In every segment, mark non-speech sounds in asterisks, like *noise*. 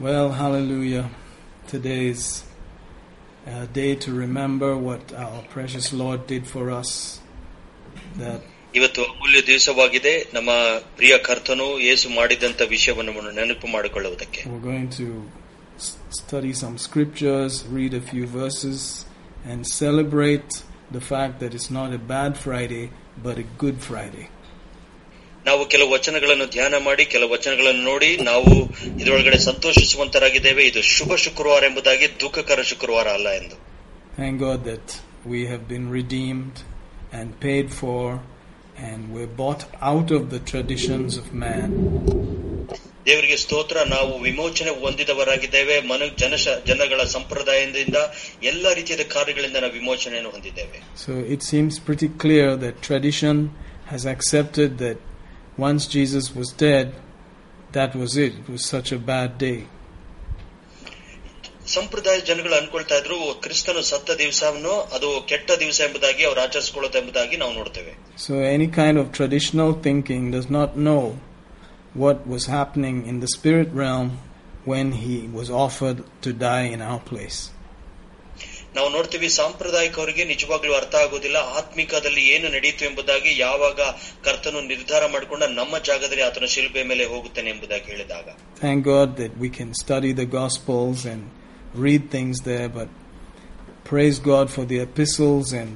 Well, hallelujah. Today is a day to remember what our precious Lord did for us. That ಇವತ್ತು ಅಮೂಲ್ಯ ದಿವಸವಾಗಿದೆ ನಮ್ಮ ಪ್ರಿಯ ಕರ್ತನು ಯೇಸು ಮಾಡಿದಂತ ವಿಷಯವನ್ನು ನಾವು ನೆನಪು ಮಾಡಿಕೊಳ್ಳುವುದಕ್ಕೆ we're going to s- study some scriptures, read a few verses, and celebrate the fact that it's not a bad Friday, but a good Friday. ನಾವು ಕೆಲವು ವಚನಗಳನ್ನು ಧ್ಯಾನ ಮಾಡಿ ಕೆಲವು ವಚನಗಳನ್ನು ನೋಡಿ ನಾವು ಇದರೊಳಗಡೆ ಸಂತೋಷಿಸುವಂತರಾಗಿದ್ದೇವೆ ಇದು ಶುಭ ಶುಕ್ರವಾರ ಎಂಬುದಾಗಿ ದುಃಖಕರ ಶುಕ್ರವಾರ ಅಲ್ಲ ಎಂದು Thank God that we have been redeemed and paid for, and we're bought out of the traditions of man. ದೇವರಿಗೆ ಸ್ತೋತ್ರ ನಾವು ವಿಮೋಚನೆ ಹೊಂದಿದವರಾಗಿದ್ದೇವೆ ಮನು ಜನ ಜನಗಳ ಸಂಪ್ರದಾಯದಿಂದ ಎಲ್ಲ ರೀತಿಯಾದ ಕಾರ್ಯಗಳಿಂದ ನಾವು ವಿಮೋಚನೆಯನ್ನು ಹೊಂದಿದ್ದೇವೆ So it seems pretty clear that tradition has accepted that once Jesus was dead, that was it. It was such a bad day. ಸಂಪ್ರದಾಯ ಜನಗಳು ಅನ್ಕೊಳ್ತಾ ಇದ್ರು ಕ್ರಿಸ್ತನು ಸತ್ತ ದಿವಸವನ್ನು ಅದು ಕೆಟ್ಟ ದಿವಸ ಎಂಬುದಾಗಿ ಅವರು ಆಚರಿಸಿಕೊಳ್ಳುತ್ತೆ ಎಂಬುದಾಗಿ ನಾವು ನೋಡ್ತೇವೆ So any kind of traditional thinking does not know what was happening in the spirit realm when he was offered to die in our place. ನಾವು ನೋಡ್ತೀವಿ ಸಾಂಪ್ರದಾಯಿಕವರಿಗೆ ನಿಜವಾಗ್ಲೂ ಅರ್ಥ ಆಗೋದಿಲ್ಲ ಆತ್ಮಿಕದಲ್ಲಿ ಏನು ನಡೆಯಿತು ಎಂಬುದಾಗಿ ಯಾವಾಗ ಕರ್ತನು ನಿರ್ಧಾರ ಮಾಡಿಕೊಂಡ ನಮ್ಮ ಜಾಗದಲ್ಲಿ ಆತನ ಶಿಲ್ಪೆ ಮೇಲೆ ಹೋಗುತ್ತೇನೆ ಎಂಬುದಾಗಿ ಹೇಳಿದಾಗ Thank God that we can study the Gospels and read things there, but praise God for the epistles, and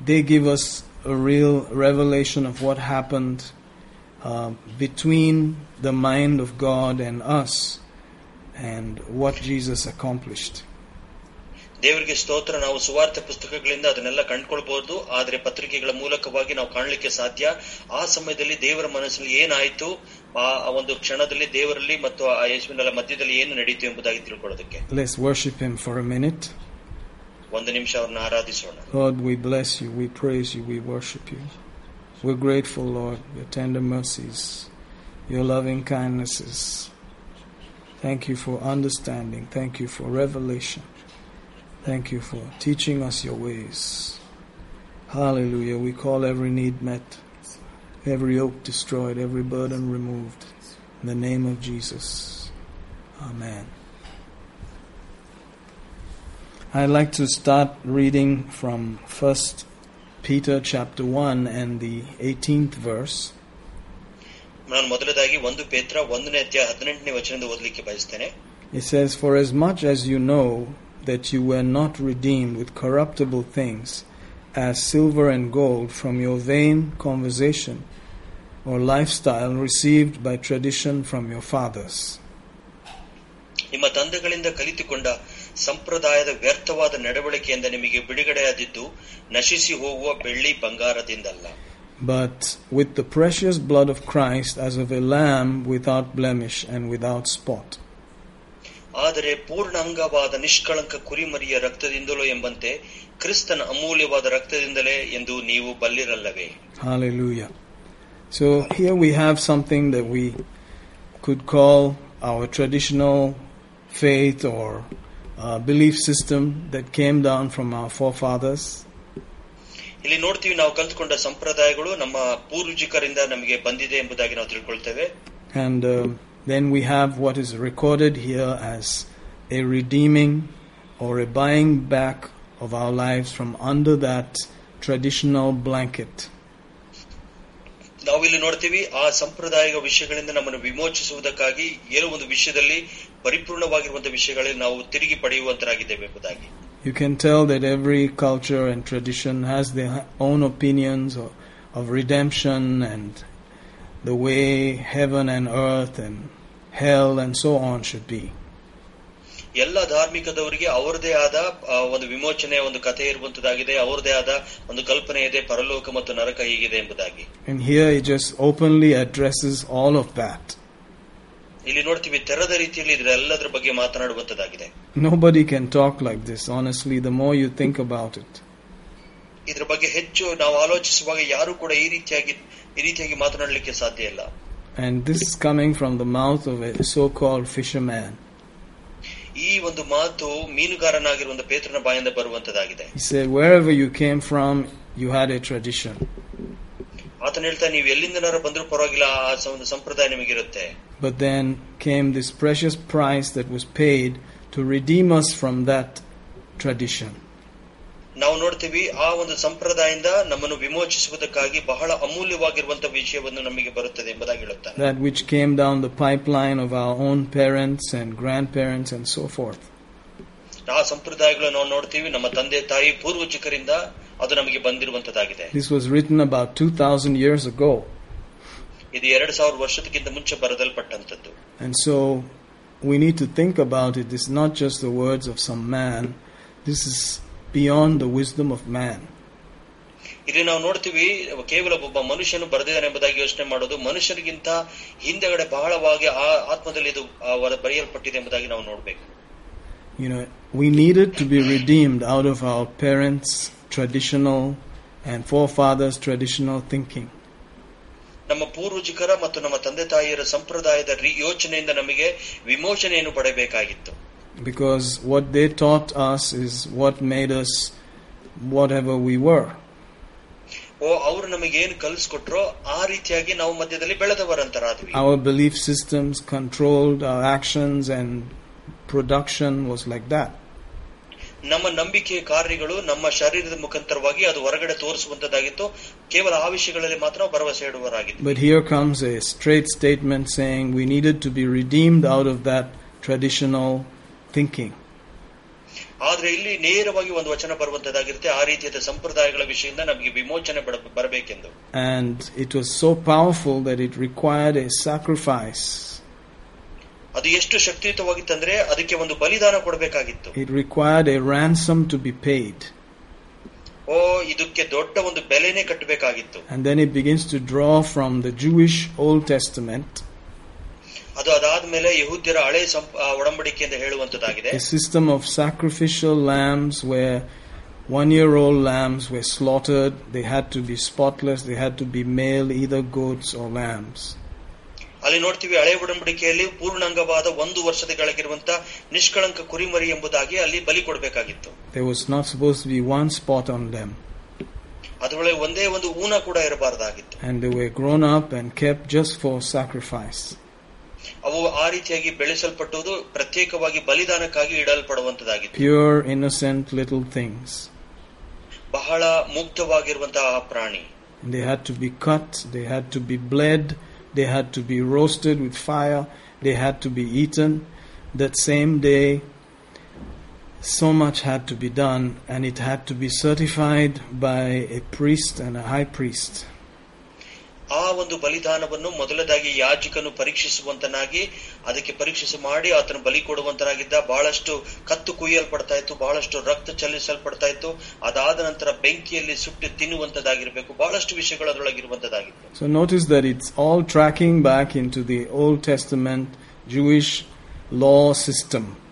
they give us a real revelation of what happened uh, between the mind of God and us and what Jesus accomplished. ದೇವರಿಗೆ ಸ್ತೋತ್ರ ನಾವು ಸುವಾರ್ಥ ಪುಸ್ತಕಗಳಿಂದ ಅದನ್ನೆಲ್ಲ ಕಂಡ್ಕೊಳ್ಬಹುದು ಆದ್ರೆ ಪತ್ರಿಕೆಗಳ ಮೂಲಕವಾಗಿ ನಾವು ಕಾಣಲಿಕ್ಕೆ ಸಾಧ್ಯ ಆ ಸಮಯದಲ್ಲಿ ದೇವರ ಮನಸ್ಸಲ್ಲಿ ಏನಾಯ್ತು ಆ ಆ ಒಂದು ಕ್ಷಣದಲ್ಲಿ ದೇವರಲ್ಲಿ ಮತ್ತು ಆ ಯೇಸುವಿನ ಮಧ್ಯದಲ್ಲಿ ಏನು ನಡೀತು ಎಂಬುದಾಗಿ ತಿಳ್ಕೊಳ್ಳೋದಕ್ಕೆ Let's worship Him for a minute. ಒಂದು ನಿಮಿಷ ಅವ್ರನ್ನ ಆರಾಧಿಸೋಣ Lord, we bless you, we praise you, we worship you. We're grateful, Lord, your tender mercies, your loving kindnesses. Thank you for understanding. Thank you for revelation. Thank you for teaching us your ways. Hallelujah. We call every need met, every yoke destroyed, every burden removed. In the name of Jesus. Amen. I'd like to start reading from 1 Peter chapter 1 and the 18th verse. ನಾನು ಮೊದಲದಾಗಿ ಒಂದು ಪೇತ್ರ ಒಂದನೇ ಅಧ್ಯಾಯ ಹದಿನೆಂಟನೇ ವಚನದ ಓದಲಿಕ್ಕೆ ಬಯಸ್ತೇನೆ It says, For as much as you know that you were not redeemed with corruptible things, as silver and gold, from your vain conversation or lifestyle received by tradition from your fathers. ನಿಮ್ಮ ತಂದೆಗಳಿಂದ ಕಲಿತುಕೊಂಡ ಸಂಪ್ರದಾಯದ ವ್ಯರ್ಥವಾದ ನಡವಳಿಕೆಯಿಂದ ನಿಮಗೆ ಬಿಡುಗಡೆಯಾದಿದ್ದು ನಶಿಸಿ ಹೋಗುವ ಬೆಳ್ಳಿ ಬಂಗಾರದಿಂದಲ್ಲ but with the precious blood of Christ as of a lamb without blemish and without spot. ಆದರೆ ಪೂರ್ಣಾಂಗವಾದ ನಿಷ್ಕಳಂಕ ಕುರಿಮರಿಯ ರಕ್ತದಿಂದಲೋ ಎಂಬಂತೆ ಕ್ರಿಸ್ತನ ಅಮೂಲ್ಯವಾದ ರಕ್ತದಿಂದಲೇ ಎಂದು ನೀವು ಬಲ್ಲಿರಲ್ಲವೇ Hallelujah. So here we have something that we could call our traditional faith or uh, belief system that came down from our forefathers. ಇಲ್ಲಿ ನೋಡ್ತೀವಿ ನಾವು ಕಲ್ತುಕೊಂಡ ಸಂಪ್ರದಾಯಗಳು ನಮ್ಮ ಪೂರ್ವಜಿಕರಿಂದ ನಮಗೆ ಬಂದಿದೆ ಎಂಬುದಾಗಿ ನಾವು ತಿಳ್ಕೊಳ್ತೇವೆ And um then we have what is recorded here as a redeeming or a buying back of our lives from under that traditional blanket. ನಾವಿಲ್ಲಿ ನೋಡ್ತೀವಿ ಆ ಸಂಪ್ರದಾಯ ವಿಷಯಗಳಿಂದ ನಮ್ಮನ್ನು ವಿಮೋಚಿಸುವುದಕ್ಕಾಗಿ ಏನೋ ಒಂದು ವಿಷಯದಲ್ಲಿ ಪರಿಪೂರ್ಣವಾಗಿರುವಂತಹ ವಿಷಯಗಳಲ್ಲಿ ನಾವು ತಿರುಗಿ ಪಡೆಯುವಂತರಾಗಿದ್ದೇವೆ ಎಂಬುದಾಗಿ You can tell that every culture and tradition has their own opinions of, of redemption and the way heaven and earth and hell and so on should be. ಎಲ್ಲ ಧಾರ್ಮಿಕದವರಿಗೆ ಅವರದೇ ಆದ ಆ, ಒಂದು ವಿಮೋಚನೆ ಒಂದು ಕಥೆ ಇರುವಂತದ್ದಾಗಿದೆ ಅವರದೇ ಆದ ಒಂದು ಕಲ್ಪನೆ ಇದೆ ಪರಲೋಕ ಮತ್ತು ನರಕ ಹೀಗಿದೆ ಎಂಬುದಾಗಿ And here it just openly addresses all of that. ಇಲ್ಲಿ ನೋಡ್ತೀವಿ ತೆರದ ರೀತಿಯಲ್ಲಿ ಇದರೆಲ್ಲದರ ಬಗ್ಗೆ ಮಾತನಾಡುವಂತದ್ದಾಗಿದೆ Nobody can talk like this, honestly, the more you think about it. ಇದ್ರ ಬಗ್ಗೆ ಹೆಚ್ಚು ನಾವು ಆಲೋಚಿಸುವಾಗ ಯಾರು ಕೂಡ ಈ ರೀತಿಯಾಗಿ ಈ ರೀತಿಯಾಗಿ ಮಾತನಾಡಲಿಕ್ಕೆ ಸಾಧ್ಯ ಇಲ್ಲ And this is coming from the mouth of a so called fisherman. ಈ ಒಂದು ಮಾತು ಮೀನುಗಾರನಾಗಿರುವಂತ ಪೇತ್ರನ ಬಾಯಿಂದ ಬರುವಂತದ್ದಾಗಿದೆ He said, Wherever you came from, you had a tradition. ಆತನ ಹೇಳ್ತಾ ನೀವು ಎಲ್ಲಿಂದನಾರ ಬಂದರೂ ಪರವಾಗಿಲ್ಲ ಆ ಸ- ಒಂದು ಸಂಪ್ರದಾಯ ನಿಮಗಿರುತ್ತೆ But then came this precious price that was paid to redeem us from that tradition. ನಾವು ನೋಡ್ತೀವಿ ಆ ಒಂದು ಸಂಪ್ರದಾಯದಿಂದ ನಮ್ಮನ್ನು ವಿಮೋಚಿಸುವುದಕ್ಕಾಗಿ ಬಹಳ ಅಮೂಲ್ಯವಾಗಿರುವಂತಹ ವಿಷಯವನ್ನು ನಮಗೆ ಬರುತ್ತದೆ ಎಂಬುದಾಗಿ ಹೇಳುತ್ತಾನೆ That which came down the pipeline of our own parents and grandparents and so forth. ಆ ಸಂಪ್ರದಾಯಗಳು ನಾವು ನೋಡ್ತೀವಿ ನಮ್ಮ ತಂದೆ ತಾಯಿ ಪೂರ್ವಜಕರಿಂದ ಅದು ನಮಗೆ ಬಂದಿರುವಂತದ್ದಾಗಿದೆ This was written about 2000 years ago. ಇದು ಎರಡ್ ಸಾವಿರ ವರ್ಷದಕ್ಕಿಂತ ಮುಂಚೆ ಬರೆದಲ್ಪಟ್ಟಂತದ್ದು And so we need to think about it. It's not just the words of some man. This is beyond the wisdom of man. ಇಲ್ಲಿ ನಾವು ನೋಡ್ತೀವಿ ಕೇವಲ ಒಬ್ಬ ಮನುಷ್ಯನು ಬರೆದಿದ್ದಾನೆ ಎಂಬುದಾಗಿ ಯೋಚನೆ ಮಾಡೋದು ಮನುಷ್ಯನಿಗಿಂತ ಹಿಂದೆಗಡೆ ಬಹಳವಾಗಿ ಆ ಆತ್ಮದಲ್ಲಿ ಇದು ಆ, ವರ- ಬರೆಯಲ್ಪಟ್ಟಿದೆ ಎಂಬುದಾಗಿ ನಾವು ನೋಡ್ಬೇಕು You know, we needed to be redeemed out of our parents' traditional and forefathers' traditional thinking. ನಮ್ಮ ಪೂರ್ವಜಕರ ಮತ್ತು ನಮ್ಮ ತಂದೆ ತಾಯಿಯರ ಸಂಪ್ರದಾಯದ ರಿ- ಯೋಚನೆಯಿಂದ ನಮಗೆ ವಿಮೋಚನೆಯನ್ನು ಪಡೆಯಬೇಕಾಗಿತ್ತು Because what they taught us is what made us whatever we were. ಓ ಅವ್ರು ನಮಗೆ ಏನು ಕಲಿಸ್ಕೊಟ್ರೋ ಆ ರೀತಿಯಾಗಿ ನಾವು ಮಧ್ಯದಲ್ಲಿ ಬೆಳೆದವರಂತರಾದ್ವಿ Our belief systems controlled our actions and production was like that. ನಮ್ಮ ನಂಬಿಕೆ ಕಾರ್ಯಗಳು ನಮ್ಮ ಶರೀರದ ಮುಖಾಂತರವಾಗಿ ಅದು ಹೊರಗಡೆ ತೋರಿಸುವಂತದ್ದಾಗಿತ್ತು ಕೇವಲ ಆ ವಿಷಯಗಳಲ್ಲಿ ಮಾತ್ರ ನಾವು ಭರವಸೆ ಇಡುವರಾಗಿತ್ತು But here comes a straight statement saying we needed to be redeemed out of that traditional thinking. ಆದ್ರೆ ಇಲ್ಲಿ ನೇರವಾಗಿ ಒಂದು ವಚನ ಬರುವಂತದ್ದಾಗಿರುತ್ತೆ ಆ ರೀತಿಯಾದ ಸಂಪ್ರದಾಯಗಳ ವಿಷಯದಿಂದ ನಮಗೆ ವಿಮೋಚನೆ ಬಡ- ಬರಬೇಕೆಂದು And it was so powerful that it required a sacrifice. ಅದು ಎಷ್ಟು ಶಕ್ತಿಯುತವಾಗಿತ್ತಂದ್ರೆ ಅದಕ್ಕೆ ಒಂದು ಬಲಿದಾನ ಕೊಡಬೇಕಾಗಿತ್ತು It required a ransom to be paid. ಓ ಇದಕ್ಕೆ ದೊಡ್ಡ ಒಂದು ಬೆಲೆನೇ ಕಟ್ಟಬೇಕಾಗಿತ್ತು And then it begins to draw from the Jewish Old Testament ಅದು ಅದಾದ್ಮೇಲೆ ಯಹೂದ್ಯರ ಹಳೆ ಸಂಪ್- ಆ ಒಡಂಬಡಿಕೆಯಿಂದ ಹೇಳುವಂತದ್ದಾಗಿದೆ a system of sacrificial lambs where one year old lambs were slaughtered. They had to be spotless, they had to be male, either goats or lambs. ಅಲ್ಲಿ ನೋಡ್ತೀವಿ ಹಳೆ ಒಡಂಬಡಿಕೆಯಲ್ಲಿ ಪೂರ್ಣಾಂಗವಾದ ಒಂದು ವರ್ಷದ ಕೆಳಗಿರುವಂತ ನಿಷ್ಕಳಂಕ ಕುರಿಮರಿ ಎಂಬುದಾಗಿ ಅಲ್ಲಿ ಬಲಿ ಕೊಡಬೇಕಾಗಿತ್ತು There was not supposed to be one spot on them. ಅದರೊಳಗೆ ಒಂದೇ ಒಂದು ಊನ ಕೂಡ ಇರಬಾರದಾಗಿತ್ತು And they were grown up and kept just for sacrifice. ಅವು ಆ ರೀತಿಯಾಗಿ ಬೆಳೆಸಲ್ಪಟ್ಟುವುದು ಪ್ರತ್ಯೇಕವಾಗಿ ಬಲಿದಾನಕ್ಕಾಗಿ ಇಡಲ್ಪಡುವಂತದ್ದಾಗಿತ್ತು Pure, innocent little things. ಬಹಳ ಮುಗ್ಧವಾಗಿರುವಂತಹ ಆ ಪ್ರಾಣಿ And they had to be cut, they had to be bled, they had to be roasted with fire, they had to be eaten. That same day, so much had to be done, and it had to be certified by a priest and a high priest. ಆ ಒಂದು ಬಲಿದಾನವನ್ನು ಮೊದಲದಾಗಿ ಯಾಜಕನು ಪರೀಕ್ಷಿಸುವಂತನಾಗಿ, ಅದಕ್ಕೆ ಪರೀಕ್ಷಿಸಿ ಮಾಡಿ ಆತನು ಬಲಿ ಕೊಡುವಂತನಾಗಿದ್ದ, ಬಹಳಷ್ಟು ಕತ್ತು ಕುಯ್ಯಲ್ಪಡ್ತಾ ಇತ್ತು, ಬಹಳಷ್ಟು ರಕ್ತ ಚಲಿಸಲ್ಪಡ್ತಾ ಇತ್ತು ಅದಾದ ನಂತರ ಬೆಂಕಿಯಲ್ಲಿ ಸುಟ್ಟು ತಿನ್ನುವಂತದಾಗಿರಬೇಕು ಬಹಳಷ್ಟು ವಿಷಯಗಳು so So notice that it's all tracking back into the Old Testament Jewish law system.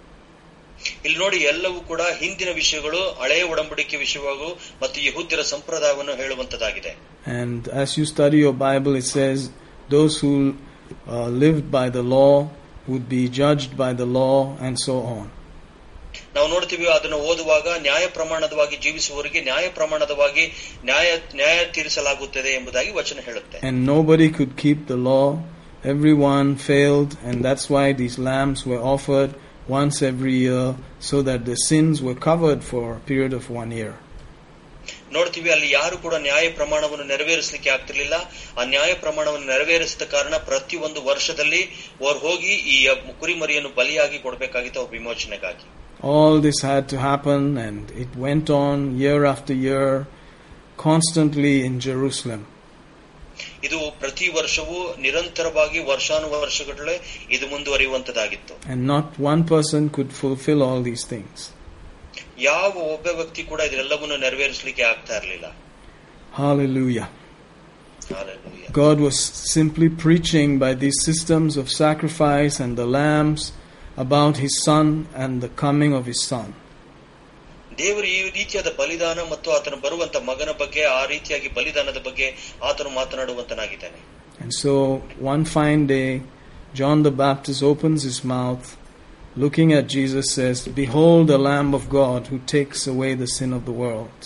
ಇಲ್ಲಿ ನೋಡಿ ಎಲ್ಲವೂ ಕೂಡ ಹಿಂದಿನ ವಿಷಯಗಳು ಹಳೆಯ ಒಡಂಬಡಿಕೆ ವಿಷಯವಾಗೂ ಮತ್ತು ಯಹೂದ್ಯರ ಸಂಪ್ರದಾಯವನ್ನು ಹೇಳುವಂತದಾಗಿದೆ And as you study your Bible, it says those who uh, lived by the law would be judged by the law, and so on. ನಾವು ನೋಡ್ತೀವಿ ಅದನ್ನು ಓದುವಾಗ ನ್ಯಾಯ ಪ್ರಮಾಣದವಾಗಿ ಜೀವಿಸುವವರಿಗೆ ನ್ಯಾಯ ಪ್ರಮಾಣದವಾಗಿ ನ್ಯಾಯ ನ್ಯಾಯ ತೀರಿಸಲಾಗುತ್ತದೆ ಎಂಬುದಾಗಿ ವಚನ ಹೇಳುತ್ತೆ And nobody could keep the law. Everyone failed, and that's why these lambs were offered once every year so that the sins were covered for a period of one year. ನೋಡ್ತೀವಿ ಅಲ್ಲಿ ಯಾರು ಕೂಡ ನ್ಯಾಯ ಪ್ರಮಾಣವನ್ನು ನೆರವೇರಿಸಲಿಕ್ಕೆ ಆಗ್ತಿರ್ಲಿಲ್ಲ ಆ ನ್ಯಾಯ ಪ್ರಮಾಣವನ್ನು ನೆರವೇರಿಸಿದ ಕಾರಣ ಪ್ರತಿಯೊಂದು ವರ್ಷದಲ್ಲಿ ಅವ್ರು ಹೋಗಿ ಈ ಕುರಿಮರಿಯನ್ನು ಬಲಿಯಾಗಿ ಕೊಡಬೇಕಾಗಿತ್ತು ಅವ್ರ ವಿಮೋಚನೆಗಾಗಿ All this had to happen, and it went on year after year, constantly in Jerusalem. ಇದು ಪ್ರತಿ ವರ್ಷವೂ ನಿರಂತರವಾಗಿ ವರ್ಷಾನುವರ್ಷಗಳೇ ಇದು ಮುಂದುವರಿಯುವಂತದ್ದಾಗಿತ್ತು And not one person could fulfill all these things. ಯಾವ ಒಬ್ಬ ವ್ಯಕ್ತಿ ಕೂಡ ಇದೆಲ್ಲವನ್ನು ನೆರವೇರಿಸಲಿಕ್ಕೆ ಆಗ್ತಾ ಇರಲಿಲ್ಲ Hallelujah. God was simply preaching by these systems of sacrifice and the lambs about his son and the coming of his son. ದೇವರು ಈ ರೀತಿಯಾದ ಬಲಿದಾನ ಮತ್ತು ಆತನು ಬರುವಂತ ಮಗನ ಬಗ್ಗೆ ಆ ರೀತಿಯಾಗಿ ಬಲಿದಾನದ ಬಗ್ಗೆ ಆತನು ಮಾತನಾಡುವಂತನಾಗಿದ್ದಾನೆ And so one fine day, John the Baptist opens his mouth, looking at Jesus, says, Behold the Lamb of God who takes away the sin of the world.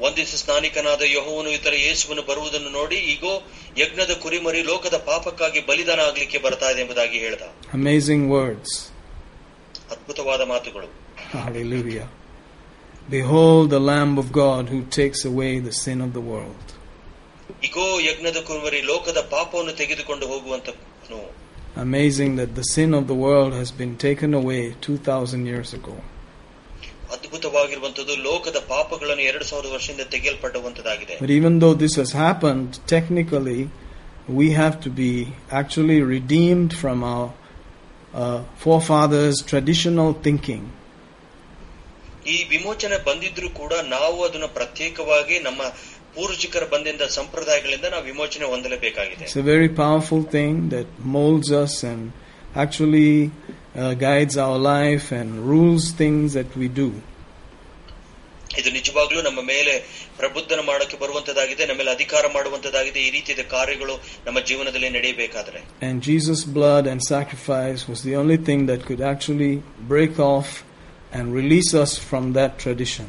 ಒಂದಿಸ ಸ್ನಾನಿಕನಾದ ಯಹೋವನು ಇತರ ಯೇಸುವನ್ನು ಬರುವುದನ್ನು ನೋಡಿ ಈಗೋ ಯಜ್ಞದ ಕುರಿಮರಿ ಲೋಕದ ಪಾಪಕ್ಕಾಗಿ ಬಲಿದಾನ ಆಗ್ಲಿಕ್ಕೆ ಬರ್ತಾ ಇದೆ ಎಂಬುದಾಗಿ ಹೇಳ್ದ Amazing words. ಅದ್ಭುತವಾದ ಮಾತುಗಳು Hallelujah. *laughs* Behold the Lamb of God who takes away the sin of the world. ಈಗೋ ಯಜ್ಞದ ಕುರಿಮರಿ ಲೋಕದ ಪಾಪವನ್ನು ತೆಗೆದುಕೊಂಡು ಹೋಗುವಂತನು Amazing that the sin of the world has been taken away 2000 years ago. ಅದ್ಭುತವಾಗಿರುವಂತದ್ದು ಲೋಕದ ಪಾಪಗಳನ್ನು ಎರಡು ಸಾವಿರದ ವರ್ಷದಿಂದ ತೆಗೆಯಲ್ಪಡುವಂತದಾಗಿದೆ But even though this has happened, technically, we have to be actually redeemed from our uh, forefathers' traditional thinking. ಈ ವಿಮೋಚನೆ ಬಂದಿದ್ರು ಕೂಡ ನಾವು ಅದನ್ನ ಪ್ರತ್ಯೇಕವಾಗಿ ನಮ್ಮ ಪೂರ್ವಜಿಕರ ಬಂದಿಂದ ಸಂಪ್ರದಾಯಗಳಿಂದ ನಾವು ವಿಮೋಚನೆ ಹೊಂದಲೇಬೇಕಾಗಿದೆ It's a very powerful thing that molds us and actually uh, guides our life and rules things that we do. ಇದು ನಿಜವಾಗ್ಲೂ ನಮ್ಮ ಮೇಲೆ ಪ್ರಬುದ್ಧನ ಮಾಡಕ್ಕೆ ಬರುವಂತದಾಗಿದೆ ನಮ್ಮ ಮೇಲೆ ಅಧಿಕಾರ ಮಾಡುವಂತದಾಗಿದೆ ಈ ರೀತಿಯ ಕಾರ್ಯಗಳು ನಮ್ಮ ಜೀವನದಲ್ಲಿ ನಡೆಯಬೇಕಾದ್ರೆ And Jesus' blood and sacrifice was the only thing that could actually break off and release us from that tradition.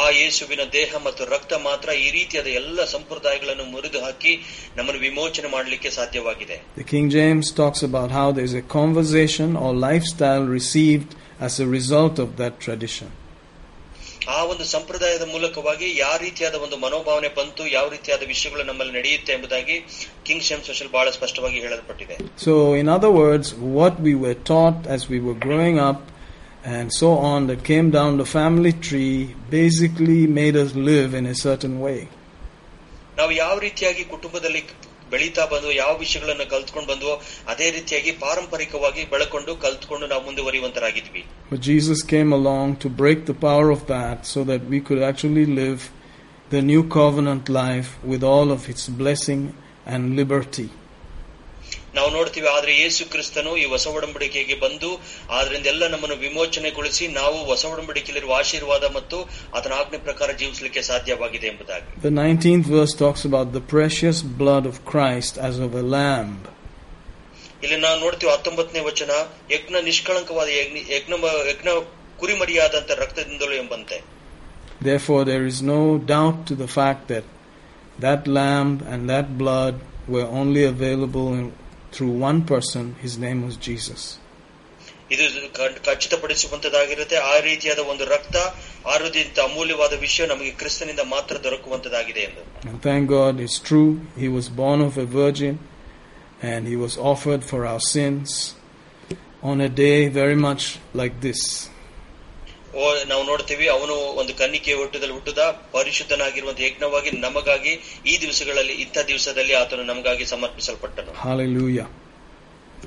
ಆ ಯೇಸುವಿನ ದೇಹ ಮತ್ತು ರಕ್ತ ಮಾತ್ರ ಈ ರೀತಿಯಾದ ಎಲ್ಲ ಸಂಪ್ರದಾಯಗಳನ್ನು ಮುರಿದು ಹಾಕಿ ನಮ್ಮನ್ನು ವಿಮೋಚನೆ ಮಾಡಲಿಕ್ಕೆ ಸಾಧ್ಯವಾಗಿದೆ The King James talks about how there's a conversation or lifestyle received as a result of that tradition. ಆ ಒಂದು ಸಂಪ್ರದಾಯದ ಮೂಲಕವಾಗಿ ಯಾವ ರೀತಿಯಾದ ಒಂದು ಮನೋಭಾವನೆ ಬಂತು ಯಾವ ರೀತಿಯಾದ ವಿಷಯಗಳು ನಮ್ಮಲ್ಲಿ ನಡೆಯುತ್ತೆ ಎಂಬುದಾಗಿ ಕಿಂಗ್ ಶೆಮ್ ಸ್ಪೆಷಲ್ ಬಹಳ ಸ್ಪಷ್ಟವಾಗಿ ಹೇಳಲ್ಪಟ್ಟಿದೆ So, in other words, what we were taught as we were growing up and so on that came down the family tree basically made us live in a certain way. ನಾವು ಯಾವ ರೀತಿಯಾಗಿ ಕುಟುಂಬದಲ್ಲಿ ಬೆಳೀತಾ ಬಂದು ಯಾವ ವಿಷಯಗಳನ್ನ ಕಲ್ತ್ಕೊಂಡು ಬಂದ್ವೋ ಅದೇ ರೀತಿಯಾಗಿ ಪಾರಂಪರಿಕವಾಗಿ ಬೆಳಕೊಂಡು ಕಲ್ತ್ಕೊಂಡು ನಾವು ಮುಂದುವರಿಯುವಂತರಾಗಿದ್ವಿ But Jesus came along to break the power of that so that we could actually live the new covenant life with all of its blessing and liberty. ನಾವು ನೋಡ್ತೀವಿ ಆದ್ರೆ ಯೇಸು ಕ್ರಿಸ್ತನು ಈ ಹೊಸ ಒಡಂಬಡಿಕೆಗೆ ಬಂದು ಆದ್ರಿಂದ ಎಲ್ಲ ನಮ್ಮನ್ನು ವಿಮೋಚನೆಗೊಳಿಸಿ ನಾವು ಹೊಸ ಒಡಂಬಡಿಕೆಯಲ್ಲಿರುವ ಆಶೀರ್ವಾದ ಮತ್ತು ಆತನ ಆಜ್ಞೆ ಪ್ರಕಾರ ಜೀವಿಸಲಿಕ್ಕೆ ಸಾಧ್ಯವಾಗಿದೆ ಎಂಬುದಾಗಿ The 19th verse talks about the precious blood of Christ as of a lamb. ಇಲ್ಲಿ ನಾವು ನೋಡ್ತೀವಿ ಹತ್ತೊಂಬತ್ತನೇ ವಚನ ಯಜ್ಞ ನಿಷ್ಕಳಂಕವಾದ ಯಜ್ಞ ಯಜ್ಞ ಯಜ್ಞ ಕುರಿಮರಿಯಾದಂತ ರಕ್ತದಿಂದಲೂ ಎಂಬಂತೆ Therefore, there is no doubt to the fact that that lamb and that blood were only available in, through one person. His name was Jesus. ಇದು ಕ- ಖಚಿತಪಡಿಸುವಂತದಾಗಿರುತ್ತೆ ಆ ರೀತಿಯಾದ ಒಂದು ರಕ್ತ ಆರೋಗ್ಯಂತ ಅಮೂಲ್ಯವಾದ ವಿಷಯ ನಮಗೆ ಕ್ರಿಸ್ತನಿಂದ ಮಾತ್ರ ದೊರಕುವಂತದಾಗಿದೆ ಎಂದು And thank God, it's true. He was born of a virgin and he was offered for our sins on a day very much like this. ನಾವು ನೋಡ್ತೀವಿ ಅವನು ಒಂದು ಕನ್ನಿಕೆಯ ಹುಟ್ಟದಲ್ಲಿ ಹುಟ್ಟದ ಪರಿಶುದ್ಧನಾಗಿರುವಂತಹ ಯಜ್ಞವಾಗಿ ನಮಗಾಗಿ ಈ ದಿವಸಗಳಲ್ಲಿ ಇಂಥ ದಿವಸದಲ್ಲಿ ಆತನು ನಮಗಾಗಿ ಸಮರ್ಪಿಸಲ್ಪಟ್ಟನು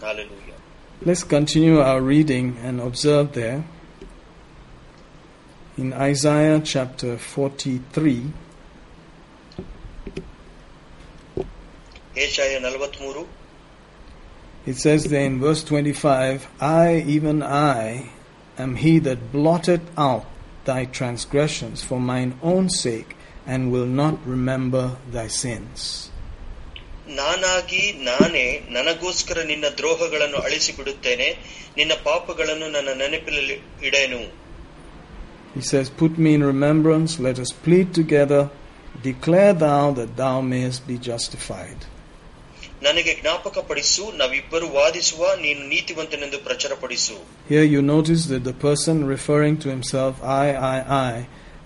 Hallelujah. Let's continue our reading and observe there in Isaiah chapter 43. Yeshaya ನಲವತ್ಮೂರು It says there in verse 25, I, even I, am he that blotted out thy transgressions for mine own sake, and will not remember thy sins. ನಾನಾಗಿ ನಾನೇ ನನಗೋಸ್ಕರ ನಿನ್ನ ದ್ರೋಹಗಳನ್ನು ಅಳಿಸಿ ಬಿಡುತ್ತೇನೆ ನಿನ್ನ ಪಾಪಗಳನ್ನು ನನ್ನ ನೆನಪಿನಲ್ಲಿ ಇಡೇನು He says, Put me in remembrance, let us plead together, declare thou that thou mayest be justified. ನನಗೆ ಜ್ಞಾಪಕ ಪಡಿಸು ನಾವಿಬ್ಬರು ವಾದಿಸುವ ನೀನು ನೀತಿವಂತನೆಂದು ಪ್ರಚಾರಪಡಿಸು Here you notice that the person referring to himself, I, I, I,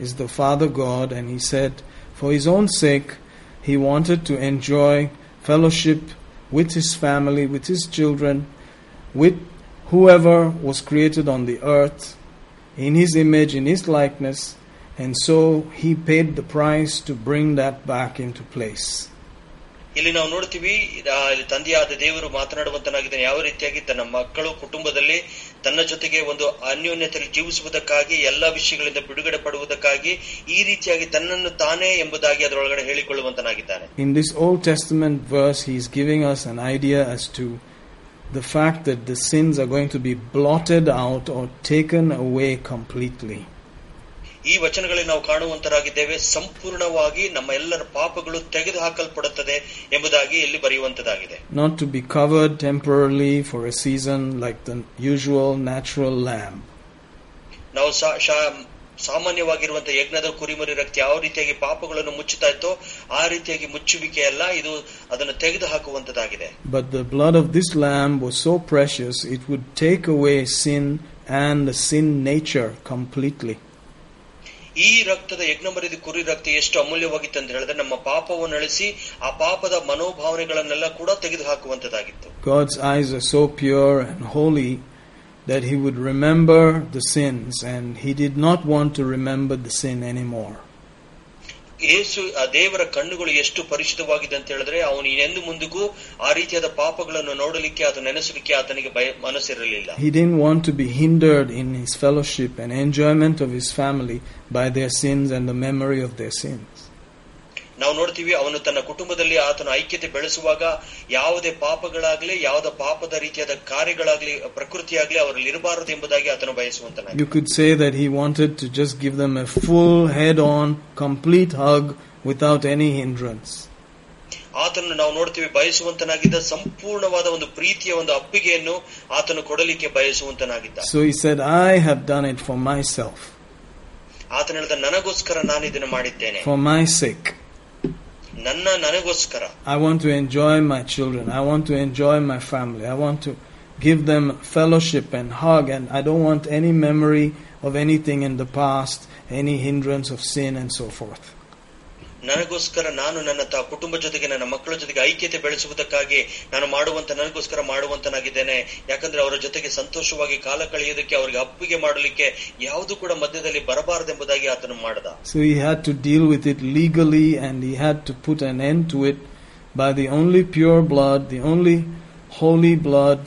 is the Father God, and he said, for his own sake, he wanted to enjoy fellowship with his family, with his children, with whoever was created on the earth, in his image, in his likeness, and so he paid the price to bring that back into place. ಇಲ್ಲಿ ನಾವು ನೋಡ್ತೀವಿ ಇಲ್ಲಿ ತಂದೆಯಾದ ದೇವರು ಮಾತನಾಡುವಂತನಾಗಿದ್ದಾನೆ. ಯಾವ ರೀತಿಯಾಗಿ? ತನ್ನ ಮಕ್ಕಳು ಕುಟುಂಬದಲ್ಲಿ ತನ್ನ ಜೊತೆಗೆ ಒಂದು ಅನ್ಯೋನ್ಯತೆಯಲ್ಲಿ ಜೀವಿಸುವುದಕ್ಕಾಗಿ ಎಲ್ಲಾ ವಿಷಯಗಳಿಂದ ಬಿಡುಗಡೆ ಪಡುವುದಕ್ಕಾಗಿ ಈ ರೀತಿಯಾಗಿ ತನ್ನನ್ನು ತಾನೇ ಎಂಬುದಾಗಿ ಅದರೊಳಗಡೆ ಹೇಳಿಕೊಳ್ಳುವಂತನಾಗಿದ್ದಾನೆ. In this Old Testament verse, he's giving us an idea as to the fact that the sins are going to be blotted out or taken away completely. ಈ ವಚನಗಳಲ್ಲಿ ನಾವು ಕಾಣುವಂತರಾಗಿದ್ದೇವೆ ಸಂಪೂರ್ಣವಾಗಿ ನಮ್ಮ ಎಲ್ಲರ ಪಾಪಗಳು ತೆಗೆದು ಹಾಕಲ್ಪಡುತ್ತದೆ ಎಂಬುದಾಗಿ ಇಲ್ಲಿ ಬರೆಯುವಂತದಾಗಿದೆ Not to be covered temporarily for a season like the usual natural lamb. ನಾವು ಸಾ- ಶಾ- ಸಾಮಾನ್ಯವಾಗಿರುವಂತಹ ಯಜ್ಞದ ಕುರಿಮರಿ ರಕ್ತ ಯಾವ ರೀತಿಯಾಗಿ ಪಾಪಗಳನ್ನು ಮುಚ್ಚುತ್ತಾ ಇತ್ತೋ ಆ ರೀತಿಯಾಗಿ ಮುಚ್ಚುವಿಕೆ ಅಲ್ಲ ಇದು ಅದನ್ನು ತೆಗೆದು ಹಾಕುವಂತದ್ದಾಗಿದೆ But the blood of this lamb was so precious, it would take away sin and the sin nature completely. ಈ ರಕ್ತದ ಯಜ್ಞಮರಿದ ಕುರಿ ರಕ್ತ ಎಷ್ಟು ಅಮೂಲ್ಯವಾಗಿತ್ತು ಅಂತ ಹೇಳಿದ್ರೆ ನಮ್ಮ ಪಾಪವನ್ನು ಅಳಿಸಿ ಆ ಪಾಪದ ಮನೋಭಾವನೆಗಳನ್ನೆಲ್ಲ ಕೂಡ ತೆಗೆದು ಹಾಕುವಂತದ್ದಾಗಿತ್ತು God's eyes are so pure and holy that he would remember the sins and he did not want to remember the sin anymore. ಯೇಸು ಆ ದೇವರ ಕಣ್ಣುಗಳು ಎಷ್ಟು ಪರಿಶುದ್ಧವಾಗಿದೆ ಅಂತ ಹೇಳಿದ್ರೆ ಅವನು ಎಂದು ಮುಂದಿಗೂ ಆ ರೀತಿಯಾದ ಪಾಪಗಳನ್ನು ನೋಡಲಿಕ್ಕೆ ಅದು ನೆನೆಸಲಿಕ್ಕೆ ಆತನಿಗೆ ಭಯ ಮನಸ್ಸಿರಲಿಲ್ಲ He didn't want to be hindered in his fellowship and enjoyment of his family by their sins and the memory of their sins. ನಾವು ನೋಡ್ತೀವಿ ಅವನು ತನ್ನ ಕುಟುಂಬದಲ್ಲಿ ಆತನ ಐಕ್ಯತೆ ಬೆಳೆಸುವಾಗ ಯಾವುದೇ ಪಾಪಗಳಾಗ್ಲಿ ಯಾವುದೇ ಪಾಪದ ರೀತಿಯಾದ ಕಾರ್ಯಗಳಾಗ್ಲಿ ಪ್ರಕೃತಿಯಾಗ್ಲಿ ಅವರಲ್ಲಿ ಇರಬಾರದು ಎಂಬುದಾಗಿ ಆತನು ಬಯಸುವಂತನ you could say that he wanted to just give them a full head on complete hug without any hindrance ಆತನು ನಾವು ನೋಡ್ತೀವಿ ಬಯಸುವಂತನಾಗಿದ್ದ ಸಂಪೂರ್ಣವಾದ ಒಂದು ಪ್ರೀತಿಯ ಒಂದು ಅಪ್ಪಿಗೆಯನ್ನು ಆತನು ಕೊಡಲಿಕ್ಕೆ ಬಯಸುವಂತನಾಗಿದ್ದ. So he said I have done it for myself ಆತನ ಹೇಳಿದ ನನಗೋಸ್ಕರ ನಾನು ಇದನ್ನು ಮಾಡಿದ್ದೇನೆ. For my ನನ್ನ ನನಗೋಸ್ಕರ I want to enjoy my children. I want to enjoy my family. I want to give them fellowship and hug, and I don't want any memory of anything in the past, any hindrance of sin, and so forth. ನನಗೋಸ್ಕರ ನಾನು ನನ್ನ ತ ಕುಟುಂಬ ಜೊತೆಗೆ ನನ್ನ ಮಕ್ಕಳ ಜೊತೆಗೆ ಐಕ್ಯತೆ ಬೆಳೆಸುವುದಕ್ಕಾಗಿ ನಾನು ಮಾಡುವಂತ ನನಗೋಸ್ಕರ ಮಾಡುವಂತನಾಗಿದ್ದೇನೆ ಯಾಕಂದ್ರೆ ಅವರ ಜೊತೆಗೆ ಸಂತೋಷವಾಗಿ ಕಾಲ ಕಳೆಯೋದಕ್ಕೆ ಅವರಿಗೆ ಅಪ್ಪಿಗೆ ಮಾಡಲಿಕ್ಕೆ ಯಾವುದು ಕೂಡ ಮಧ್ಯದಲ್ಲಿ ಬರಬಾರದೆಂಬುದಾಗಿ ಆತನು ಮಾಡದ So he had to deal with it legally, and he had to put an end to it by the only pure blood, the only holy blood,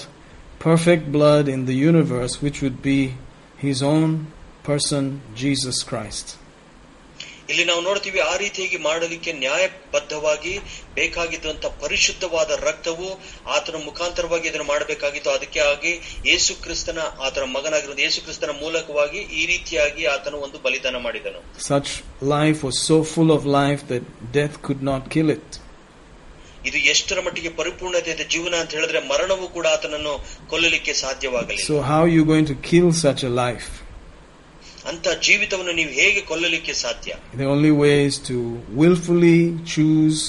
perfect blood in the universe, which would be his own person, Jesus Christ. ಇಲ್ಲಿ ನಾವು ನೋಡ್ತೀವಿ ಆ ರೀತಿಯಾಗಿ ಮಾಡಲಿಕ್ಕೆ ನ್ಯಾಯಬದ್ಧವಾಗಿ ಬೇಕಾಗಿದ್ದಂತ ಪರಿಶುದ್ಧವಾದ ರಕ್ತವು ಆತನ ಮುಖಾಂತರವಾಗಿ ಇದನ್ನು ಮಾಡಬೇಕಾಗಿತ್ತು ಅದಕ್ಕೆ ಆಗಿ ಯೇಸು ಕ್ರಿಸ್ತನ ಆತನ ಮಗನಾಗಿರುವ ಯೇಸು ಕ್ರಿಸ್ತನ ಮೂಲಕವಾಗಿ ಈ ರೀತಿಯಾಗಿ ಆತನು ಒಂದು ಬಲಿದಾನ ಮಾಡಿದನು such life was so full of life that death could not kill it. ಇದು ಎಷ್ಟರ ಮಟ್ಟಿಗೆ ಪರಿಪೂರ್ಣತೆ ಇದೆ ಜೀವನ ಅಂತ ಹೇಳಿದ್ರೆ ಮರಣವು ಕೂಡ ಆತನನ್ನು ಕೊಲ್ಲಲಿಕ್ಕೆ ಸಾಧ್ಯವಾಗಲಿಲ್ಲ so how you going to kill such a life? ಅಂತ ಜೀವಿತವನ್ನು ನೀವು ಹೇಗೆ ಕೊಲ್ಲಲಿಕ್ಕೆ ಸಾಧ್ಯ The only way is to willfully choose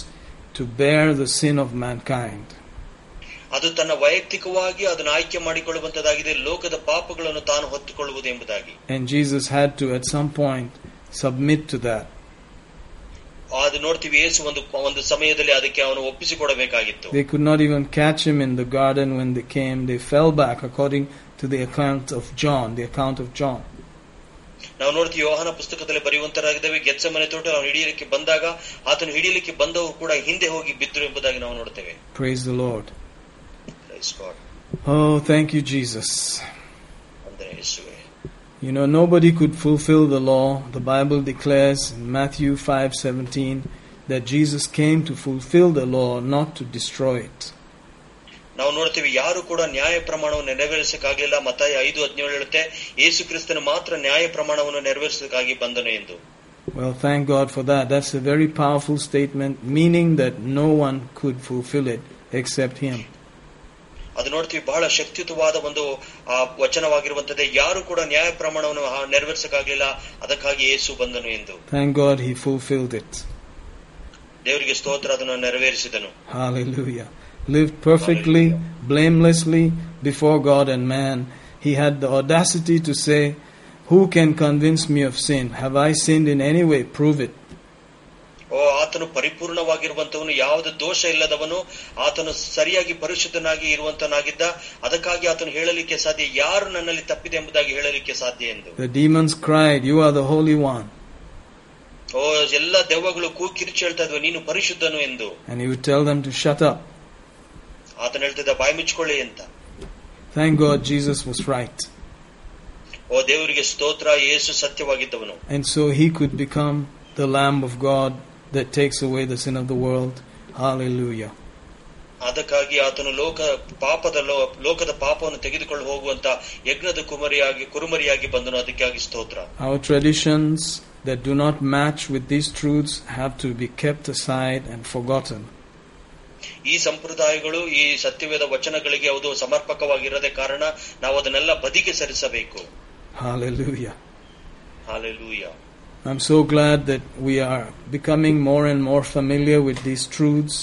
to bear the sin of mankind. ಅದು ತನ್ನ ವೈಯಕ್ತಿಕವಾಗಿ ಅದನ್ನು ಆಯ್ಕೆ ಮಾಡಿಕೊಳ್ಳುವಂತದ್ದಾಗಿದೆ ಲೋಕದ ಪಾಪಗಳನ್ನು ತಾನು ಹೊತ್ತುಕೊಳ್ಳುವುದು ಎಂಬುದಾಗಿ And Jesus had to, at some point, submit to that. ಅದು ನೋಡ್ತೀವಿ ಯೇಸು ಒಂದು ಒಂದು ಸಮಯದಲ್ಲಿ ಅದಕ್ಕೆ ಅವನು ಒಪ್ಪಿಸಿಕೊಡಬೇಕಾಗಿತ್ತು They could not even catch him in the garden when they came. They fell back, according to the account of John, the account of John. ನಾವು ನೋಡ್ತೀವಿ ಯೋಹಾನ ಪುಸ್ತಕದಲ್ಲಿ ಬರೆಯುವಂತರಾಗಿದ್ದೇವೆ ಗೆಚ್ಚಮನೆ ತೋಟ ಅವನು ಹಿಡಿಯಲಿಕ್ಕೆ ಬಂದಾಗ ಆತನು ಹಿಡಿಯಲಿಕ್ಕೆ ಬಂದವರು ಕೂಡ ಹಿಂದೆ ಹೋಗಿ ಬಿದ್ದರು ಎಂಬುದಾಗಿ ನಾವು ನೋಡ್ತೇವೆ Praise the Lord. Praise God. Oh, thank you, Jesus. ಅಂದರೆ ಯೇಸುವೆ You know, nobody could fulfill the law. The Bible declares in Matthew 5:17 that Jesus came to fulfill the law, not to destroy it. ನಾವು ನೋಡ್ತೀವಿ ಯಾರು ಕೂಡ ನ್ಯಾಯ ಪ್ರಮಾಣವನ್ನು ನೆರವೇರಿಸಕ್ಕಾಗಲಿಲ್ಲ ಮತ ಐದು ಹದಿನೇಳು ಹೇಳುತ್ತೆ ಯೇಸು ಕ್ರಿಸ್ತನು ಮಾತ್ರ ನ್ಯಾಯ ಪ್ರಮಾಣವನ್ನು ನೆರವೇರಿಸಕ್ಕಾಗಿ ಬಂದನು ಎಂದು Well, thank God for that. That's a very powerful statement, meaning that no one could fulfill it except Him. ಅದು ನೋಡ್ತೀವಿ ಬಹಳ ಶಕ್ತಿಯುತವಾದ ಒಂದು ವಚನವಾಗಿರುವಂತದ್ದೇ ಯಾರು ಕೂಡ ನ್ಯಾಯ ಪ್ರಮಾಣವನ್ನು ನೆರವೇರಿಸಕ್ಕಾಗಲಿಲ್ಲ ಅದಕ್ಕಾಗಿ ಯೇಸು ಬಂದನು ಎಂದು Thank God He fulfilled it. ದೇವರಿಗೆ ಸ್ತೋತ್ರ ಅದನ್ನು ನೆರವೇರಿಸಿದನು Hallelujah. Lived perfectly, blamelessly before God and man. He had the audacity to say, Who can convince me of sin? Have I sinned in any way? Prove it. ಓ ಆತನು ಪರಿಪೂರ್ಣವಾಗಿರುವಂತವನು ಯಾವುದೇ ದೋಷ ಇಲ್ಲದವನು ಆತನು ಸರಿಯಾಗಿ ಪರಿಶುದ್ಧನಾಗಿ ಇರುವಂತನಾಗಿದ್ದ ಅದಕ್ಕಾಗಿ ಆತನು ಹೇಳಲಿಕ್ಕೆ ಸಾಧ್ಯ ಯಾರು ನನ್ನಲ್ಲಿ ತಪ್ಪಿದೆ ಎಂಬುದಾಗಿ ಹೇಳಲಿಕ್ಕೆ ಸಾಧ್ಯ ಎಂದು The demons cried, You are the Holy One. ಓ ಎಲ್ಲ ದೆವ್ವಗಳು ಕೂ ಕಿರಿಚಿ ಹೇಳ್ತಾ ಇದ್ವು ನೀನು ಪರಿಶುದ್ಧನು ಎಂದು And he would tell them to shut up. ಆತನು ಹೇಳ್ತಿದ್ದ ಬಾಯಿ ಮುಚ್ಕೊಳ್ಳಿ ಅಂತ Thank God Jesus was right. ಓ ದೇವರಿಗೆ ಸ್ತೋತ್ರ ಯೇಸು ಸತ್ಯವಾಗಿದ್ದವನು And so he could become the Lamb of God that takes away the sin of the world. Hallelujah. ಅದಕ್ಕಾಗಿ ಆತನು ಲೋಕ ಪಾಪದ ಲೋ- ಲೋಕದ ಪಾಪವನ್ನು ತೆಗೆದುಕೊಂಡು ಹೋಗುವಂತ ಯಜ್ಞದ ಕುಮರಿಯಾಗಿ ಕುರುಮರಿಯಾಗಿ ಬಂದನು ಅದಕ್ಕಾಗಿ ಸ್ತೋತ್ರ Our traditions that do not match with these truths have to be kept aside and forgotten. ಈ ಸಂಪ್ರದಾಯಗಳು ಈ ಸತ್ಯವೇದ ವಚನಗಳಿಗೆ ಅದು ಸಮರ್ಪಕವಾಗಿರದೆ ಕಾರಣ ನಾವು ಅದನ್ನೆಲ್ಲ ಬದಿಗೆ ಸರಿಸಬೇಕು Hallelujah. Hallelujah. I'm so glad that we are becoming more and more familiar with these truths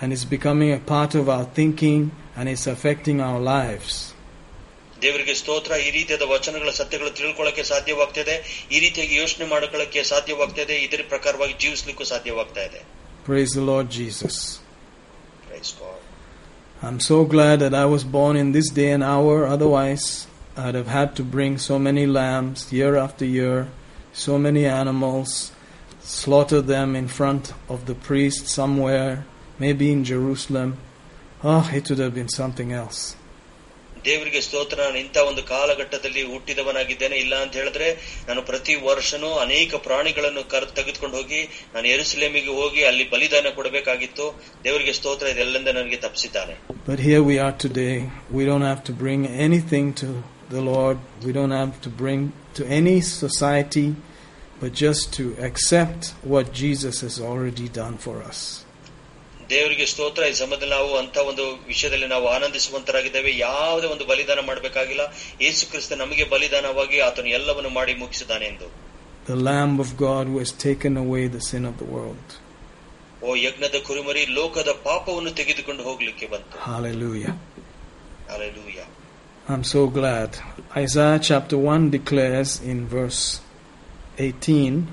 and it's becoming a part of our thinking and it's affecting our lives. ದೇವರಿಗೆ ಸ್ತೋತ್ರ ಈ ರೀತಿಯಾದ ವಚನಗಳ ಸತ್ಯಗಳು ತಿಳ್ಕೊಳ್ಳಕ್ಕೆ ಸಾಧ್ಯವಾಗ್ತದೆ ಈ ರೀತಿಯಾಗಿ ಯೋಚನೆ ಮಾಡ್ಕೊಳ್ಳಕ್ಕೆ ಸಾಧ್ಯವಾಗ್ತದೆ ಇದರ ಪ್ರಕಾರವಾಗಿ ಜೀವಿಸ್ಲಿಕ್ಕೂ ಸಾಧ್ಯವಾಗ್ತಾ ಇದೆ Praise the Lord Jesus. Praise God. I'm so glad that I was born in this day and hour, otherwise, I'd have had to bring so many lambs year after year, so many animals, slaughter them in front of the priest somewhere, maybe in Jerusalem. Oh, it would have been something else. ದೇವರಿಗೆ ಸ್ತೋತ್ರ ನಾನು ಇಂಥ ಒಂದು ಕಾಲಘಟ್ಟದಲ್ಲಿ ಹುಟ್ಟಿದವನಾಗಿದ್ದೇನೆ ಇಲ್ಲ ಅಂತ ಹೇಳಿದ್ರೆ ನಾನು ಪ್ರತಿ ವರ್ಷನೂ ಅನೇಕ ಪ್ರಾಣಿಗಳನ್ನು ಕರ್ ತೆಗೆದುಕೊಂಡು ಹೋಗಿ ನಾನು ಎರುಸಲೇಮಿಗೆ ಹೋಗಿ ಅಲ್ಲಿ ಬಲಿದಾನ ಕೊಡಬೇಕಾಗಿತ್ತು ದೇವರಿಗೆ ಸ್ತೋತ್ರ ಇದೆಲ್ಲಿಂದ ನನಗೆ ತಪ್ಪಿಸಿದ್ದಾನೆ But here we are today. We don't have to bring anything to the Lord. We don't have to bring to any society, but just to accept what Jesus has already done for us. ದೇವರಿಗೆ ಸ್ತೋತ್ರ ಈ ಸಮಯದಲ್ಲಿ ನಾವು ಅಂತ ಒಂದು ವಿಷಯದಲ್ಲಿ ನಾವು ಆನಂದಿಸುವಂತರಾಗಿದ್ದೇವೆ ಯಾವುದೇ ಒಂದು ಬಲಿದಾನ ಮಾಡಬೇಕಾಗಿಲ್ಲ ಯೇಸು ಕ್ರಿಸ್ತ ನಮಗೆ ಬಲಿದಾನವಾಗಿ ಆತನು ಎಲ್ಲವನ್ನು ಮಾಡಿ ಮುಗಿಸಿದ್ದಾನೆ ಎಂದು The Lamb of God who has taken away the sin of the world. ಓ ಯಜ್ಞದ ಕುರಿಮರಿ ಲೋಕದ ಪಾಪವನ್ನು ತೆಗೆದುಕೊಂಡು ಹೋಗ್ಲಿಕ್ಕೆ ಬಂತು Hallelujah. Hallelujah. I'm so glad. Isaiah chapter 1 declares in verse 18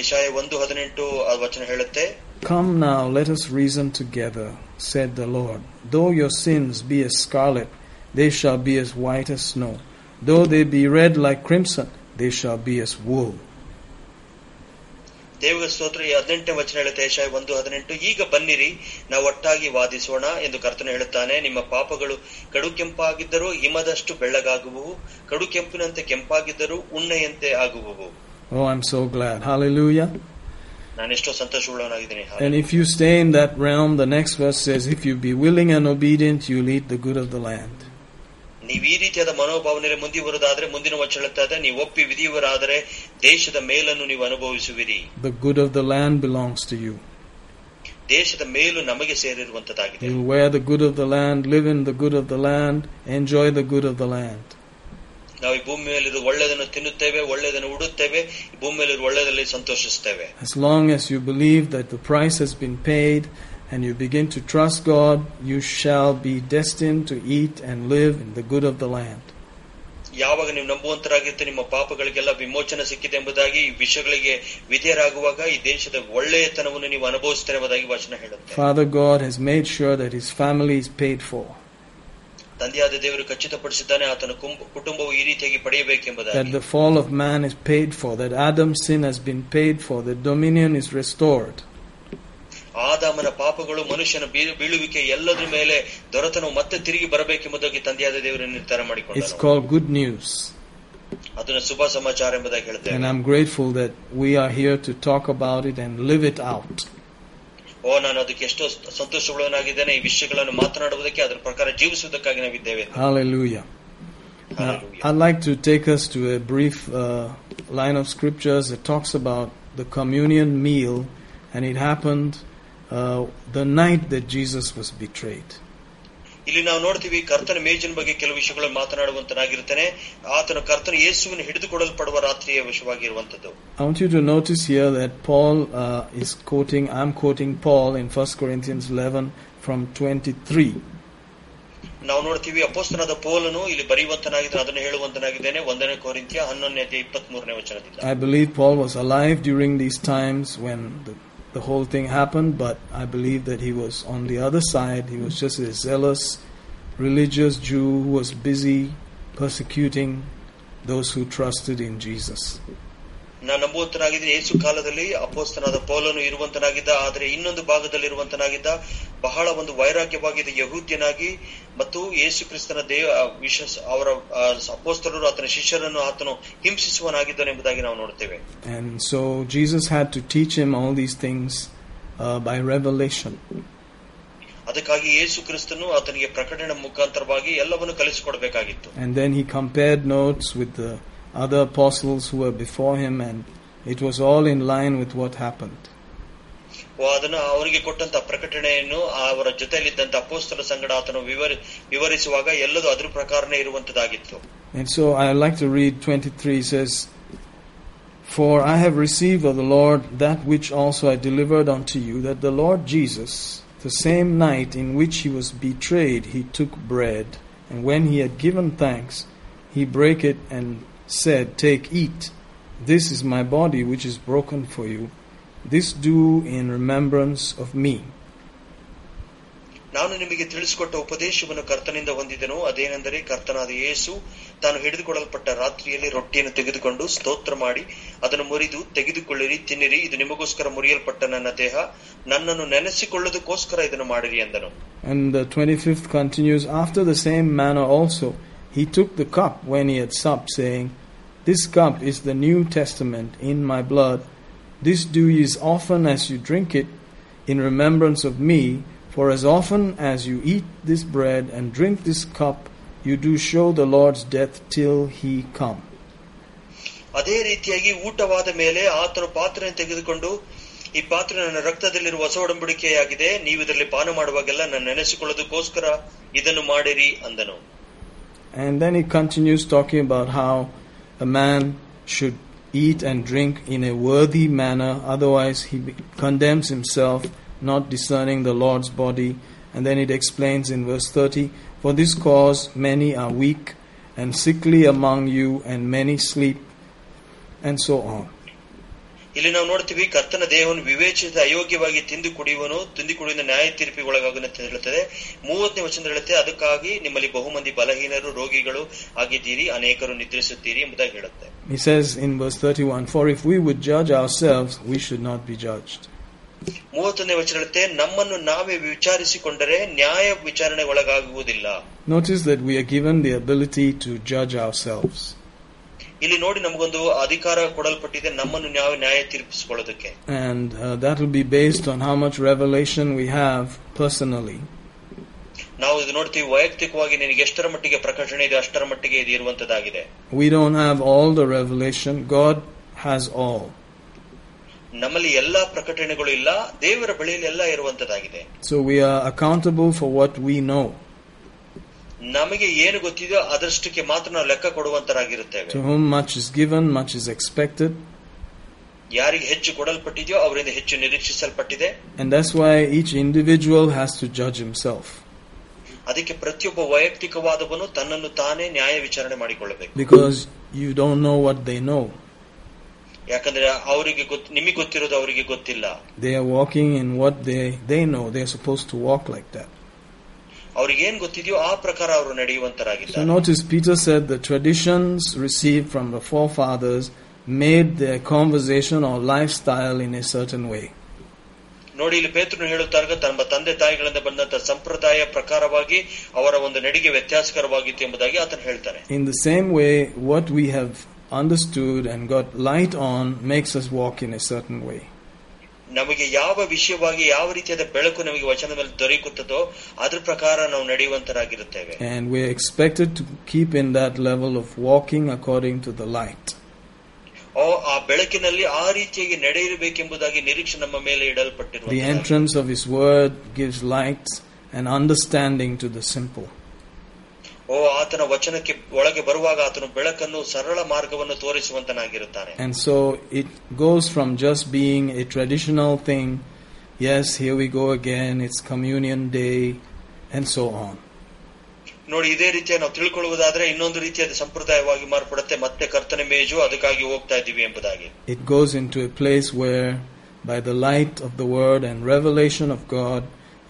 Yeshaya ಒಂದು ಹದಿನೆಂಟು ವಚನ ಹೇಳುತ್ತೆ Come now, let us reason together, said the Lord. Though your sins be as scarlet, they shall be as white as snow. Though they be red like crimson, they shall be as wool. ದೇವರ ಸ್ತೋತ್ರ ಈ ಹದಿನೆಂಟನೇ ವಚನ ಹೇಳುತ್ತೆ ಏಷಾಯ ಒಂದು ಹದಿನೆಂಟು ಈಗ ಬನ್ನಿರಿ ನಾವು ಒಟ್ಟಾಗಿ ವಾದಿಸೋಣ ಎಂದು ಕರ್ತನು ಹೇಳುತ್ತಾನೆ ನಿಮ್ಮ ಪಾಪಗಳು ಕಡು ಕೆಂಪಾಗಿದ್ದರೂ ಹಿಮದಷ್ಟು ಬೆಳ್ಳಗಾಗುವವು ಕಡು ಕೆಂಪಿನಂತೆ ಕೆಂಪಾಗಿದ್ದರೂ ಉಣ್ಣೆಯಂತೆ ಆಗುವವು Oh, I'm so glad. Hallelujah. ನಾನು ಎಷ್ಟೋ ಸಂತೋಷವುಳ್ಳವನಾಗಿದ್ದೀನಿ And if you stay in that realm, the next verse says, If you be willing and obedient, you'll eat the good of the land. ನೀವು ಈ ರೀತಿಯಾದ ಮನೋಭಾವನೆಯಲ್ಲಿ ಮುಂದುವರೆದಾದ್ರೆ ಮುಂದಿನ ವಚನ ಹೇಳುತ್ತಾ ಇದೆ ನೀವು ಒಪ್ಪಿ ವಿಧಿಯವರಾದರೆ ದೇಶದ ಮೇಲನ್ನು ನೀವು ಅನುಭವಿಸುವಿರಿ The good of the land belongs to you. ದೇಶದ ಮೇಲು ನಮಗೆ ಸೇರಿರುವಂತದ್ದಾಗಿದೆ You'll wear the good of the land, live in the good of the land, enjoy the good of the land. ನಾವು ಈ ಭೂಮಿ ಮೇಲಿರೋ ಒಳ್ಳೆಯದನ್ನು ತಿನ್ನುತ್ತೇವೆ ಒಳ್ಳೆಯದನ್ನು ಉಡುತ್ತೇವೆ ಈ ಭೂಮಿ ಮೇಲಿರೋ ಒಳ್ಳೆಯದಲ್ಲಿ ಸಂತೋಷಿಸ್ತೇವೆ As long as you believe that the price has been paid and you begin to trust God, you shall be destined to eat and live in the good of the land. ಯಾವಾಗ ನೀವು ನಂಬುವಂತರಾಗಿರ್ತೀರಿ ನಿಮ್ಮ ಪಾಪಗಳಿಗೆಲ್ಲ ವಿಮೋಚನೆ ಸಿಕ್ಕಿದೆ ಎಂಬುದಾಗಿ ಈ ವಿಷಯಗಳಿಗೆ ವಿಧೇಯರಾಗುವಾಗ ಈ ದೇಶದ ಒಳ್ಳೆಯತನವನ್ನು ನೀವು ಅನುಭವಿಸ್ತಾರೆ ಎಂಬುದಾಗಿ ವಚನ ಹೇಳುತ್ತೆ Father God has made sure that his family is paid for, ತಂದೆಯಾದ ದೇವರು ಖಚಿತಪಡಿಸಿದ್ದಾನೆ ಆತನ ಕುಂಬ- ಕುಟುಂಬವು ಈ ರೀತಿಯಾಗಿ that ಪಡೆಯಬೇಕೆಂಬುದಾಗಿ the fall of man is paid for, that Adam's sin has been paid for, that dominion is restored. ಆದಾಮನ ಪಾಪಗಳು ಮನುಷ್ಯನ ಬೀಳು- ಬೀಳುವಿಕೆ ಎಲ್ಲದ್ರ ಮೇಲೆ ದೊರೆತನವು ಮತ್ತೆ ತಿರುಗಿ ಬರಬೇಕೆಂಬುದಾಗಿ ತಂದೆಯಾದ ದೇವರು ನಿರ್ಧಾರ It's ಮಾಡಿಕೊಂಡನು called good news. ಅದನ್ನ ಶುಭ ಸಮಾಚಾರ ಎಂಬುದಾಗಿ And ಹೇಳ್ತೇವೆ I'm grateful that we are here to talk about it and live it out. ಓ ನಾನು ಅದಕ್ಕೆ ಎಷ್ಟೋ ಸಂತೋಷವುಳ್ಳವನಾಗಿದ್ದೇನೆ ಈ ವಿಷಯಗಳನ್ನು ಮಾತನಾಡುವುದಕ್ಕೆ ಅದರ ಪ್ರಕಾರ ಜೀವಿಸುವುದಕ್ಕಾಗಿ ನಾವಿದ್ದೇವೆ Hallelujah. Now, Hallelujah. I'd like to take us to a brief uh, line of scriptures that talks about the communion meal, and it happened uh, the night that Jesus was betrayed. ಇಲ್ಲಿ ನಾವು ನೋಡ್ತೀವಿ ಕರ್ತನ ಮೇಜಿನ ಬಗ್ಗೆ ಕೆಲವು ವಿಷಯಗಳನ್ನು ಮಾತನಾಡುವಂತನಾಗಿರ್ತೇನೆ ಆತನ ಕರ್ತನ ಯೇಸುವಿನ ಹಿಡಿದುಕೊಡಲ್ಪಡುವ ರಾತ್ರಿಯ ವಿಷಯವಾಗಿರುವಂತದ್ದು I want you to notice here that Paul uh, is quoting, I'm quoting Paul in 1 Corinthians 11 from 23. ನಾವು ನೋಡ್ತೀವಿ ಅಪೋಸ್ತನಾದ ಪೋಲನು ಇಲ್ಲಿ ಬರೆಯುವಂತನಾಗಿದ್ದಾನೆ ಅದನ್ನು ಹೇಳುವಂತನಾಗಿದ್ದೇನೆ ಒಂದನೇ ಕೋರಿಂತ್ಯ ಹನ್ನೊಂದನೇ ಅಧ್ಯಾಯ ಇಪ್ಪತ್ತ್ ಮೂರನೇ ವಚನದಿಂದ I believe Paul was alive during these times when the, whole thing happened, but I believe that he was on the other side. He was just a zealous, religious Jew who was busy persecuting those who trusted in Jesus. ನಾನು ನಂಬುವಂತನಾಗಿದ್ದ ಯೇಸು ಕಾಲದಲ್ಲಿ ಅಪೋಸ್ತನಾದ ಪೌಲನು ಇರುವಂತನಾಗಿದ್ದ ಆದರೆ ಇನ್ನೊಂದು ಭಾಗದಲ್ಲಿ ಇರುವಂತನಾಗಿದ್ದ ಬಹಳ ಒಂದು ವೈರಾಗ್ಯವಾಗಿದ್ದ ಯಹೂದ್ಯನಾಗಿ ಮತ್ತು ಯೇಸು ಕ್ರಿಸ್ತನ ದೇವ ವಿಶ್ವಾಸ ಅವರ ಅಪೋಸ್ತರರು ಆತನ ಶಿಷ್ಯರನ್ನು ಆತನು ಹಿಂಸಿಸುವನಾಗಿದ್ದನು ಎಂಬುದಾಗಿ ನಾವು ನೋಡ್ತೇವೆ and so Jesus had to teach him all these things uh, by revelation. ಅದಕ್ಕಾಗಿ ಯೇಸು ಕ್ರಿಸ್ತನು ಆತನಿಗೆ ಪ್ರಕಟಣೆ ಮುಖಾಂತರವಾಗಿ ಎಲ್ಲವನ್ನು ಕಲಿಸಿಕೊಡಬೇಕಾಗಿತ್ತು And then he compared notes with the other apostles who were before him, and it was all in line with what happened. ಓ, ಅದನ್ನು ಅವರಿಗೆ ಕೊಟ್ಟಂತ ಪ್ರಕಟಣೆಯನ್ನು ಅವರ ಜೊತೆಯಲ್ಲಿದ್ದಂತ ಅಪೋಸ್ತಲ ಸಂಗಡ ಆತನು ವಿವರಿ ವಿವರಿಸುವಾಗ ಎಲ್ಲದೂ ಅದ್ರ ಪ್ರಕಾರನೇ ಇರುವಂತದ್ದಾಗಿತ್ತು And so I like to read 23 It says, For I have received of the Lord that which also I delivered unto you, that the Lord Jesus, the same night in which he was betrayed, he took bread, and when he had given thanks, he brake it and said, Take, eat. This is my body which is broken for you. This do in remembrance of me. ನಾನು ನಿಮಗೆ ತಿಳಿಸಿಕೊಟ್ಟ ಉಪದೇಶವನ್ನು ಕರ್ತನಿಂದ ಹೊಂದಿದೆನು ಅದೇನೆಂದರೆ ಕರ್ತನಾದ ಯೇಸು ತಾನು ಹಿಡಿದುಕೊಡಲ್ಪಟ್ಟ ರಾತ್ರಿಯಲ್ಲಿ ರೊಟ್ಟಿಯನ್ನು ತೆಗೆದುಕೊಂಡು ಸ್ತೋತ್ರ ಮಾಡಿ ಅದನ್ನು ಮುರಿದು ತೆಗೆದುಕೊಳ್ಳಿರಿ ತಿನ್ನಿರಿ ಇದು ನಿಮಗೋಸ್ಕರ ಮುರಿಯಲ್ಪಟ್ಟ ನನ್ನ ದೇಹ ನನ್ನನ್ನು ನೆನೆಸಿಕೊಳ್ಳೋದಕ್ಕೋಸ್ಕರ ಇದನ್ನು ಮಾಡಿರಿ ಎಂದನು And the 25th continues, After the same manner also, he took the cup when he had supped, saying, This cup is the New Testament in my blood. This do ye as often as you drink it in remembrance of me. For as often as you eat this bread and drink this cup, you do show the Lord's death till he come. ಅದೇ ರೀತಿಯಾಗಿ ಊಟವಾದ ಮೇಲೆ ಆತನು ಪಾತ್ರೆಯನ್ನು ತೆಗೆದುಕೊಂಡು ಈ ಪಾತ್ರೆ ನನ್ನ ರಕ್ತದಲ್ಲಿರುವ ಹೊಸ ಒಡಂಬಡಿಕೆಯಾಗಿದೆ ನೀವು ಇದರಲ್ಲಿ ಪಾನ ಮಾಡುವಾಗೆಲ್ಲ ನನ್ನ ನೆನೆಸಿಕೊಳ್ಳೋದಕ್ಕೋಸ್ಕರ ಇದನ್ನು ಮಾಡಿರಿ ಅಂದನು And then he continues talking about how a man should eat and drink in a worthy manner, otherwise, he condemns himself, not discerning the Lord's body. And then it explains in verse 30 For this cause many are weak and sickly among you, and many sleep, and so on. ಇಲ್ಲಿ ನಾವು ನೋಡ್ತೀವಿ ಕರ್ತನ ದೇಹವನ್ನು ವಿವೇಚಿಸಿದ ಅಯೋಗ್ಯವಾಗಿ ತಿಂದು ಕುಡಿಯುವನು ತಿಂದು ಕುಡಿಯುವ ನ್ಯಾಯ ತೀರ್ಪಿಗೆ ಒಳಗಾಗುವಂತೆ ಅಂತ ಹೇಳುತ್ತದೆ ಮೂವತ್ತನೇ ವಚನ ಹೇಳುತ್ತೆ ಅದಕ್ಕಾಗಿ ನಿಮ್ಮಲ್ಲಿ ಬಹುಮಂದಿ ಬಲಹೀನರು ರೋಗಿಗಳು ಆಗಿದ್ದೀರಿ ಅನೇಕರು ನಿದ್ರಿಸುತ್ತೀರಿ ಎಂಬುದಾಗಿ ಹೇಳುತ್ತೆ He says in verse 31 For if we would judge ourselves, we should not be judged. ಮೂವತ್ತೊಂದನೇ ವಚನ ಹೇಳುತ್ತೆ ನಮ್ಮನ್ನು ನಾವೇ ವಿಚಾರಿಸಿಕೊಂಡರೆ ನ್ಯಾಯ ವಿಚಾರಣೆ ಒಳಗಾಗುವುದಿಲ್ಲ Notice that we are given the ability to judge ourselves. ಇಲ್ಲಿ ನೋಡಿ ನಮಗೊಂದು ಅಧಿಕಾರ ಕೊಡಲ್ಪಟ್ಟಿದೆ ನಮ್ಮನ್ನು ನಾವು ನ್ಯಾಯ ತೀರ್ಪಿಸಿಕೊಳ್ಳೋದಕ್ಕೆ And uh, that will be based on how much revelation we have personally. ನಾವು ಇದು ನೋಡ್ತೀವಿ ವೈಯಕ್ತಿಕವಾಗಿ ನಿನಗೆ ಎಷ್ಟರ ಮಟ್ಟಿಗೆ ಪ್ರಕಟಣೆ ಇದೆ ಅಷ್ಟರ ಮಟ್ಟಿಗೆ ಇದು ಇರುವಂತದ್ದಾಗಿದೆ We don't have all the revelation, God has all. ನಮ್ಮಲ್ಲಿ ಎಲ್ಲಾ ಪ್ರಕಟಣೆಗಳು ಇಲ್ಲ ದೇವರ ಬಳಿಯಲ್ಲಿ ಎಲ್ಲ ಇರುವಂತದ್ದಾಗಿದೆ So we are accountable for what we know. ನಮಗೆ ಏನು ಗೊತ್ತಿದೆಯೋ ಅದರಷ್ಟಕ್ಕೆ ಮಾತ್ರ ನಾವು ಲೆಕ್ಕ ಕೊಡುವಂತರಾಗಿರುತ್ತೇವೆ To whom much is given, much is expected. ಯಾರಿಗೆ ಹೆಚ್ಚು ಕೊಡಲ್ಪಟ್ಟಿದೆಯೋ ಅವರಿಂದ ಹೆಚ್ಚು ನಿರೀಕ್ಷಿಸಲ್ಪಟ್ಟಿದೆ And that's why each individual has to judge himself. ಅದಕ್ಕೆ ಪ್ರತಿಯೊಬ್ಬ ವೈಯಕ್ತಿಕವಾದವನು ತನ್ನನ್ನು ತಾನೇ ನ್ಯಾಯ ವಿಚಾರಣೆ ಮಾಡಿಕೊಳ್ಳಬೇಕು Because you don't know what they know. ಯಾಕಂದ್ರೆ ಅವರಿಗೆ ಗೊತ್ತು ನಿಮಗೆ ಗೊತ್ತಿರೋದು ಅವರಿಗೆ ಗೊತ್ತಿಲ್ಲ They are walking in what they, they know. They're supposed to walk like that. ಅವ್ರಿಗೆ ಏನ್ ಗೊತ್ತಿದೆಯೋ ಆ ಪ್ರಕಾರ ಅವರು So ನಡೆಯುವಂತರಾಗಿದ್ದಾರೆ notice Peter said the traditions received from the forefathers made their conversation or lifestyle in a certain way. ನೋಡಿ ಇಲ್ಲಿ ಪೇತ್ರನು ಹೇಳುತ್ತಾರೆ ತಮ್ಮ ತಂದೆ ತಾಯಿಗಳಿಂದ ಬಂದಂತ ಸಂಪ್ರದಾಯ ಪ್ರಕಾರವಾಗಿ ಅವರ ಒಂದು ನಡಿಗೆ ವ್ಯತ್ಯಾಸಕರವಾಗಿತ್ತು ಎಂಬುದಾಗಿ ಆತನು ಹೇಳ್ತಾನೆ In the same way, what we have understood and got light on makes us walk in a certain way. ನಮಗೆ ಯಾವ ವಿಷಯವಾಗಿ ಯಾವ ರೀತಿಯಾದ ಬೆಳಕು ನಮಗೆ ವಚನದ ಮೇಲೆ ದೊರಕುತ್ತದೋ ಅದ್ರ ಪ್ರಕಾರ ನಾವು ನಡೆಯುವಂತರಾಗಿರುತ್ತೇವೆ And we're expected to keep in that level of walking according to the light. ಓ ಆ ಬೆಳಕಿನಲ್ಲಿ ಆ ರೀತಿಯಾಗಿ ನಡೆಯಬೇಕೆಂಬುದಾಗಿ ನಿರೀಕ್ಷೆ ನಮ್ಮ ಮೇಲೆ The ಇಡಲ್ಪಟ್ಟಿರುವ entrance of His Word gives light and understanding to the simple. ಓ ಆತನ ವಚನಕ್ಕೆ ಒಳಗೆ ಬರುವಾಗ ಆತನು ಬೆಳಕನ್ನು ಸರಳ ಮಾರ್ಗವನ್ನು ತೋರಿಸುವಂತನಾಗಿರುತ್ತಾನೆ And so it goes from just being a traditional thing, yes, here we go again, it's communion day, and so on. ನೋಡಿ ಇದೇ ರೀತಿಯ ನಾವು ತಿಳ್ಕೊಳ್ಳುವುದಾದ್ರೆ ಇನ್ನೊಂದು ರೀತಿಯಾದ ಸಂಪ್ರದಾಯವಾಗಿ ಮಾರ್ಪಡುತ್ತೆ ಮತ್ತೆ ಕರ್ತನ ಮೇಜು ಅದಕ್ಕಾಗಿ ಹೋಗ್ತಾ ಇದ್ದೀವಿ ಎಂಬುದಾಗಿ It goes into a place where, by the light of the Word and revelation of God,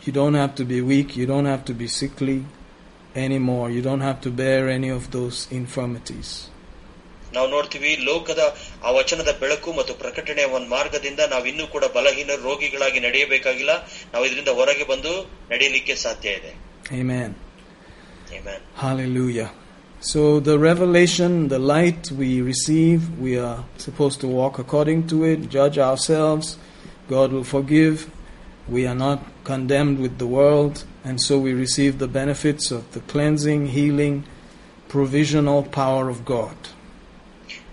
you don't have to be weak, you don't have to be sickly anymore, you don't have to bear any of those infirmities. ನಾವು ನೋಡ್ತೀವಿ ಲೋಕದ ಆ ವಚನದ ಬೆಳಕು ಮತ್ತು ಪ್ರಕಟಣೆಯ ಒಂದು ಮಾರ್ಗದಿಂದ ನಾವು ಇನ್ನೂ ಕೂಡ ಬಲಹೀನ ರೋಗಿಗಳಾಗಿ ನಡೆಯಬೇಕಾಗಿಲ್ಲ ನಾವು ಇದರಿಂದ ಹೊರಗೆ ಬಂದು ನಡೆಯಲಿಕ್ಕೆ ಸಾಧ್ಯ ಇದೆ Amen. Amen. Hallelujah. So the revelation, the light we receive, we are supposed to walk according to it, judge ourselves. God will forgive. We are not condemned with the world, and so we receive the benefits of the cleansing, healing, provisional power of God.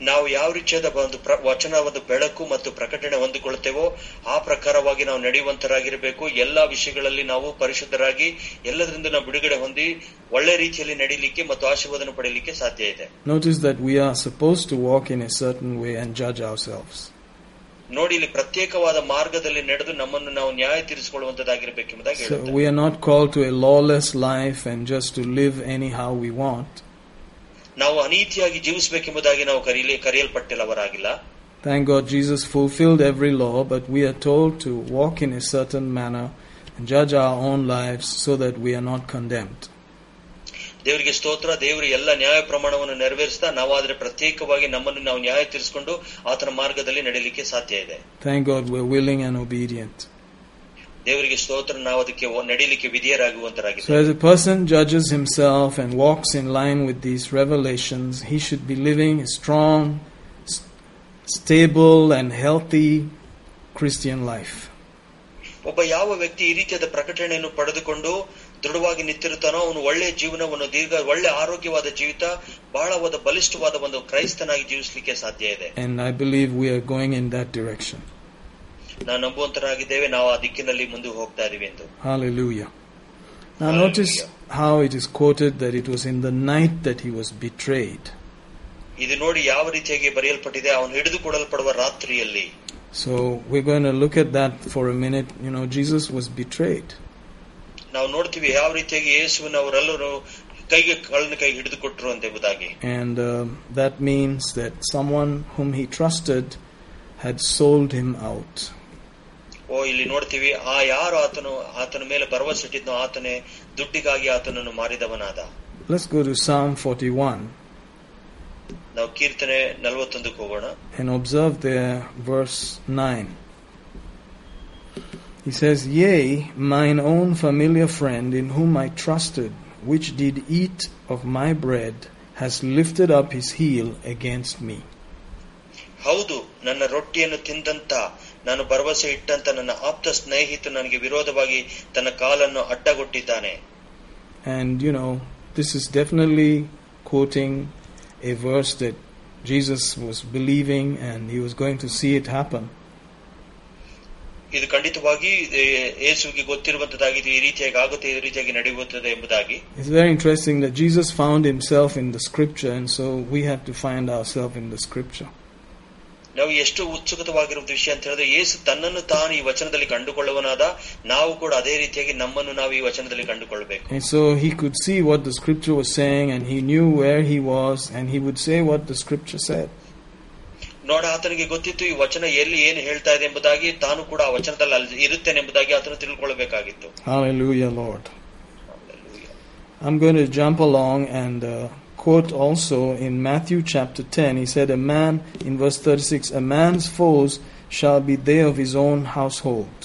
ನಾವು ಯಾವ ರೀತಿಯಾದ ಒಂದು ಪ್ರ- ವಚನ ಒಂದು ಬೆಳಕು ಮತ್ತು ಪ್ರಕಟಣೆ ಹೊಂದಿಕೊಳ್ಳುತ್ತೇವೋ ಆ ಪ್ರಕಾರವಾಗಿ ನಾವು ನಡೆಯುವಂತರಾಗಿರಬೇಕು ಎಲ್ಲಾ ವಿಷಯಗಳಲ್ಲಿ ನಾವು ಪರಿಶುದ್ಧರಾಗಿ ಎಲ್ಲದರಿಂದ ನಾವು ಬಿಡುಗಡೆ ಹೊಂದಿ ಒಳ್ಳೆ ರೀತಿಯಲ್ಲಿ ನಡೀಲಿಕ್ಕೆ ಮತ್ತು ಆಶೀರ್ವಾದನ ಪಡೆಯಲಿಕ್ಕೆ ಸಾಧ್ಯ ಇದೆ Notice that we are supposed to walk in a certain way and judge ourselves. ನೋಡಿ ಇಲ್ಲಿ ಪ್ರತ್ಯೇಕವಾದ ಮಾರ್ಗದಲ್ಲಿ ನಡೆದು ನಮ್ಮನ್ನು ನಾವು ನ್ಯಾಯ ತೀರಿಸಿಕೊಳ್ಳುವಂತದ್ದಾಗಿರ್ಬೇಕೆಂಬುದಾಗಿ So ಹೇಳುತ್ತೆ we are not called to a lawless life and just to live anyhow we want. ನಾವು ಅನೀತಿಯಾಗಿ ಜೀವಿಸಬೇಕೆಂಬುದಾಗಿ ನಾವು ಕರೀಲಿ ಕರೆಯಲ್ಪಟ್ಟಿಲ್ಲವರಾಗಿಲ್ಲ Thank God Jesus fulfilled every law, but we are told to walk in a certain manner and judge our own lives so that we are not condemned. ದೇವರಿಗೆ ಸ್ತೋತ್ರ ದೇವರು ಎಲ್ಲ ನ್ಯಾಯ ಪ್ರಮಾಣವನ್ನು ನೆರವೇರಿಸ್ತಾ ನಾವಾದ್ರೆ ಪ್ರತ್ಯೇಕವಾಗಿ ನಮ್ಮನ್ನು ನಾವು ನ್ಯಾಯ ತೀರಿಸಿಕೊಂಡು ಆತನ ಮಾರ್ಗದಲ್ಲಿ ನಡೀಲಿಕ್ಕೆ ಸಾಧ್ಯ ಇದೆ Thank God we're willing and obedient. ದೇವರಿಗೆ ಸ್ತೋತ್ರ ನಾವು ಅದಕ್ಕೆ ಒ- ನಡೀಲಿಕ್ಕೆ So ವಿಧಿಯರಾಗುವಂತರಾಗಿದೆ as a person judges himself and walks in line with these revelations, he should be living a strong, s- stable and healthy Christian life. ಒಬ್ಬ ಯಾವ ವ್ಯಕ್ತಿ ಈ ರೀತಿಯಾದ ಪ್ರಕಟಣೆಯನ್ನು ಪಡೆದುಕೊಂಡು ದೃಢವಾಗಿ ನಿಂತಿರುತ್ತಾನೋ ಅವನು ಒಳ್ಳೆಯ ಜೀವನವನ್ನು ದೀರ್ಘ ಒಳ್ಳೆ ಆರೋಗ್ಯವಾದ ಜೀವಿತ ಬಹಳವಾದ ಬಲಿಷ್ಠವಾದ ಒಂದು ಕ್ರೈಸ್ತನಾಗಿ ಜೀವಿಸಲಿಕ್ಕೆ ಸಾಧ್ಯ ಇದೆ And I believe we are going in that direction. ನಾವು ನಂಬುವಂತರಾಗಿದ್ದೇವೆ ನಾವು ಆ ದಿಕ್ಕಿನಲ್ಲಿ ಮುಂದೆ ಹೋಗ್ತಾ ಇದೀವಿ ಎಂದು Hallelujah. Now Hallelujah. notice how it is quoted that it was in the night that he was betrayed. ಇದು ನೋಡಿ ಯಾವ ರೀತಿಯಾಗಿ ಬರೆಯಲ್ಪಟ್ಟಿದೆ ಅವನು ಹಿಡಿದುಕೊಡಲ್ಪಡುವ ರಾತ್ರಿಯಲ್ಲಿ So we're going to look at that for a minute. You know, Jesus was betrayed. ನಾವು ನೋಡ್ತೀವಿ ಯಾವ ರೀತಿಯಾಗಿ ಯೇಸುವಿನ ಅವರೆಲ್ಲರೂ ಕೈಗೆ ಕಳ್ಳನ ಹಿಡಿದು ಕೊಟ್ಟರು ಅಂತ ಎಂಬುದಾಗಿ and that means that that someone whom he trusted had sold him out. ಓ ಇಲ್ಲಿ ನೋಡ್ತೀವಿ ಆ ಯಾರು ಆತನು ಆತನ ಮೇಲೆ ಭರವಸೆ ಇಟ್ಟಿದ್ನೋ ಆತನೇ ದುಡ್ಡಿಗಾಗಿ ಆತನನ್ನು ಮಾರಿದವನಾದ Let's go to Psalm 41 ನಾವು ಕೀರ್ತನೆ ನಲವತ್ತೊಂದಕ್ಕೆ ಹೋಗೋಣ and observe there verse 9. He says, Yea, mine own familiar friend in whom I trusted, which did eat of my bread, has lifted up his heel against me. ಹೌದು ನನ್ನ ರೊಟ್ಟಿಯನ್ನು ತಿಂದಂತ ನಾನು ಭರವಸೆ ಇಟ್ಟಂತ ನನ್ನ ಆಪ್ತ ಸ್ನೇಹಿತ ನನಗೆ ವಿರೋಧವಾಗಿ ತನ್ನ ಕಾಲನ್ನು ಅಡ್ಡಗೊಟ್ಟಿದ್ದಾನೆ And you know, this is definitely quoting a verse that Jesus was believing and he was going to see it happen. ಇದು ಖಂಡಿತವಾಗಿ ಏ, ಯೇಸುವಿಗೆ ಗೊತ್ತಿರುವಂತದ್ದಾಗಿದೆ ಈ ರೀತಿಯಾಗಿ ಆಗುತ್ತೆ ಈ ರೀತಿಯಾಗಿ ನಡೆಯುತ್ತದೆ ಎಂಬುದಾಗಿ It's very interesting that Jesus found himself in the scripture, and so we have to find ourselves in the scripture. ನಾವು ಎಷ್ಟು ಉತ್ಸುಕತವಾಗಿರುವ ವಿಷಯ ಅಂತ ಹೇಳಿದ್ರೆ ಯೇಸು ತನ್ನನ್ನು ತಾನು ಈ ವಚನದಲ್ಲಿ ಕಂಡುಕೊಳ್ಳುವನಾದ ನಾವು ಕೂಡ ಅದೇ ರೀತಿಯಾಗಿ ನಮ್ಮನ್ನು ನಾವು ಈ ವಚನದಲ್ಲಿ ಕಂಡುಕೊಳ್ಳಬೇಕು And so he could see what the scripture was saying, and he knew where he was, and he would say what the scripture said. ನೋಡ ಆತನಿಗೆ ಗೊತ್ತಿತ್ತು ಈ ವಚನ ಎಲ್ಲಿ ಏನು ಹೇಳ್ತಾ ಇದೆ ಎಂಬುದಾಗಿ ತಾನು ಕೂಡ ಆ ವಚನದಲ್ಲಿ ಅಲ್ಲಿ ಇರುತ್ತೇನೆ ಎಂಬುದಾಗಿ ಆತನು ತಿಳ್ಕೊಳ್ಬೇಕಾಗಿತ್ತು Hallelujah, Lord. I'm going to jump along and uh, quote also in Matthew chapter 10. He said, A man, in verse 36, a man's foes shall be they of his own household.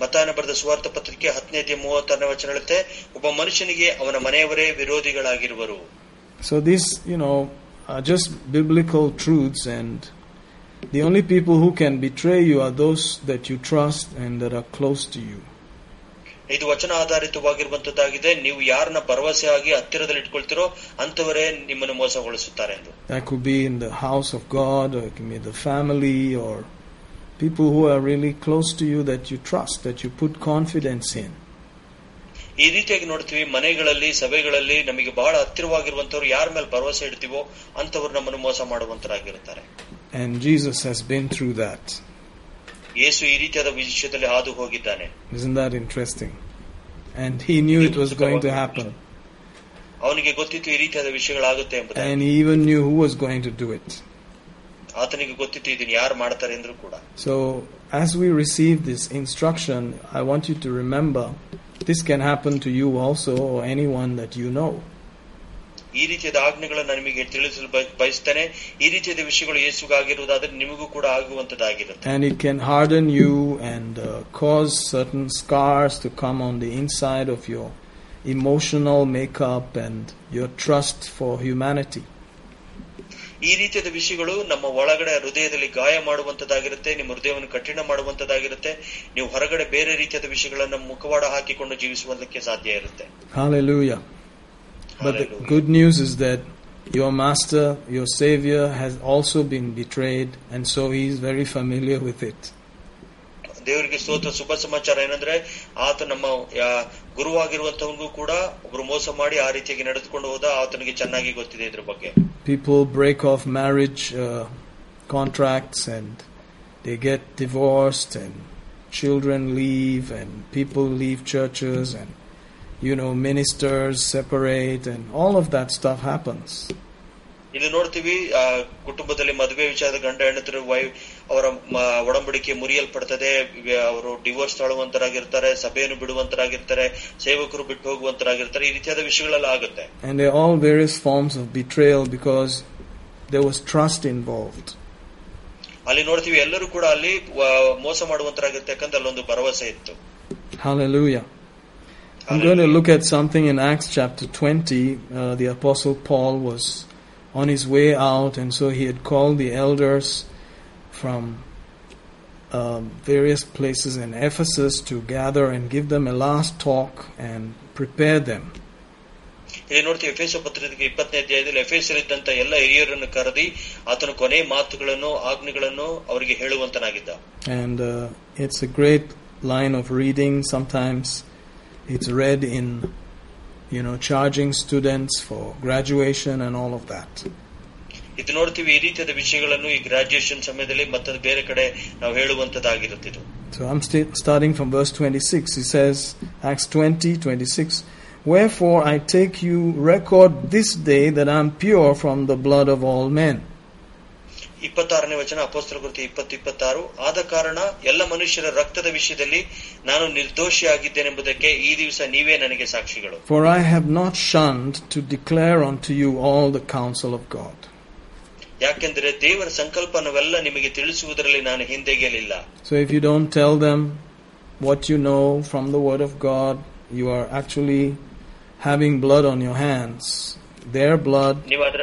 ಮತಾನ ಬರೆದ ಸುವಾರ್ಥ ಪತ್ರಿಕೆ ಹತ್ತನೇ ಮೂವತ್ತಾರನೇ ವಚನ ಹೇಳುತ್ತೆ ಒಬ್ಬ ಮನುಷ್ಯನಿಗೆ ಅವನ ಮನೆಯವರೇ ವಿರೋಧಿಗಳಾಗಿರುವರು So this, you know, are just biblical truths, and the only people who can betray you are those that you trust and that are close to you. ಇದು ವಚನ ಆಧಾರಿತವಾಗಿರುವಂತದ್ದಾಗಿದೆ ನೀವು ಯಾರನ್ನ ಭರವಸೆಯಾಗಿ ಹತ್ತಿರದಲ್ಲಿ ಇಟ್ಕೊಳ್ತಿರೋ ಅಂತವರೇ ನಿಮ್ಮನ್ನು ಮೋಸಗೊಳಿಸುತ್ತಾರೆ ಎಂದು That could be in the house of God, or it can be the family, or people who are really close to you that you trust, that you put confidence in. ಈ ರೀತಿಯಾಗಿ ನೋಡ್ತೀವಿ ಮನೆಗಳಲ್ಲಿ ಸಭೆಗಳಲ್ಲಿ ನಮಗೆ ಬಹಳ ಹತ್ತಿರವಾಗಿರುವಂತವ್ರು ಯಾರ ಮೇಲೆ ಭರವಸೆ ಇಡ್ತೀವೋ ಅಂತವ್ರು ನಮ್ಮನ್ನು ಮೋಸ ಮಾಡುವಂತರಾಗಿರುತ್ತಾರೆ And Jesus has been through that. ಯೇಸು ಈ ರೀತಿಯಾದ ವಿಷಯದಲ್ಲಿ ಹಾದು ಹೋಗಿದ್ದಾನೆ Isn't that interesting? And he knew it was going to happen. ಅವನಿಗೆ ಗೊತ್ತಿತ್ತು ಈ ರೀತಿಯಾದ ವಿಷಯಗಳಾಗುತ್ತೆ ಎಂಬುದಾಗಿ And he even knew who was going to do it. ಆತನಿಗೆ ಗೊತ್ತಿತ್ತು ಇದನ್ನು ಯಾರು ಮಾಡ್ತಾರೆ ಎಂದ್ರು ಕೂಡ So, as we receive this instruction, I want you to remember this can happen to you also or anyone that you know. ಈ ರೀತಿಯಾದ ಆಜ್ಞೆಗಳನ್ನು ನಿಮಗೆ ತಿಳಿಸಲು ಬಯ- ಬಯಸ್ತೇನೆ ಈ ರೀತಿಯಾದ ವಿಷಯಗಳು ಯೇಸುಗಾಗಿರುವುದಾದ್ರೆ ನಿಮಗೂ ಕೂಡ ಆಗುವಂತದ್ದಾಗಿರುತ್ತೆ And it can harden you and uh, cause certain scars to come on the inside of your emotional makeup and your trust for humanity. ಈ ರೀತಿಯಾದ ವಿಷಯಗಳು ನಮ್ಮ ಒಳಗಡೆ ಹೃದಯದಲ್ಲಿ ಗಾಯ ಮಾಡುವಂತದ್ದಾಗಿರುತ್ತೆ ನಿಮ್ಮ ಹೃದಯವನ್ನು ಕಠಿಣ ಮಾಡುವಂತದ್ದಾಗಿರುತ್ತೆ ನೀವು ಹೊರಗಡೆ ಬೇರೆ ರೀತಿಯಾದ ವಿಷಯಗಳನ್ನ ಮುಖವಾಡ ಹಾಕಿಕೊಂಡು ಜೀವಿಸುವುದಕ್ಕೆ ಸಾಧ್ಯ ಇರುತ್ತೆ Hallelujah. But the Hallelujah. good news is that Your master, your savior has also been betrayed, and so he is very familiar with it. ದೇವರಿಗೆ ಸ್ತೋತ್ರ ಶುಭ ಸಮಾಚಾರ ಏನಂದ್ರೆ ಆತ ನಮ್ಮ ಗುರುವಾಗಿರುವಂತವನಿಗೂ ಕೂಡ ಒಬ್ರು ಮೋಸ ಮಾಡಿ ಆ ರೀತಿಯಾಗಿ ನಡೆದುಕೊಂಡು ಹೋದ ಆತನಿಗೆ ಚೆನ್ನಾಗಿ ಗೊತ್ತಿದೆ ಇದ್ರ ಬಗ್ಗೆ. People break off marriage contracts and they get divorced and children leave and people leave churches and you know ministers separate and all of that stuff happens ಇಲ್ಲಿ ನೋಡ್ತೀವಿ ಕುಟುಂಬದಲ್ಲಿ ಮದುವೆ ವಿಚಾರದ ಗಂಡ ವೈ ಅವರ ಮ- ಒಡಂಬಡಿಕೆ ಮುರಿಯಲ್ಪಡ್ತದೆ ಇವ- ಅವರು ಡಿವೋರ್ಸ್ ತಾಳುವಂತರಾಗಿರ್ತಾರೆ ಸಭೆಯನ್ನು ಬಿಡುವಂತರಾಗಿರ್ತಾರೆ ಸೇವಕರು ಬಿಟ್ಟು ಹೋಗುವಂತರಾಗಿರ್ತಾರೆ ಈ ರೀತಿಯಾದ ವಿಷಯಗಳೆಲ್ಲ ಆಗುತ್ತೆ And there are all various forms of betrayal because there was trust involved. ಅಲ್ಲಿ ನೋಡ್ತೀವಿ ಎಲ್ಲರೂ ಕೂಡ ಅಲ್ಲಿ ವ- ಮೋಸ ಮಾಡುವಂತರಾಗಿರುತ್ತೆ ಯಾಕಂದ್ರೆ ಅಲ್ಲೊಂದು ಭರವಸೆ ಇತ್ತು Hallelujah. I'm going to look at something in Acts chapter 20. Uh, the Apostle Paul was on his way out, and so he had called the elders from um, various places in Ephesus to gather and give them a last talk and prepare them. ಇಲ್ಲಿ ನೋಡ್ತೀವಿ ಎಫೆಸ ಪತ್ರಿಕೆ ಇಪ್ಪತ್ತನೇ ಅಧ್ಯಾಯದಲ್ಲಿ ಎಫೆಸರಿದ್ದಂತ ಎಲ್ಲ ಹಿರಿಯರನ್ನು ಕರೆದಿ ಆತನ ಕೊನೆ ಮಾತುಗಳನ್ನು ಆಜ್ಞೆಗಳನ್ನು ಅವರಿಗೆ ಹೇಳುವಂತನಾಗಿದ್ದ And uh, it's a great line of reading. Sometimes it's read in, you know, charging students for graduation and all of that. ಇದು ನೋಡ್ತೀವಿ ಈ ರೀತಿಯಾದ ವಿಷಯಗಳನ್ನು ಈ ಗ್ರಾಜುಯೇಷನ್ ಸಮಯದಲ್ಲಿ ಮತ್ತೊಂದು ಬೇರೆ ಕಡೆ ನಾವು ಹೇಳುವಂತದ್ದಾಗಿರುತ್ತಿದ್ದು So I'm sta- starting from verse 26. He says, Acts 20, 26, Wherefore I take you record this day that I am pure from the blood of all men. ಇಪ್ಪತ್ತಾರನೇ ವಚನ ಅಪೋಸ್ತರ ಕೃತಿ ಇಪ್ಪತ್ತು ಇಪ್ಪತ್ತಾರು ಆದ ಕಾರಣ ಎಲ್ಲ ಮನುಷ್ಯರ ರಕ್ತದ ವಿಷಯದಲ್ಲಿ ನಾನು ನಿರ್ದೋಷಿಯಾಗಿದ್ದೇನೆಂಬುದಕ್ಕೆ ಈ ದಿವಸ ನೀವೇ ನನಗೆ ಸಾಕ್ಷಿಗಳು For I have not shunned to declare unto you all the counsel of God. ಯಾಕೆಂದರೆ ದೇವರ ಸಂಕಲ್ಪನವೆಲ್ಲ ನಿಮಗೆ ತಿಳಿಸುವುದರಲ್ಲಿ ನಾನು ಹಿಂದೆಗೆಯಲಿಲ್ಲ So if you don't tell them what you know from the Word of God, you are actually having blood on your hands. Their blood ನೀವು ಅದ್ರ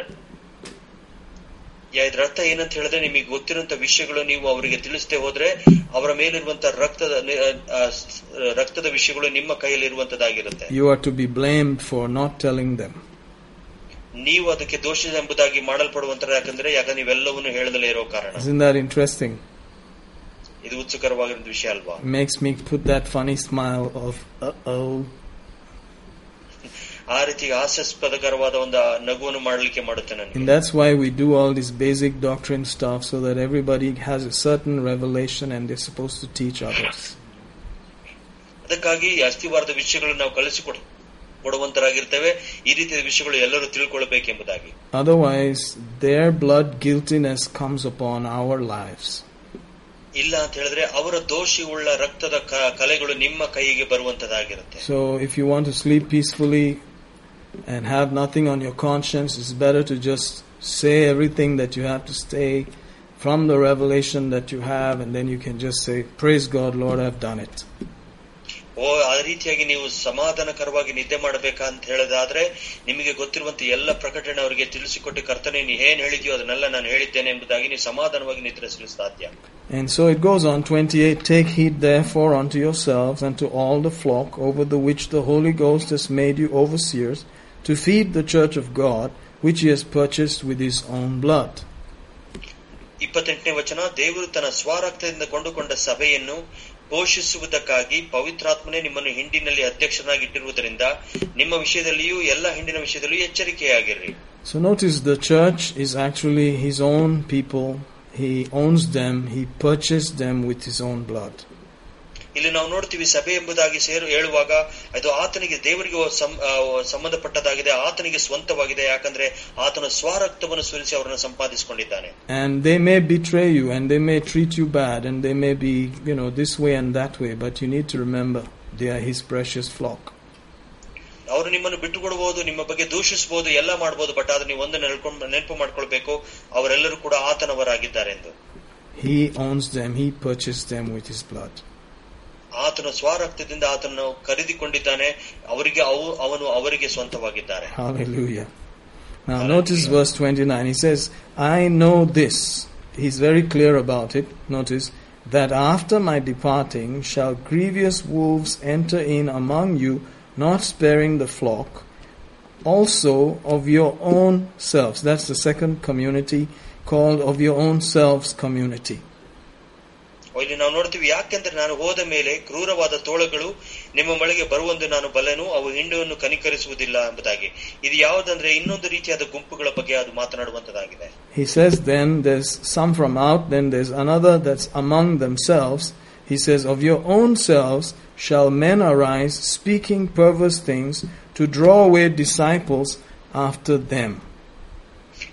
ಯಾ- ಇದ್ರ ಅರ್ಥ ಏನಂತ ಹೇಳಿದ್ರೆ ನಿಮಗೆ ಗೊತ್ತಿರುವಂತ ವಿಷಯಗಳು ನೀವು ಅವರಿಗೆ ತಿಳಿಸದೆ ಹೋದ್ರೆ ಅವರ ಮೇಲಿರುವಂತ ರಕ್ತದ ನಿ- ಆ, ಸ್- ರಕ್ತದ ವಿಷಯಗಳು ನಿಮ್ಮ ಕೈಯಲ್ಲಿ ಇರುವಂತದ್ದಾಗಿರುತ್ತೆ you are to be blamed for not telling them. ನೀವು ಅದಕ್ಕೆ ದೋಷ ಎಂಬುದಾಗಿ ಮಾಡಲ್ಪಡುವಂತರ ಯಾಕಂದ್ರೆ ಯಾಕಂದ್ರೆ ನೀವೆಲ್ಲವನ್ನು ಹೇಳದಲೇ ಇರೋ ಕಾರಣ Isn't that interesting? ಇದು ಉತ್ಸುಕರವಾಗಿರೋ ವಿಷಯ ಅಲ್ವಾ It makes me put that funny smile of, uh oh. ಆ ರೀತಿ ಹಾಸ್ಯಾಸ್ಪದಕರವಾದ ಒಂದು ನಗುವನ್ನು ಮಾಡಲಿಕ್ಕೆ ಮಾಡುತ್ತೆ And ನನಗೆ that's why we do all this basic doctrine stuff so that everybody has a certain revelation and they're supposed to teach others. ಅದಕ್ಕಾಗಿ ಈ ಅಸ್ಥಿವಾರದ ವಿಷಯಗಳನ್ನು ನಾವು ಕಲಿಸಿಕೊಡ ಕೊಡುವಂತರಾಗಿರ್ತೇವೆ ಈ ರೀತಿಯ ವಿಷಯಗಳು ಎಲ್ಲರೂ ತಿಳ್ಕೊಳ್ಬೇಕೆಂಬುದಾಗಿ Otherwise, their blood guiltiness comes upon our lives. ಇಲ್ಲ ಅಂತ ಹೇಳಿದ್ರೆ ಅವರ ದೋಷಿ ಉಳ್ಳ ರಕ್ತದ ಕ- ಕಲೆಗಳು ನಿಮ್ಮ ಕೈಗೆ ಬರುವಂತದಾಗಿರುತ್ತೆ So, if you want to sleep peacefully and have nothing on your conscience, it's better to just say everything that you have to say from the revelation that you have, and then you can just say, Praise God, Lord, I've done it. ಓ ಆ ರೀತಿಯಾಗಿ ನೀವು ಸಮಾಧಾನಕರವಾಗಿ ನಿದ್ದೆ ಮಾಡಬೇಕಾ ಅಂತ ಹೇಳೋದಾದ್ರೆ ನಿಮಗೆ ಗೊತ್ತಿರುವಂತ ಎಲ್ಲ ಪ್ರಕಟಣೆ ಅವರಿಗೆ ತಿಳಿಸಿಕೊಟ್ಟು ಕರ್ತನೆ ನೀ ಏನ್ ಹೇಳಿದ್ಯೋ ಅದನ್ನೆಲ್ಲ ನಾನು ಹೇಳಿದ್ದೇನೆ ಎಂಬುದಾಗಿ ನೀವು ಸಮಾಧಾನವಾಗಿ ನಿದ್ರಿಸಲು ಸಾಧ್ಯ And so it goes on 28 Take heed therefore unto yourselves and to all the flock over the which the Holy Ghost has made you overseers, to feed the church of God, which he has purchased with his own blood. ಇಪ್ಪತ್ತೆಂಟನೇ ವಚನ ದೇವರು ತನ್ನ ಸ್ವರಕ್ತದಿಂದ ಕೊಂಡುಕೊಂಡ ಸಭೆಯನ್ನು ಪೋಷಿಸುವುದಕ್ಕಾಗಿ ಪವಿತ್ರಾತ್ಮನೇ ನಿಮ್ಮನ್ನು ಹಿಂಡಿನಲ್ಲಿ ಅಧ್ಯಕ್ಷನಾಗಿ ಇಟ್ಟಿರುವುದರಿಂದ ನಿಮ್ಮ ವಿಷಯದಲ್ಲಿಯೂ ಎಲ್ಲ ಹಿಂಡಿನ ವಿಷಯದಲ್ಲಿಯೂ ಎಚ್ಚರಿಕೆಯಾಗಿರ್ರಿ So notice the church is actually his own people. He owns them. He purchased them with his own blood. ಇಲ್ಲಿ ನಾವು ನೋಡ್ತೀವಿ ಸಭೆ ಎಂಬುದಾಗಿ ಸೇರು ಹೇಳುವಾಗ ಅದು ಆತನಿಗೆ ದೇವರಿಗೆ ಸಂ- ಆ, ಸಂಬಂಧಪಟ್ಟದಾಗಿದೆ ಆತನಿಗೆ ಸ್ವಂತವಾಗಿದೆ ಯಾಕಂದ್ರೆ ಆತನ ಸ್ವರಕ್ತವನ್ನು ಸುರಿಸಿ ಅವರನ್ನು ಸಂಪಾದಿಸಿಕೊಂಡಿದ್ದಾನೆ And they may betray you and they may treat you bad and they may be, you know, this way and that way, but you need to remember they are his precious flock. ಅವರು ನಿಮ್ಮನ್ನು ಬಿಟ್ಟುಕೊಡಬಹುದು ನಿಮ್ಮ ಬಗ್ಗೆ ದೂಷಿಸಬಹುದು ಎಲ್ಲ ಮಾಡಬಹುದು but ಆದ್ರೆ ನೀವು ಒಂದು ನೆನ್ಕೊಂಡು ನೆನಪು ಮಾಡ್ಕೊಳ್ಬೇಕು ಅವರೆಲ್ಲರೂ ಕೂಡ ಆತನವರಾಗಿದ್ದಾರೆ ಎಂದು He owns them. He purchased them with his blood. ಆತನ ಸ್ವರಕ್ತದಿಂದ ಆತನನ್ನು ಖರೀದಿಕೊಂಡಿದ್ದಾನೆ ಅವರಿಗೆ ಅವು ಅವನು ಅವರಿಗೆ ಸ್ವಂತವಾಗಿದ್ದಾರೆ Hallelujah. Now notice verse 29. He says, I know this. He's very clear about it. Notice that after my departing shall grievous wolves enter in among you, not sparing the flock. also of your own selves. That's the second community called of your own selves community. ಇಲ್ಲಿ ನಾವು ನೋಡ್ತೀವಿ ಯಾಕೆಂದ್ರೆ ನಾನು ಹೋದ ಮೇಲೆ ಕ್ರೂರವಾದ ತೋಳಗಳು ನಿಮ್ಮ ಮಳೆಗೆ ಬರುವಂದು ನಾನು ಬಲ್ಲೆನು ಅವು ಹಿಂಡುವನ್ನು ಕನಿಕರಿಸುವುದಿಲ್ಲ ಎಂಬುದಾಗಿ ಇದು ಯಾವುದಂದ್ರೆ ಇನ್ನೊಂದು ರೀತಿಯಾದ ಗುಂಪುಗಳ ಬಗ್ಗೆ ಅದು ಮಾತನಾಡುವಂತದಾಗಿದೆ He says then there's some from out, then there's another that's among themselves. He says, Of your own selves shall men arise, speaking perverse things, to draw away disciples after them.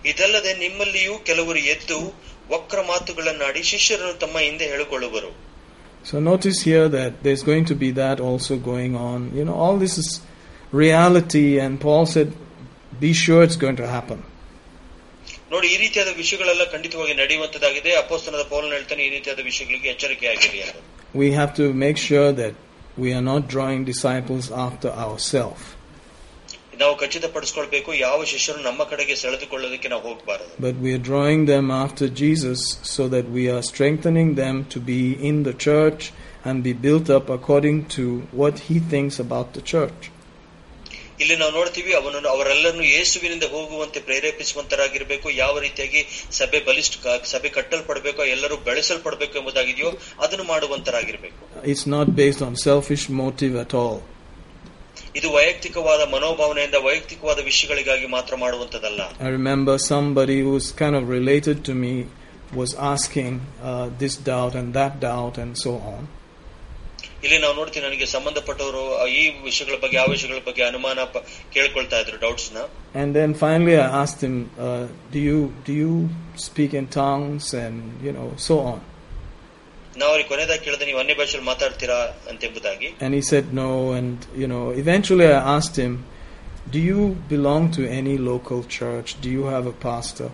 ಇದಲ್ಲದೆ ನಿಮ್ಮಲ್ಲಿಯೂ ಕೆಲವರು ಎದ್ದು ವಕ್ರ ಮಾತುಗಳನ್ನಾಡಿ ಶಿಷ್ಯರನ್ನು ತಮ್ಮ ಹಿಂದೆ ಹೇಳಿಕೊಳ್ಳುವರು So notice here that there's going to be that also going on. You know, all this is reality, and Paul said, Be sure it's going to happen. ನೋಡಿ ಈ ರೀತಿಯಾದ ವಿಷಯಗಳೆಲ್ಲ ಖಂಡಿತವಾಗಿ ನಡೆಯುವಂತದಾಗಿದೆ ಅಪೋಸ್ತನದ ಪೌಲನ್ ಹೇಳ್ತಾನೆ ಈ ರೀತಿಯಾದ ವಿಷಯಗಳಿಗೆ ಎಚ್ಚರಿಕೆ ಆಗಿರಿ ಅಂತ We have to make sure that we are not drawing disciples after ourselves. ನಾವು ಖಚಿತಪಡಿಸ್ಕೊಳ್ಬೇಕು ಯಾವ ಶಿಷ್ಯರು ನಮ್ಮ ಕಡೆಗೆ ಸೆಳೆದುಕೊಳ್ಳೋದಕ್ಕೆ ನಾವು ಹೋಗಬಾರದು But we are drawing them after Jesus so that we are strengthening them to be in the church and be built up according to what he thinks about the church. ಇಲ್ಲಿ ನಾವು ನೋಡ್ತೀವಿ ಅವನನ್ನು ಅವರೆಲ್ಲರನ್ನು ಯೇಸುವಿನಿಂದ ಹೋಗುವಂತೆ ಪ್ರೇರೇಪಿಸುವಂತರಾಗಿರ್ಬೇಕು ಯಾವ ರೀತಿಯಾಗಿ ಸಭೆ ಬಲಿಷ್ಠ ಸಭೆ ಕಟ್ಟಲ್ಪಡಬೇಕು ಎಲ್ಲರೂ ಬೆಳೆಸಲ್ಪಡಬೇಕು ಎಂಬುದಾಗಿದೆಯೋ ಅದನ್ನು ಮಾಡುವಂತರಾಗಿರ್ಬೇಕು It's not based on selfish motive at all. ಇದು ವೈಯಕ್ತಿಕವಾದ ಮನೋಭಾವನೆಯಿಂದ ವೈಯಕ್ತಿಕವಾದ ವಿಷಯಗಳಿಗಾಗಿ ಮಾತ್ರ ಮಾಡುವಂತದಲ್ಲ I remember somebody who's kind of related to me was asking uh, this doubt and that doubt and so on. ಇಲ್ಲಿ ನಾವು ನೋಡ್ತೀವಿ ನನಗೆ ಸಂಬಂಧಪಟ್ಟವರು ಈ ವಿಷಯಗಳ ಬಗ್ಗೆ ಆ ವಿಷಯಗಳ ಬಗ್ಗೆ ಅನುಮಾನ ಪ- ಕೇಳ್ಕೊಳ್ತಾ ಇದ್ರು ಡೌಟ್ಸ್ ನ And then finally I asked him, uh, do you do you speak in tongues and you know so on? And he said no. And you know, eventually I asked him, "Do you belong to any local church? Do you have a pastor?"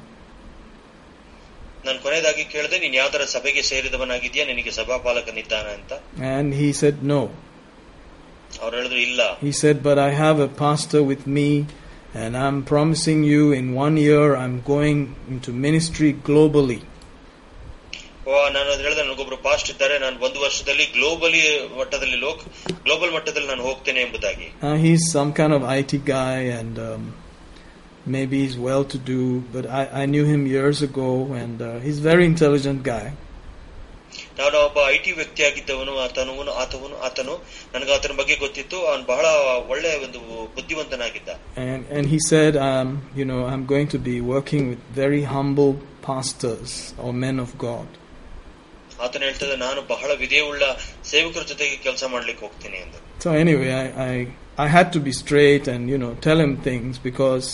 ನಾನು ಕೊನೆಯದಾಗಿ ಕೇಳಿದೆ ನೀನ್ ಯಾವ್ದಾರ ಸಭೆಗೆ ಸೇರಿದವನಾಗಿದ್ಯಾ ನಿನಗೆ ಸಭಾಪಾಲಕನಿದ್ದಾನ ಅಂತ And he said no. ಅವ್ರು ಹೇಳಿದ್ರು ಇಲ್ಲ He said, "But I have a pastor with me, and I'm promising you, in one year, I'm going into ministry globally." ಓ ನಾನು ಅದ್ ಹೇಳಿದೆ ನನಗೊಬ್ರು ಪಾಸ್ಟ್ ಇದ್ದಾರೆ ನಾನು ಒಂದು ವರ್ಷದಲ್ಲಿ ಗ್ಲೋಬಲಿ ಮಟ್ಟದಲ್ಲಿ ಲೋಕ್ ಗ್ಲೋಬಲ್ ಮಟ್ಟದಲ್ಲಿ ನಾನು ಹೋಗ್ತೇನೆ ಎಂಬುದಾಗಿ Uh, he's some kind of IT guy, and um, maybe he's well-to-do. But I, I knew him years ago, and uh, he's a very intelligent guy. ನಾನು ಒಬ್ಬ ಐ ಟಿ ವ್ಯಕ್ತಿಯಾಗಿದ್ದವನು ಆತನು ಆತವನು ಆತನು ನನಗೆ ಆತನ ಬಗ್ಗೆ ಗೊತ್ತಿತ್ತು ಅವನು ಬಹಳ ಒಳ್ಳೆ ಒಂದು ಬುದ್ಧಿವಂತನಾಗಿದ್ದ And and he said, um, you know, I'm going to be working with very humble pastors or men of God. ಆತನ ಹೇಳ್ತದೆ ನಾನು ಬಹಳ ವಿಧೇಯುಳ್ಳ ಸೇವಕರ ಜೊತೆಗೆ ಕೆಲಸ ಮಾಡ್ಲಿಕ್ಕೆ ಹೋಗ್ತೀನಿ ಎಂದು So anyway, I, I I had to be straight and you know tell him things because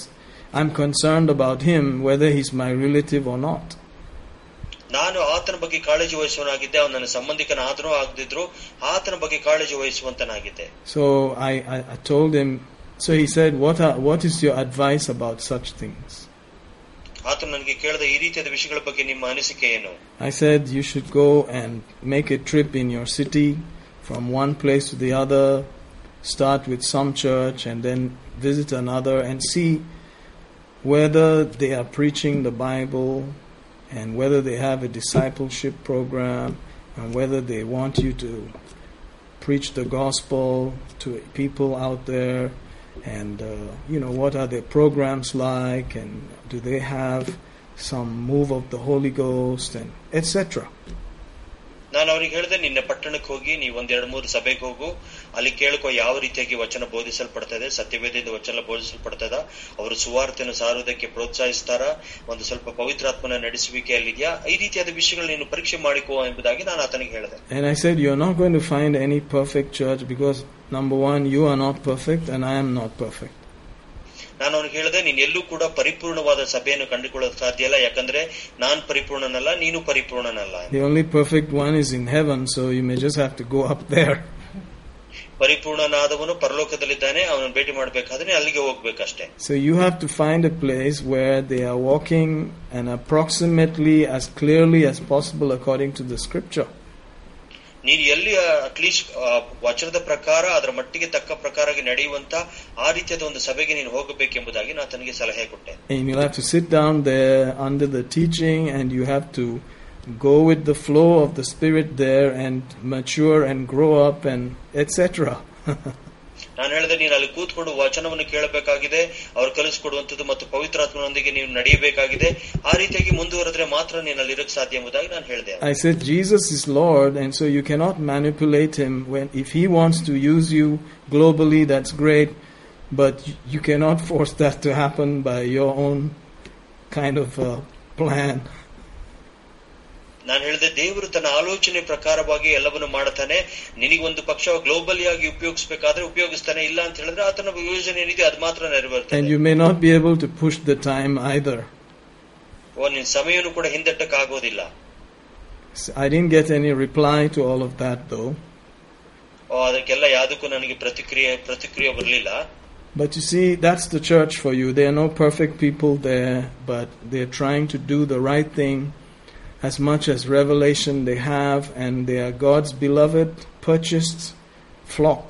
I'm concerned about him whether he's my relative or not. ನಾನು ಆತನ ಬಗ್ಗೆ ಕಾಳಜಿ ವಹಿಸುವನಾಗಿದ್ದೆ ಅವನು ನನ್ನ ಸಂಬಂಧಿಕನಾದ್ರೂ ಆಗದಿದ್ರು ಆತನ ಬಗ್ಗೆ ಕಾಳಜಿ ವಹಿಸುವಂತನಾಗಿದ್ದೆ So I, I, I told him. So he said, "What are, what is your advice about such things?" ಆತನು ನನಗೆ ಕೇಳಿದ ಈ ರೀತಿಯಾದ ವಿಷಯಗಳ ಬಗ್ಗೆ ನಿಮ್ಮ ಅನಿಸಿಕೆ ಏನು I said, "You should go and make a trip in your city, from one place to the other. Start with some church and then visit another and see whether they are preaching the Bible and whether they have a discipleship program and whether they want you to preach the gospel to people out there and uh, you know what are their programs like and do they have some move of the holy ghost and etc ನಾನು ಅವ್ರಿಗೆ ಹೇಳಿದೆ ನಿನ್ನೆ ಪಟ್ಟಣಕ್ಕೆ ಹೋಗಿ ನೀವು ಒಂದೆರಡು ಮೂರು ಸಭೆಗೆ ಹೋಗು ಅಲ್ಲಿ ಕೇಳ್ಕೊ ಯಾವ ರೀತಿಯಾಗಿ ವಚನ ಬೋಧಿಸಲ್ಪಡ್ತದೆ ಸತ್ಯವೇದದಿಂದ ವಚನ ಬೋಧಿಸಲ್ಪಡ್ತದ ಅವರು ಸುವಾರ್ತೆಯನ್ನು ಸಾರುವುದಕ್ಕೆ ಪ್ರೋತ್ಸಾಹಿಸ್ತಾರ ಒಂದು ಸ್ವಲ್ಪ ಪವಿತ್ರಾತ್ಮನ ನಡೆಸುವಿಕೆ ಅಲ್ಲಿದೆಯಾ ಈ ರೀತಿಯಾದ ವಿಷಯಗಳು ನೀನು ಪರೀಕ್ಷೆ ಮಾಡಿಕೋ ಎಂಬುದಾಗಿ ನಾನು ಆತನಿಗೆ ಹೇಳಿದೆ and i said you're not going to find any perfect church because number one you are not perfect and i am not perfect ನಾನು ಅವ್ನಿಗೆ ಹೇಳಿದೆ ನೀನ್ ಎಲ್ಲೂ ಕೂಡ ಪರಿಪೂರ್ಣವಾದ ಸಭೆಯನ್ನು ಕಂಡುಕೊಳ್ಳೋಕೆ ಸಾಧ್ಯ ಇಲ್ಲ ಯಾಕಂದ್ರೆ ನಾನ್ ಪರಿಪೂರ್ಣನಲ್ಲ ನೀನು ಪರಿಪೂರ್ಣನಲ್ಲ the only perfect one is in heaven so you may just have to go up there ಪರಿಪೂರ್ಣನಾದವನು ಪರಲೋಕದಲ್ಲಿದ್ದಾನೆ ಅವನನ್ನು ಭೇಟಿ ಮಾಡ್ಬೇಕಾದ್ರೆ ಅಲ್ಲಿಗೆ ಹೋಗ್ಬೇಕಷ್ಟೇ so you have to find a place where they are walking and approximately as clearly as possible according to the scripture ನೀನು ಎಲ್ಲಿ at least ವಚನದ ಪ್ರಕಾರ ಅದರ ಮಟ್ಟಿಗೆ ತಕ್ಕ ಪ್ರಕಾರ ನಡೆಯುವಂತ ಆ ರೀತಿಯಾದ ಒಂದು ಸಭೆಗೆ ನೀನು ಹೋಗಬೇಕೆಂಬುದಾಗಿ ನಾನು ತನಗೆ ಸಲಹೆ ಕೊಟ್ಟೆ and you'll have to sit down there under the teaching and you have to go with the flow of the spirit there and mature and grow up and etc ನಾನು ಹೇಳಿದೆ ನೀನು ಅಲ್ಲಿ ಕೂತ್ಕೊಂಡು ವಚನವನ್ನು ಕೇಳಬೇಕಾಗಿದೆ ಅವ್ರು ಕಲಿಸ್ಕೊಡುವಂಥದ್ದು ಮತ್ತು ಪವಿತ್ರಾತ್ಮನೊಂದಿಗೆ ನೀವು ನಡೆಯಬೇಕಾಗಿದೆ ಆ ರೀತಿಯಾಗಿ ಮುಂದುವರೆದ್ರೆ ಮಾತ್ರ ನೀನು ಅಲ್ಲಿ ಇರಕ್ಕೆ ಸಾಧ್ಯ ಎಂಬುದಾಗಿ ನಾನು ಹೇಳಿದೆ I said Jesus is Lord, and so you cannot manipulate him. When if he wants to use you globally, that's great, but you cannot force that to happen by your own kind of uh, plan. ನಾನು ಹೇಳಿದೆ ದೇವರು ತನ್ನ ಆಲೋಚನೆ ಪ್ರಕಾರವಾಗಿ ಎಲ್ಲವನ್ನು ಮಾಡ್ತಾನೆ ನಿನಗೊಂದು ಪಕ್ಷ ಗ್ಲೋಬಲಿ ಆಗಿ ಉಪಯೋಗಿಸಬೇಕಾದ್ರೆ ಉಪಯೋಗಿಸ್ತಾನೆ ಇಲ್ಲ ಅಂತ ಹೇಳಿದ್ರೆ ಆತನ ಯೋಜನೆ ಏನಿದೆ ಅದು ಮಾತ್ರ And ನೆರವೇರ್ತದೆ you may not be able to push the time either. ಓ ನಿನ್ ಸಮಯನು ಕೂಡ ಹಿಂದಟ್ಟಕ್ ಆಗೋದಿಲ್ಲ I didn't get any reply to all of that though. ಓ ಅದಕ್ಕೆಲ್ಲ ಯಾವ್ದಕ್ಕೂ ನನಗೆ ಪ್ರತಿಕ್ರಿಯೆ ಪ್ರತಿಕ್ರಿಯೆ ಬರಲಿಲ್ಲ But you see, that's the church for you. There are no perfect people there, but they're trying to do the right thing as much as revelation they have, and they are God's beloved, purchased flock.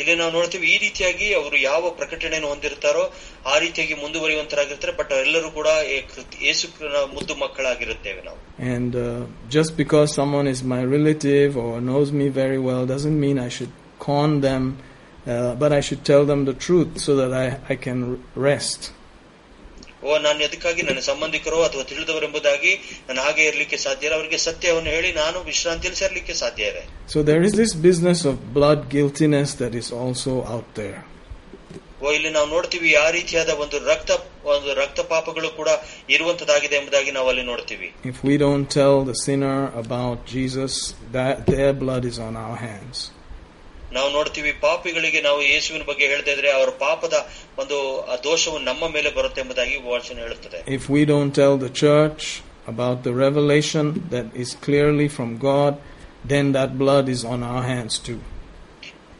ಇಲ್ಲಿ ನಾವು ನೋಡ್ತೀವಿ ಈ ರೀತಿಯಾಗಿ ಅವರು ಯಾವ ಪ್ರಕಟಣೆಯನ್ನು ಹೊಂದಿರ್ತಾರೋ ಆ ರೀತಿಯಾಗಿ ಮುಂದುವರಿಯುವಂತರಾಗಿರ್ತಾರೆ ಬಟ್ ಎಲ್ಲರೂ ಕೂಡ ಏ- ಕೃತ್- ಯೇಸು ಕ್ರಿಸ್ತನ ಮುದ್ದು ಮಕ್ಕಳಾಗಿರುತ್ತೇವೆ ನಾವು And uh, just because someone is my relative or knows me very well doesn't mean I should con them, uh, but I should tell them the truth so that I, I can rest. ಓ ನಾನು ಅದಕ್ಕಾಗಿ ನನ್ನ ಸಂಬಂಧಿಕರು ಅಥವಾ ತಿಳಿದವರೆಂಬುದಾಗಿ ನಾನು ಹಾಗೆ ಇರ್ಲಿಕ್ಕೆ ಸಾಧ್ಯ ಇಲ್ಲ ಅವರಿಗೆ ಸತ್ಯವನ್ನು ಹೇಳಿ ನಾನು ವಿಶ್ರಾಂತಿಯಲ್ಲಿ ಸೇರ್ಲಿಕ್ಕೆ ಸಾಧ್ಯ ಇದೆ So there is this business of blood guiltiness that is also out there. ಓ ಇಲ್ಲಿ ನಾವು ನೋಡ್ತೀವಿ ಯಾವ ರೀತಿಯಾದ ಒಂದು ರಕ್ತ ಒಂದು ರಕ್ತ ಪಾಪಗಳು ಕೂಡ ಇರುವಂತದಾಗಿದೆ ಎಂಬುದಾಗಿ ನಾವು ಅಲ್ಲಿ ನೋಡ್ತೀವಿ If we don't tell the sinner about Jesus, that their blood is on our hands. ನಾವು ನೋಡ್ತೀವಿ ಪಾಪಿಗಳಿಗೆ ನಾವು ಯೇಸುವಿನ ಬಗ್ಗೆ ಹೇಳ್ತಾ ಇದ್ರೆ ಅವರ ಪಾಪದ ಒಂದು ದೋಷವು ನಮ್ಮ ಮೇಲೆ ಬರುತ್ತೆ ಎಂಬುದಾಗಿ ವಾಚನ ಹೇಳುತ್ತದೆ if we don't tell the church about the revelation that is clearly from God, then that blood is on our hands too.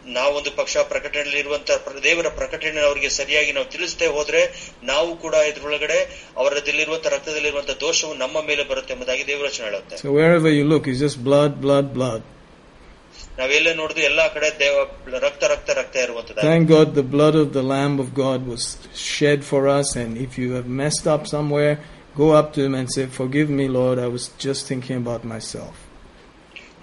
ನಾವೊಂದು ಪಕ್ಷ ಪ್ರಕಟಣೆಯಲ್ಲಿ ಇರುವಂತಹ ದೇವರ ಪ್ರಕಟಣೆ ಅವರಿಗೆ ಸರಿಯಾಗಿ ನಾವು ತಿಳಿಸದೆ ಹೋದ್ರೆ ನಾವು ಕೂಡ ಇದರೊಳಗಡೆ ಅವರದಲ್ಲಿರುವಂತಹ ರಕ್ತದಲ್ಲಿರುವಂತಹ ದೋಷವು ನಮ್ಮ ಮೇಲೆ ಬರುತ್ತೆ ಎಂಬುದಾಗಿ ದೇವರಚನೆ ಹೇಳುತ್ತೆ So wherever you look, it's just blood, blood, blood. ನಾವೆಲ್ಲೇ ನೋಡಿದ್ರು ಎಲ್ಲಾ ಕಡೆ ದೇವ ರಕ್ತ ರಕ್ತ ರಕ್ತ ಇರುವಂತದ Thank God the blood of the Lamb of God was shed for us, and if you have messed up somewhere, go up to Him and say, Forgive me, Lord, I was just thinking about myself.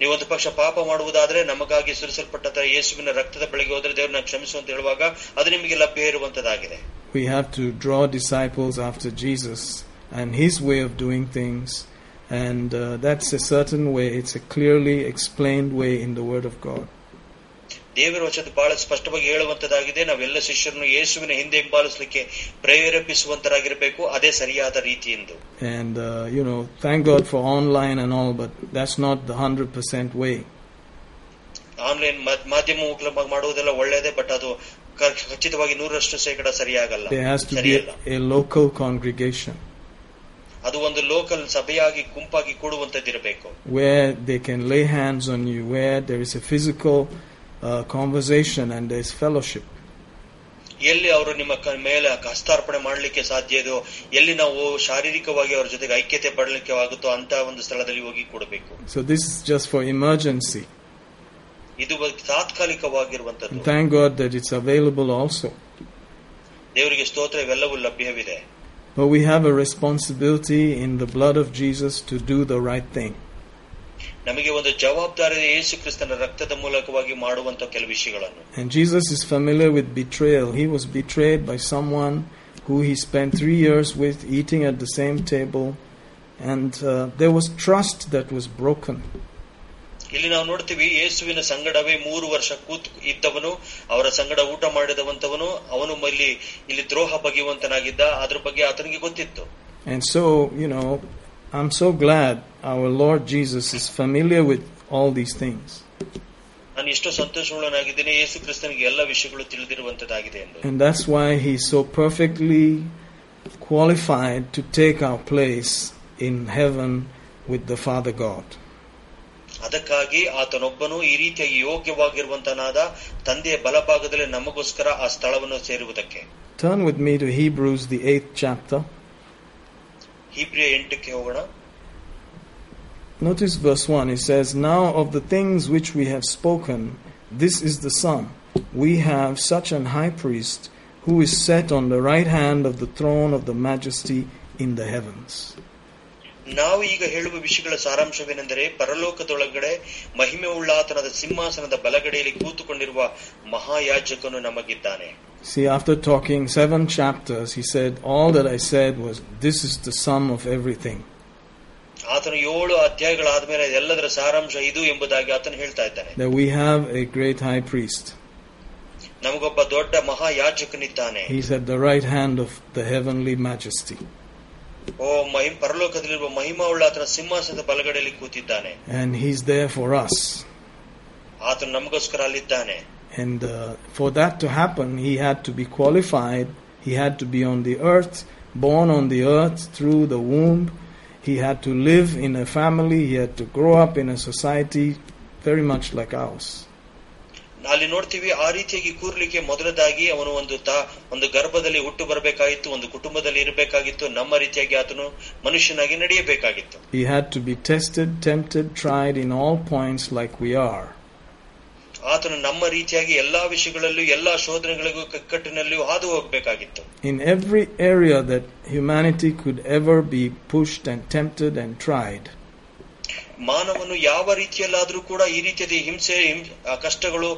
ನೀವೊಂದು ಪಕ್ಷ ಪಾಪ ಮಾಡುವುದಾದ್ರೆ ನಮಗಾಗಿ ಸುರಿಸಲ್ಪಟ್ಟಂತ ಯೇಸುವಿನ ರಕ್ತದ ಬಳಿಗೆ ಹೋದ್ರೆ ದೇವ್ರನ್ನ ಕ್ಷಮಿಸು ಅಂತ ಹೇಳುವಾಗ ಅದು ನಿಮಗೆ ಲಭ್ಯ ಇರುವಂತದಾಗಿದೆ We have to draw disciples after Jesus and His way of doing things, and uh, that's a certain way, it's a clearly explained way in the Word of God. ದೇವರ ವಚನ ಬಹಳ ಸ್ಪಷ್ಟವಾಗಿ ಹೇಳುವಂತದಾಗಿದೆ ನಾವೆಲ್ಲ ಶಿಷ್ಯರನ್ನು ಯೇಸುವಿನ ಹಿಂದೆ ಹಿಂಬಾಲಿಸಲಿಕ್ಕೆ ಪ್ರೇರೇಪಿಸುವಂತರಾಗಿರಬೇಕು ಅದೇ ಸರಿಯಾದ ರೀತಿ ಎಂದು And, uh, you know, thank God for online and all, but that's not the 100% way. Online ಮಾಧ್ಯಮ ಮುಖಾಂತರ ಮಾಡುವುದೆಲ್ಲ ಒಳ್ಳೆಯದೇ ಬಟ್ ಅದು ಕ- ಖಚಿತವಾಗಿ ನೂರರಷ್ಟು ಶೇಕಡ ಸರಿಯಾಗಲ್ಲ There has to be ಸರಿಯಲ್ಲ a, a local congregation ಅದು ಒಂದು ಲೋಕಲ್ ಸಭೆಯಾಗಿ ಗುಂಪಾಗಿ ಕೂಡುವಂತದ್ದಿರಬೇಕು where they can lay hands on you, where there is a physical uh, conversation and there is fellowship. ಎಲ್ಲಿ ಅವರು ನಿಮ್ಮ ಕ- ಮೇಲೆ ಹಸ್ತಾರ್ಪಣೆ ಮಾಡಲಿಕ್ಕೆ ಸಾಧ್ಯ ಇದೋ ಎಲ್ಲಿ ನಾವು ಶಾರೀರಿಕವಾಗಿ ಅವ್ರ ಜೊತೆಗೆ ಐಕ್ಯತೆ ಪಡಲಿಕ್ಕೆ ಆಗುತ್ತೋ ಅಂತ ಒಂದು ಸ್ಥಳದಲ್ಲಿ ಹೋಗಿ ಕೊಡಬೇಕು So this is just for emergency. ಇದು ಒಂದು ತಾತ್ಕಾಲಿಕವಾಗಿರುವಂತದ್ದು And thank God that it's available also. ದೇವರಿಗೆ ಸ್ತೋತ್ರ ಇವೆಲ್ಲವೂ ಲಭ್ಯವಿದೆ But we have a responsibility in the blood of Jesus to do the right thing. ನಮಗೆ ಒಂದು ಜವಾಬ್ದಾರಿ ಇದೆ ಯೇಸು ಕ್ರಿಸ್ತನ ರಕ್ತದ ಮೂಲಕವಾಗಿ ಮಾಡುವಂತ ಕೆಲವು ವಿಷಯಗಳನ್ನು And Jesus is familiar with betrayal. He was betrayed by someone who he spent three years with, eating at the same table, and uh, there was trust that was broken. ಇಲ್ಲಿ ನಾವು ನೋಡ್ತೀವಿ ಯೇಸುವಿನ ಸಂಗಡವೇ ಮೂರು ವರ್ಷ ಕೂತ್ ಇದ್ದವನು ಅವರ ಸಂಗಡ ಊಟ ಮಾಡಿದವಂತವನು ಅವನು ಇಲ್ಲಿ ಇಲ್ಲಿ ದ್ರೋಹ ಬಗೆಯುವಂತನಾಗಿದ್ದ ಅದ್ರ ಬಗ್ಗೆ ಆತನಿಗೆ ಗೊತ್ತಿತ್ತು And so, you know, I'm so glad our Lord Jesus is familiar with all these things. ನಾನು ಎಷ್ಟೋ ಸಂತೋಷವುಳ್ಳನಾಗಿದ್ದೇನೆ ಯೇಸು ಕ್ರಿಸ್ತನಿಗೆ ಎಲ್ಲ ವಿಷಯಗಳು ತಿಳಿದಿರುವಂತದ್ದಾಗಿದೆ ಎಂದು And that's why he's so perfectly qualified to take our place in heaven with the Father God. ಅದಕ್ಕಾಗಿ ಆತನೊಬ್ಬನು ಈ ರೀತಿಯಾಗಿ ಯೋಗ್ಯವಾಗಿರುವಂತನಾದ ತಂದೆಯ ಬಲಭಾಗದಲ್ಲಿ ನಮಗೋಸ್ಕರ ಆ ಸ್ಥಳವನ್ನು ಸೇರುವುದಕ್ಕೆ Turn with me to Hebrews, the eighth chapter. ಹೀಬ್ರಿಯ ಎಂಟಕ್ಕೆ ಹೋಗೋಣ Notice verse 1. It says, Now of the things which we have spoken, this is the sum. We have such an high priest who is set on the right hand of the throne of the majesty in the heavens. ನಾವು ಈಗ ಹೇಳುವ ವಿಷಯಗಳ ಸಾರಾಂಶವೇನೆಂದರೆ ಪರಲೋಕದೊಳಗಡೆ ಮಹಿಮೆ ಉಳ್ಳಾತನದ ಸಿಂಹಾಸನದ ಬಲಗಡೆಯಲ್ಲಿ ಕೂತುಕೊಂಡಿರುವ ಮಹಾಯಾಜಕನು ನಮಗಿದ್ದಾನೆ See, after talking seven chapters, he said, All that I said was, This is the sum of everything. ಆತನು ಏಳು ಅಧ್ಯಾಯಗಳಾದ್ಮೇಲೆ ಎಲ್ಲದರ ಸಾರಾಂಶ ಇದು ಎಂಬುದಾಗಿ ಆತನು ಹೇಳ್ತಾ ಇದ್ದಾನೆ That we have a great high priest. ನಮಗೊಬ್ಬ ದೊಡ್ಡ ಮಹಾಯಾಜಕನಿದ್ದಾನೆ He's at the right hand of the heavenly majesty. ಓ ಮಹಿಮ್ ಪರಲೋಕದಲ್ಲಿರುವ ಮಹಿಮಾ ಉಳ್ಳ ಆತನ ಸಿಂಹಾಸನದ ಬಲಗಡೆಯಲ್ಲಿ ಕೂತಿದ್ದಾನೆ And he's there for us. ಆತನು ನಮಗೋಸ್ಕರ ಅಲ್ಲಿದ್ದಾನೆ And uh, for that to happen, he had to be qualified. He had to be on the earth, born on the earth through the womb. He had to live in a family. He had to grow up in a society very much like ours. ಅಲ್ಲಿ ನೋಡ್ತೀವಿ ಆ ರೀತಿಯಾಗಿ ಕೂರ್ಲಿಕ್ಕೆ ಮೊದಲದಾಗಿ ಅವನು ಒಂದು ತಾ ಒಂದು ಗರ್ಭದಲ್ಲಿ ಹುಟ್ಟು ಬರಬೇಕಾಗಿತ್ತು ಒಂದು ಕುಟುಂಬದಲ್ಲಿ ಇರಬೇಕಾಗಿತ್ತು ನಮ್ಮ ರೀತಿಯಾಗಿ ಆತನು ಮನುಷ್ಯನಾಗಿ ನಡೆಯಬೇಕಾಗಿತ್ತು. He had to be tested, tempted, tried in all points like we are. ಆತನು ನಮ್ಮ ರೀತಿಯಾಗಿ ಎಲ್ಲಾ ವಿಷಯಗಳಲ್ಲೂ ಎಲ್ಲಾ ಶೋಧನೆಗಳಿಗೂ ಕಕ್ಕಟ್ಟಿನಲ್ಲಿಯೂ ಹಾದು ಹೋಗಬೇಕಾಗಿತ್ತು. In every area that humanity could ever be pushed and tempted and tried, ಮಾನವನು ಯಾವ ರೀತಿಯಲ್ಲಾದ್ರೂ ಕೂಡ ಈ ರೀತಿಯಾದ ಹಿಂಸೆ ಹಿಂ- ಆ ಕಷ್ಟಗಳು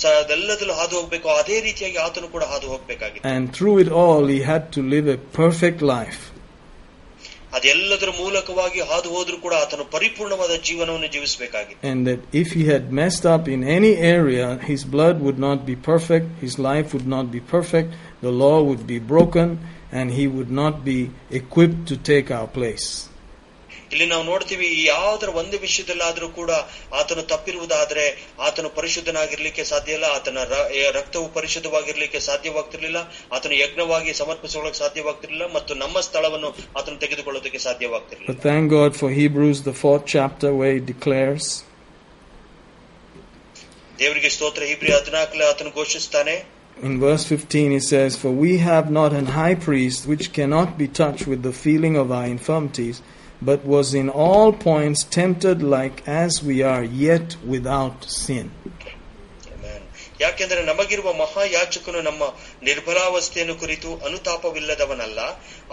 ಸ- ಅದೆಲ್ಲದಲ್ಲೂ ಹಾದು ಹೋಗ್ಬೇಕು ಅದೇ ರೀತಿಯಾಗಿ ಆತನು ಕೂಡ ಹಾದು ಹೋಗ್ಬೇಕಾಗಿತ್ತು and through it all, he had to live a perfect life. ಅದೆಲ್ಲದರ ಮೂಲಕವಾಗಿ ಹಾದು ಹೋದ್ರೂ ಕೂಡ ಆತನು ಪರಿಪೂರ್ಣವಾದ ಜೀವನವನ್ನು ಜೀವಿಸಬೇಕಾಗಿತ್ತು And that if he had messed up in any area, his blood would not be perfect, his life would not be perfect, the law would be broken, and he would not be equipped to take our place. ಇಲ್ಲಿ ನಾವು ನೋಡ್ತೀವಿ ಯಾವ್ದರ ಒಂದು ವಿಷಯದಲ್ಲಾದ್ರೂ ಕೂಡ ಆತನು ತಪ್ಪಿರುವುದಾದ್ರೆ ಆತನು ಪರಿಶುದ್ಧನಾಗಿರ್ಲಿಕ್ಕೆ ಸಾಧ್ಯ ಇಲ್ಲ ಆತನ ರ- ಏ- ರಕ್ತವು ಪರಿಶುದ್ಧವಾಗಿರ್ಲಿಕ್ಕೆ ಸಾಧ್ಯವಾಗ್ತಿರ್ಲಿಲ್ಲ ಆತನು ಯಜ್ಞವಾಗಿ ಸಮರ್ಪಿಸಿಕೊಳ್ಳಕ್ಕೆ ಸಾಧ್ಯವಾಗ್ತಿರ್ಲಿಲ್ಲ ಮತ್ತು ನಮ್ಮ ಸ್ಥಳವನ್ನು ಆತನು ತೆಗೆದುಕೊಳ್ಳೋದಕ್ಕೆ ಸಾಧ್ಯವಾಗ್ತಿರ್ಲಿಲ್ಲ But thank God for Hebrews, the fourth chapter, where he declares, ದೇವರಿಗೆ ಸ್ತೋತ್ರ ಇಬ್ರಿ ಹದಿನಾಲ್ಕಲೆ ಆತನು ಘೋಷಿಸ್ತಾನೆ in verse 15, he says, For we have not an high priest which cannot be touched with the feeling of our infirmities, but was in all points tempted like as we are, yet without sin. Amen. ಯಾಕೆಂದರೆ ನಮಗಿರುವ ಮಹಾಯಾಚಕನು ನಮ್ಮ ನಿರ್ಬಲಾವಸ್ಥೆಯನ್ನು ಕುರಿತು ಅನುತಾಪವಿಲ್ಲದವನಲ್ಲ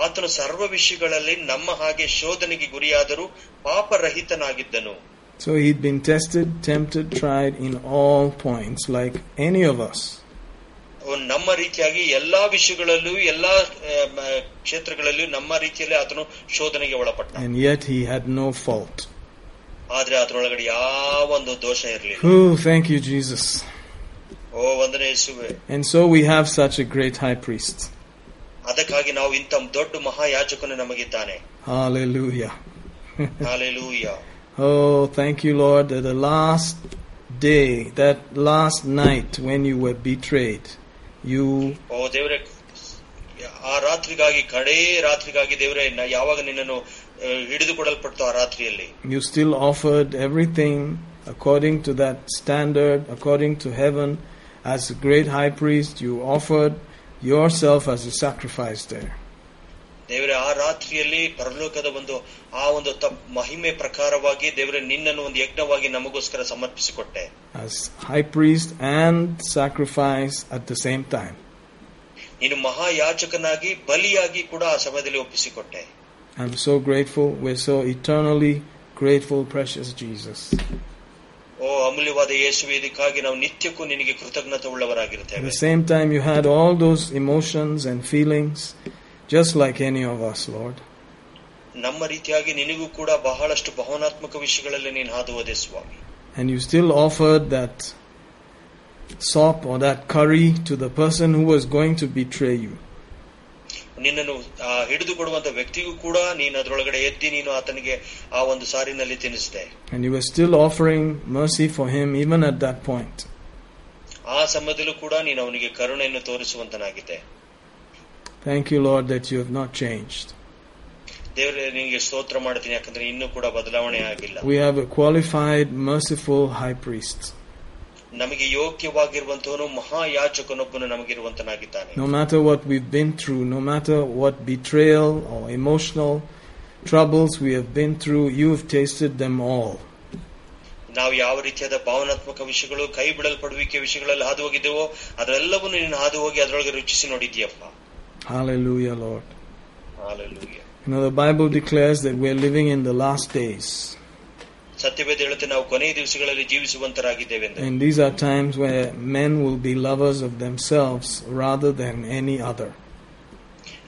ಆತನು ಸರ್ವ ವಿಷಯಗಳಲ್ಲಿ ನಮ್ಮ ಹಾಗೆ ಶೋಧನೆಗೆ ಗುರಿಯಾದರೂ ಪಾಪರಹಿತನಾಗಿದ್ದನು So he'd been tested, tempted, tried in all points, like any of us. ಅವನು ನಮ್ಮ ರೀತಿಯಾಗಿ ಎಲ್ಲಾ ವಿಷಯಗಳಲ್ಲೂ ಎಲ್ಲಾ ಆ, ಮ- ಕ್ಷೇತ್ರಗಳಲ್ಲೂ ನಮ್ಮ ರೀತಿಯಲ್ಲಿ ಆತನು ಶೋಧನೆಗೆ ಒಳಪಟ್ಟ And yet he had no fault. ಆದ್ರೆ ಅದರೊಳಗಡೆ ಯಾವ ಒಂದು ದೋಷ ಇರಲಿಲ್ಲ Oh, thank you, Jesus. ಓ ವಂದನೆ ಯೇಸುವೆ And so we have such a great high priest. ಅದಕ್ಕಾಗಿ ನಾವು ಇಂಥ ದೊಡ್ಡ ಮಹಾಯಾಜಕನು ನಮಗಿದ್ದಾನೆ Hallelujah. Hallelujah *laughs* Oh, thank you, Lord, that the last day, that last night when you were betrayed, you ಓ ದೇವರೇ ಆ ರಾತ್ರಿಗಾಗಿ ಕಡೇ ರಾತ್ರಿಗಾಗಿ ದೇವರೇ ನ- ಯಾವಾಗ ನಿನ್ನನ್ನು ಆ, ಹಿಡಿದುಕೊಡಲ್ಪಡ್ತು ಆ ರಾತ್ರಿಯಲ್ಲಿ you still offered everything according to that standard, according to heaven. As a great high priest, you offered yourself as a sacrifice there. ದೇವರೇ ಆ ರಾತ್ರಿಯಲ್ಲಿ ಪರಲೋಕದ ಒಂದು ಆ ಒಂದು ತ ಮಹಿಮೆ ಪ್ರಕಾರವಾಗಿ ದೇವರೇ ನಿನ್ನನ್ನು ಒಂದು ಯಜ್ಞವಾಗಿ ನಮಗೋಸ್ಕರ ಸಮರ್ಪಿಸಿಕೊಟ್ಟೆ As high priest and sacrifice at the same time. ನೀನು ಮಹಾಯಾಚಕನಾಗಿ ಬಲಿಯಾಗಿ ಕೂಡ ಆ ಸಮಯದಲ್ಲಿ ಒಪ್ಪಿಸಿಕೊಟ್ಟೆ I'm so grateful. We're so eternally grateful, precious Jesus. ಓ ಅಮೂಲ್ಯವಾದ ಯೇಸುವೆ ಇದಕ್ಕಾಗಿ ನಾವು ನಿತ್ಯಕ್ಕೂ ನಿನಗೆ ಕೃತಜ್ಞತೆ At ಉಳ್ಳವರಾಗಿರ್ತೇವೆ the same time, you had all those emotions and feelings, just like any of us, Lord. ನಮ್ಮ ರೀತಿಯಾಗಿ ನಿನಗೂ ಕೂಡ ಬಹಳಷ್ಟು ಭಾವನಾತ್ಮಕ ವಿಷಯಗಳಲ್ಲಿ ನೀನು ಹಾದು ಹೋದೆ ಸ್ವಾಮಿ And you still offered that sop or that curry to the person who was going to betray you. ನಿನ್ನನ್ನು ಆ ಹಿಡಿದು ಕೊಡುವಂತ ವ್ಯಕ್ತಿಗೂ ಕೂಡ ನೀನು ಅದರೊಳಗಡೆ ಎದ್ದಿ ನೀನು ಆತನಿಗೆ ಆ ಒಂದು ಸಾರಿನಲ್ಲಿ ತಿನ್ನಿಸಿದೆ And you were still offering mercy for him even at that point. ಆ ಸಮಯದಲ್ಲೂ ಕೂಡ ನೀನು ಅವನಿಗೆ ಕರುಣೆಯನ್ನು ತೋರಿಸುವಂತನಾಗಿದ್ದೆ Thank you, Lord, that you have not changed. ದೇವರೇ ನಿನಗೆ ಸ್ತೋತ್ರ ಮಾಡ್ತೀನಿ ಯಾಕಂದ್ರೆ ಇನ್ನೂ ಕೂಡ ಬದಲಾವಣೆ ಆಗಿಲ್ಲ We have a qualified, merciful high priest. ನಮಗೆ ಯೋಗ್ಯವಾಗಿರುವಂತವನು ಮಹಾಯಾಚಕನೊಬ್ಬನು ನಮಗಿರುವಂತನಾಗಿದ್ದಾನೆ No matter what we've been through, no matter what betrayal or emotional troubles we have been through, you have tasted them all. ನಾವು ಯಾವ ರೀತಿಯಾದ ಭಾವನಾತ್ಮಕ ವಿಷಯಗಳು ಕೈ ಬಿಡಲ್ಪಡುವಿಕೆ ವಿಷಯಗಳಲ್ಲಿ ಹಾದು ಹೋಗಿದ್ದೇವೋ ಅದೆಲ್ಲವನ್ನು ನೀನು ಹಾದು ಹೋಗಿ ಅದರೊಳಗೆ ರುಚಿಸಿ ನೋಡಿದ್ಯಪ್ಪ Hallelujah, Lord. Hallelujah. You know, the Bible declares that we're living in the last days. ಸತ್ಯವೇದ ಹೇಳುತ್ತೆ ನಾವು ಕೊನೆಯ ದಿವಸಗಳಲ್ಲಿ ಜೀವಿಸುವಂತರಾಗಿದ್ದೇವೆ ಎಂದು And these are times where men will be lovers of themselves rather than any other.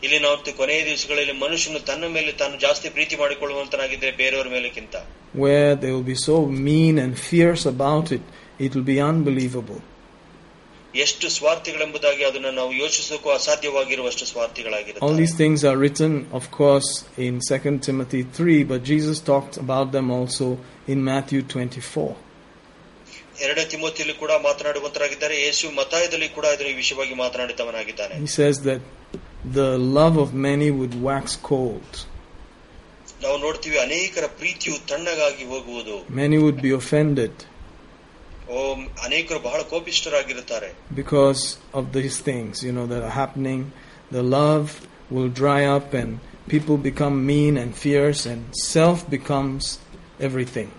ಇಲ್ಲಿ ನಾವು ನೋಡ್ತೀವಿ ಕೊನೆಯ ದಿವಸಗಳಲ್ಲಿ ಮನುಷ್ಯನು ತನ್ನ ಮೇಲೆ ತಾನು ಜಾಸ್ತಿ ಪ್ರೀತಿ ಮಾಡಿಕೊಳ್ಳುವಂತನಾಗಿದ್ದರೆ ಬೇರೆಯವರ ಮೇಲೆಕ್ಕಿಂತ Where they will be so mean and fierce about it, it will be unbelievable. ಎಷ್ಟು ಸ್ವಾರ್ಥಿಗಳೆಂಬುದಾಗಿ ಅದನ್ನು ನಾವು ಯೋಚಿಸೋಕ್ಕೂ ಅಸಾಧ್ಯವಾಗಿರುವಷ್ಟು All ಸ್ವಾರ್ಥಿಗಳಾಗಿರುತ್ತೆ these things are written, of course, in 2 Timothy 3, but Jesus talked about them also in Matthew 24. ಎರಡನೇ ತಿಮೋತಿಯಲ್ಲಿ ಕೂಡ ಮಾತನಾಡುವಂತರಾಗಿದ್ದಾರೆ ಯೇಸು ಮತಾಯದಲ್ಲಿ ಕೂಡ ಇದರ ವಿಷಯವಾಗಿ ಮಾತನಾಡಿದವನಾಗಿದ್ದಾನೆ He says that the love of many would wax cold. ನಾವು ನೋಡ್ತೀವಿ ಅನೇಕರ ಪ್ರೀತಿಯು ತಣ್ಣಗಾಗಿ ಹೋಗುವುದು Many would be offended because of these things, you know, that are happening. The love will dry up and people become mean and fierce and self becomes everything.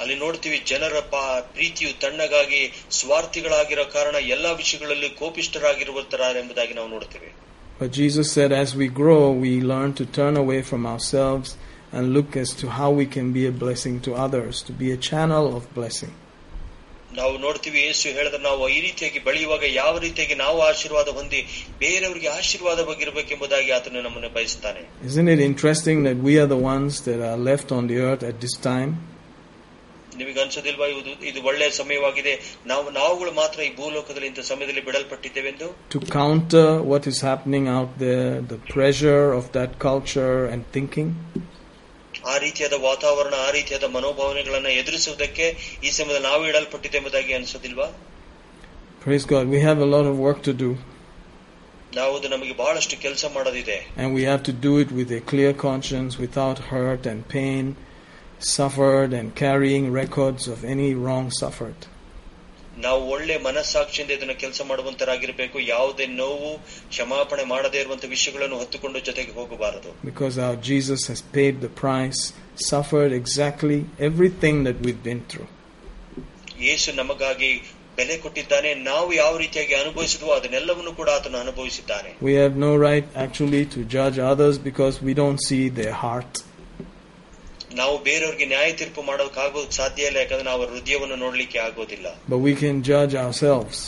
ಅಲ್ಲಿ ನೋಡ್ತೀವಿ ಜನರ ಪಾ- ಪ್ರೀತಿಯು ತಣ್ಣಗಾಗಿ ಸ್ವಾರ್ಥಿಗಳಾಗಿರೋ ಕಾರಣ ಎಲ್ಲಾ ವಿಷಯಗಳಲ್ಲಿ ಕೋಪಿಷ್ಠರಾಗಿರುತ್ತಾರೆ ಎಂಬುದಾಗಿ ನಾವು ನೋಡ್ತೀವಿ But Jesus said, as we grow, we learn to turn away from ourselves and look as to how we can be a blessing to others, to be a channel of blessing. ನಾವು ನೋಡ್ತೀವಿ ಯೇಸು ಹೇಳಿದ್ರೆ ನಾವು ಈ ರೀತಿಯಾಗಿ ಬೆಳೆಯುವಾಗ ಯಾವ ರೀತಿಯಾಗಿ ನಾವು ಆಶೀರ್ವಾದ ಹೊಂದಿ ಬೇರೆಯವರಿಗೆ ಆಶೀರ್ವಾದವಾಗಿರ್ಬೇಕೆಂಬುದಾಗಿ ಆತನು ನಮ್ಮನ್ನು ಬಯಸುತ್ತಾನೆ Isn't it interesting that we are the ones that are left on the earth at this time? ನಿಮಗೆ ಅನ್ಸೋದಿಲ್ವಾ ಇದು ಇದು ಒಳ್ಳೆಯ ಸಮಯವಾಗಿದೆ ನಾವು ನಾವುಗಳು ಮಾತ್ರ ಈ ಭೂಲೋಕದಲ್ಲಿ ಇಂಥ ಸಮಯದಲ್ಲಿ ಬಿಡಲ್ಪಟ್ಟಿದ್ದೇವೆಂದು To counter what is happening out there, the pressure of that culture and thinking? ಆ ರೀತಿಯಾದ ವಾತಾವರಣ ಆ ರೀತಿಯಾದ ಮನೋಭಾವನೆಗಳನ್ನ ಎದುರಿಸುವುದಕ್ಕೆ ಈ ಸಮಯದಲ್ಲಿ ನಾವು ಇಡಲ್ಪಟ್ಟಿದೆ ಎಂಬುದಾಗಿ ಅನ್ಸೋದಿಲ್ವಾ Praise God. We have a lot of work to do, ನಾವು ಅದು ನಮಗೆ ಬಹಳಷ್ಟು ಕೆಲಸ ಮಾಡೋದಿದೆ and we have to do it with a clear conscience, without hurt and pain suffered, and carrying records of any wrong suffered. ನಾವು ಒಳ್ಳೆ ಮನಸ್ಸಾಕ್ಷಿಯಿಂದ ಇದನ್ನ ಕೆಲಸ ಮಾಡುವಂತರಾಗಿರ್ಬೇಕು ಯಾವುದೇ ನೋವು ಕ್ಷಮಾಪಣೆ ಮಾಡದೇ ಇರುವಂತ ವಿಷಯಗಳನ್ನು ಹೊತ್ತುಕೊಂಡು ಜೊತೆಗೆ ಹೋಗಬಾರದು Because our Jesus has paid the price, suffered exactly everything that we've been through. ಯೇಸು ನಮಗಾಗಿ ಬೆಲೆ ಕೊಟ್ಟಿದ್ದಾನೆ ನಾವು ಯಾವ ರೀತಿಯಾಗಿ ಅನುಭವಿಸಿದ್ವೋ ಅದನ್ನೆಲ್ಲವನ್ನು ಕೂಡ ಆತನು ಅನುಭವಿಸಿದ್ದಾನೆ We have no right actually to judge others because we don't see their heart. ನಾವು ಬೇರೆಯವ್ರಿಗೆ ನ್ಯಾಯ ತೀರ್ಪು ಮಾಡೋದಕ್ಕಾಗೋದು ಸಾಧ್ಯ ಇಲ್ಲ ಯಾಕಂದ್ರೆ ನಾವು ಅವ್ರ ಹೃದಯವನ್ನು ನೋಡ್ಲಿಕ್ಕೆ ಆಗೋದಿಲ್ಲ But we can judge ourselves.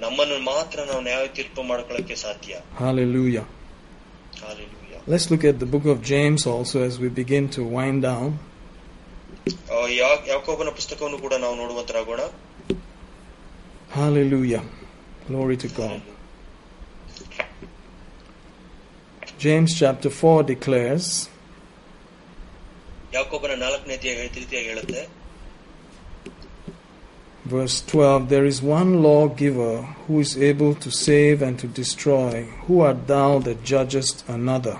ನಮ್ಮನ್ನು ಮಾತ್ರ ನಾವು ನ್ಯಾಯ ತೀರ್ಪು ಮಾಡ್ಕೊಳ್ಳಕ್ಕೆ ಸಾಧ್ಯ Hallelujah. Hallelujah. Let's look at the book of James also as we begin to wind down. ಆ, ಯಾ- ಯಾಕೋಬನ ಪುಸ್ತಕವನ್ನು ಕೂಡ ನಾವು ನೋಡುವಂತರಾಗೋಣ Hallelujah. Glory to God. James chapter 4 declares, ಯಾಕೋಬನ ನಾಲ್ಕನೇ ರೀತಿಯಾಗಿ ಹೇಳುತ್ತೆ verse 12 There is one lawgiver who is able to save and to destroy. Who art thou that judgest another?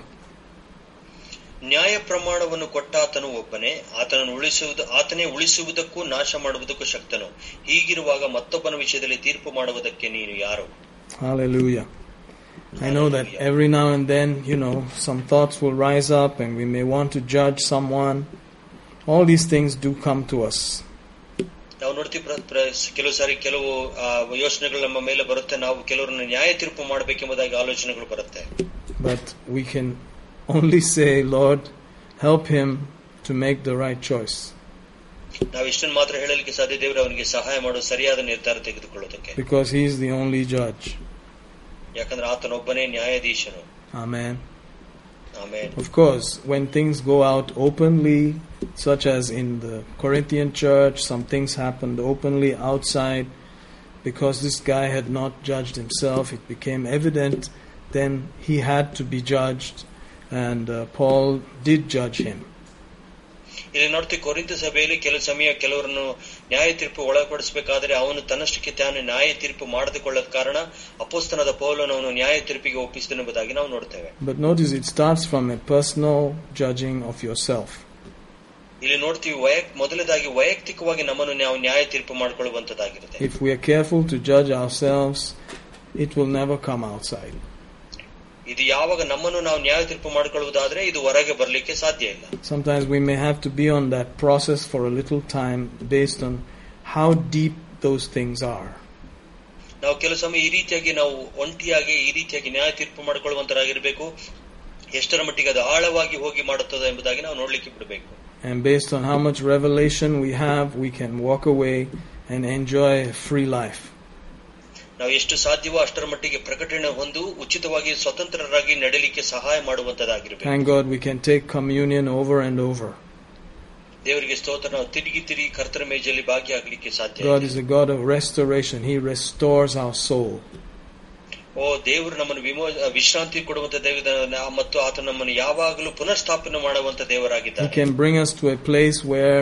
ನ್ಯಾಯ ಪ್ರಮಾಣವನ್ನು ಕೊಟ್ಟಾತನು ಒಬ್ಬನೇ ಆತನನ್ನು ಉಳಿಸುವುದು ಆತನೇ ಉಳಿಸುವುದಕ್ಕೂ ನಾಶ ಮಾಡುವುದಕ್ಕೂ ಶಕ್ತನು ಹೀಗಿರುವಾಗ ಮತ್ತೊಬ್ಬನ ವಿಷಯದಲ್ಲಿ ತೀರ್ಪು ಮಾಡುವುದಕ್ಕೆ ನೀನು ಯಾರು Hallelujah. I know that every now and then, you know, some thoughts will rise up and we may want to judge someone. All these things do come to us. ನಾವು ನೋಡ್ತೀವಿ ಪ್ರ- ಪ್ರ- ಕೆಲವು ಸಾರಿ ಕೆಲವು ಆ, ಯೋಚನೆಗಳು ನಮ್ಮ ಮೇಲೆ ಬರುತ್ತೆ ನಾವು ಕೆಲವರನ್ನು ನ್ಯಾಯ ತೀರ್ಪು ಮಾಡಬೇಕೆಂಬುದಾಗಿ ಆಲೋಚನೆಗಳು ಬರುತ್ತೆ But we can only say, Lord, help him to make the right choice. ನಾವು ಇಷ್ಟನ್ನು ಮಾತ್ರ ಹೇಳಲಿಕ್ಕೆ ಸಾಧ್ಯ ದೇವರು ಅವನಿಗೆ ಸಹಾಯ ಮಾಡೋ ಸರಿಯಾದ ನಿರ್ಧಾರ ತೆಗೆದುಕೊಳ್ಳೋದಕ್ಕೆ Because he is the only judge. ಯಾಕಂದ್ರೆ ಆತನೊಬ್ಬನೇ ನ್ಯಾಯಾಧೀಶನು Amen. ಆಮೇಲೆ Of course, when things go out openly, such as in the Corinthian church, some things happened openly outside, because this guy had not judged himself, it became evident, then he had to be judged, and uh, Paul did judge him. ಇಲ್ಲಿ ನೋಡ್ತೀವಿ ಕೊರಿಂತ ಸಭೆಯಲ್ಲಿ ಕೆಲವು ಸಮಯ ಕೆಲವರನ್ನು ನ್ಯಾಯ ತೀರ್ಪು ಒಳಪಡಿಸಬೇಕಾದ್ರೆ ಅವನು ತನ್ನಷ್ಟಕ್ಕೆ ತಾನು ನ್ಯಾಯ ತೀರ್ಪು ಮಾಡಿಕೊಳ್ಳದ ಕಾರಣ ಅಪೋಸ್ತನದ ಪೌಲನು ಅವನು ನ್ಯಾಯ ತೀರ್ಪಿಗೆ ಒಪ್ಪಿಸಿದನೆಂಬುದಾಗಿ ನಾವು ನೋಡ್ತೇವೆ. But notice it starts from a personal judging of yourself ಇಲ್ಲಿ ನೋಡ್ತೀವಿ ವಯಕ್ ಮೊದಲದಾಗಿ ವೈಯಕ್ತಿಕವಾಗಿ ನಮ್ಮನ್ನು ನಾವು ನ್ಯಾಯ ತೀರ್ಪು ಮಾಡಿಕೊಳ್ಳುವಂತದ್ದಾಗಿರುತ್ತೆ. If we are careful to judge ourselves it will never come outside ಇದು ಯಾವಾಗ ನಮ್ಮನ್ನು ನಾವು ನ್ಯಾಯ ತೀರ್ಪು ಮಾಡಿಕೊಳ್ಳುವುದಾದ್ರೆ ಇದು ಹೊರಗೆ ಬರಲಿಕ್ಕೆ ಸಾಧ್ಯ ಇಲ್ಲ Sometimes we may have to be on that process for a little time based on how deep those things are. ನಾವು ಕೆಲವು ಸಮಯ ಈ ರೀತಿಯಾಗಿ ನಾವು ಒಂಟಿಯಾಗಿ ಈ ರೀತಿಯಾಗಿ ನ್ಯಾಯ ತೀರ್ಪು ಮಾಡಿಕೊಳ್ಳುವಂತರಾಗಿರ್ಬೇಕು ಎಷ್ಟರ ಮಟ್ಟಿಗೆ ಅದು ಆಳವಾಗಿ ಹೋಗಿ ಮಾಡುತ್ತದೆ ಎಂಬುದಾಗಿ ನಾವು ನೋಡ್ಲಿಕ್ಕೆ ಬಿಡಬೇಕು And based on how much revelation we have, we can walk away and enjoy a free life. ನಾವು ಎಷ್ಟು ಸಾಧ್ಯವೋ ಅಷ್ಟರ ಮಟ್ಟಿಗೆ ಪ್ರಕಟಣೆ ಹೊಂದು ಉಚಿತವಾಗಿ ಸ್ವತಂತ್ರರಾಗಿ ನಡೀಲಿಕ್ಕೆ ಸಹಾಯ ಮಾಡುವಂತದ್ದಾಗಿರ್ಬೇಕು Thank God we can take communion over and over. ದೇವರಿಗೆ ಸ್ತೋತ್ರ ನಾವು ತಿರುಗಿ ತಿರುಗಿ ಕರ್ತನ ಮೇಜಲ್ಲಿ ಭಾಗಿಯಾಗಲಿಕ್ಕೆ ಸಾಧ್ಯ God ಇದೆ. is a God of restoration. He restores our soul. ಓ ದೇವರು ನಮ್ಮನ್ನು ವಿಮೋ ವಿಶ್ರಾಂತಿ ಕೊಡುವಂತ ದೇವ ಮತ್ತು ಆತ ನಮ್ಮನ್ನು ಯಾವಾಗಲೂ ಪುನಃಸ್ಥಾಪನೆ ಮಾಡುವಂತ He ದೇವರಾಗಿದ್ದಾನೆ can bring us to a place where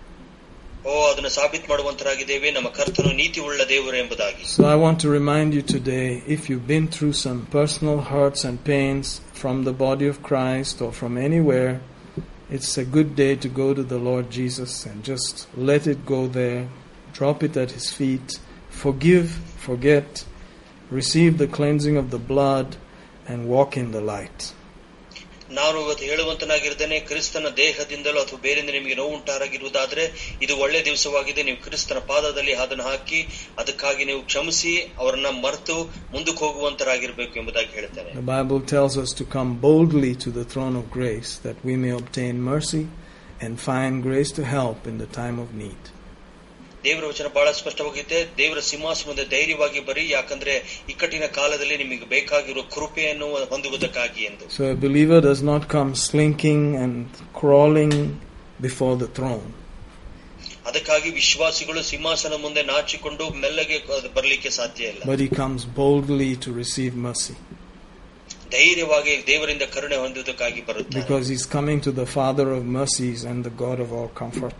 ಓ ಅದನ್ನು ಸಾಬೀತ್ ಮಾಡುವಂತರಾಗಿದ್ದೇವೆ ನಮ್ಮ ಕರ್ತನು ನೀತಿ ಉಳ್ಳ ದೇವರು ಎಂಬುದಾಗಿ So I want to remind you today if you've been through some personal hurts and pains from the body of Christ or from anywhere, it's a good day to go to the Lord Jesus and just let it go there, drop it at His feet, forgive, forget, receive the cleansing of the blood, and walk in the light. ನಾನು ಇವತ್ತು ಹೇಳುವಂತನಾಗಿರ್ತೇನೆ ಕ್ರಿಸ್ತನ ದೇಹದಿಂದಲೋ ಅಥವಾ ಬೇರೆಯಿಂದ ನಿಮಗೆ ನೋವು ಉಂಟಾಗಿರುವುದಾದ್ರೆ ಇದು ಒಳ್ಳೆ ದಿವಸವಾಗಿದೆ ನೀವು ಕ್ರಿಸ್ತನ ಪಾದದಲ್ಲಿ ಅದನ್ನು ಹಾಕಿ ಅದಕ್ಕಾಗಿ ನೀವು ಕ್ಷಮಿಸಿ ಅವರನ್ನ ಮರೆತು ಮುಂದಕ್ಕೆ ಹೋಗುವಂತರಾಗಿರ್ಬೇಕು ಎಂಬುದಾಗಿ ಹೇಳ್ತೇನೆ The Bible tells us to come boldly to the throne of grace that we may obtain mercy and find grace to help in the time of need. ದೇವರ ವಚನ ಬಹಳ ಸ್ಪಷ್ಟವಾಗಿದೆ ದೇವರ ಸಿಂಹಾಸ ಮುಂದೆ ಧೈರ್ಯವಾಗಿ ಬರಿ ಯಾಕಂದ್ರೆ ಇಕ್ಕಟ್ಟಿನ ಕಾಲದಲ್ಲಿ ನಿಮಗೆ ಬೇಕಾಗಿರುವ ಕೃಪೆಯನ್ನು ಹೊಂದುವುದಕ್ಕಾಗಿ ಎಂದು So a believer does not come slinking and crawling before the throne. ಅದಕ್ಕಾಗಿ ವಿಶ್ವಾಸಿಗಳು ಸಿಂಹಾಸನ ಮುಂದೆ ನಾಚಿಕೊಂಡು ಮೆಲ್ಲಗೆ ಬರಲಿಕ್ಕೆ ಸಾಧ್ಯ ಇಲ್ಲ But he comes boldly to receive mercy ಧೈರ್ಯವಾಗಿ ದೇವರಿಂದ ಕರುಣೆ ಹೊಂದುವುದಕ್ಕಾಗಿ ಬರುತ್ತಾರೆ because he's coming to the Father of mercies and the God of all comfort.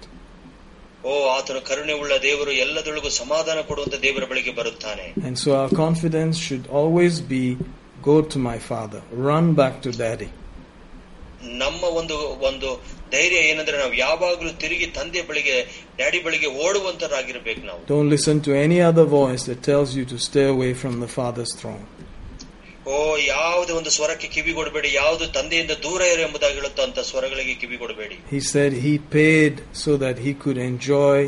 ಓ ಆತನು ಕರುಣೆ ಉಳ್ಳ ದೇವರು ಎಲ್ಲದೊಳಗೂ ಸಮಾಧಾನ ಕೊಡುವಂತ ದೇವರ ಬಳಿಗೆ ಬರುತ್ತಾನೆ And so our confidence should always be go to my Father, run back to Daddy. ನಮ್ಮ ಒಂದು ಒಂದು ಧೈರ್ಯ ಏನಂದ್ರೆ ನಾವು ಯಾವಾಗಲೂ ತಿರುಗಿ ತಂದೆ ಬಳಿಗೆ ಡ್ಯಾಡಿ ಬಳಿಗೆ ಓಡುವಂತರಾಗಿರ್ಬೇಕು ನಾವು Don't listen to any other voice that tells you to stay away from the Father's throne. ಓ ಯಾವುದೇ ಒಂದು ಸ್ವರಕ್ಕೆ ಕಿವಿ ಕೊಡಬೇಡಿ ಯಾವುದು ತಂದೆಯಿಂದ ದೂರ ಇರು ಎಂಬುದಾಗಿ ಹೇಳುತ್ತಂತ ಸ್ವರಗಳಿಗೆ ಕಿವಿ ಕೊಡಬೇಡಿ He said he paid so that he could enjoy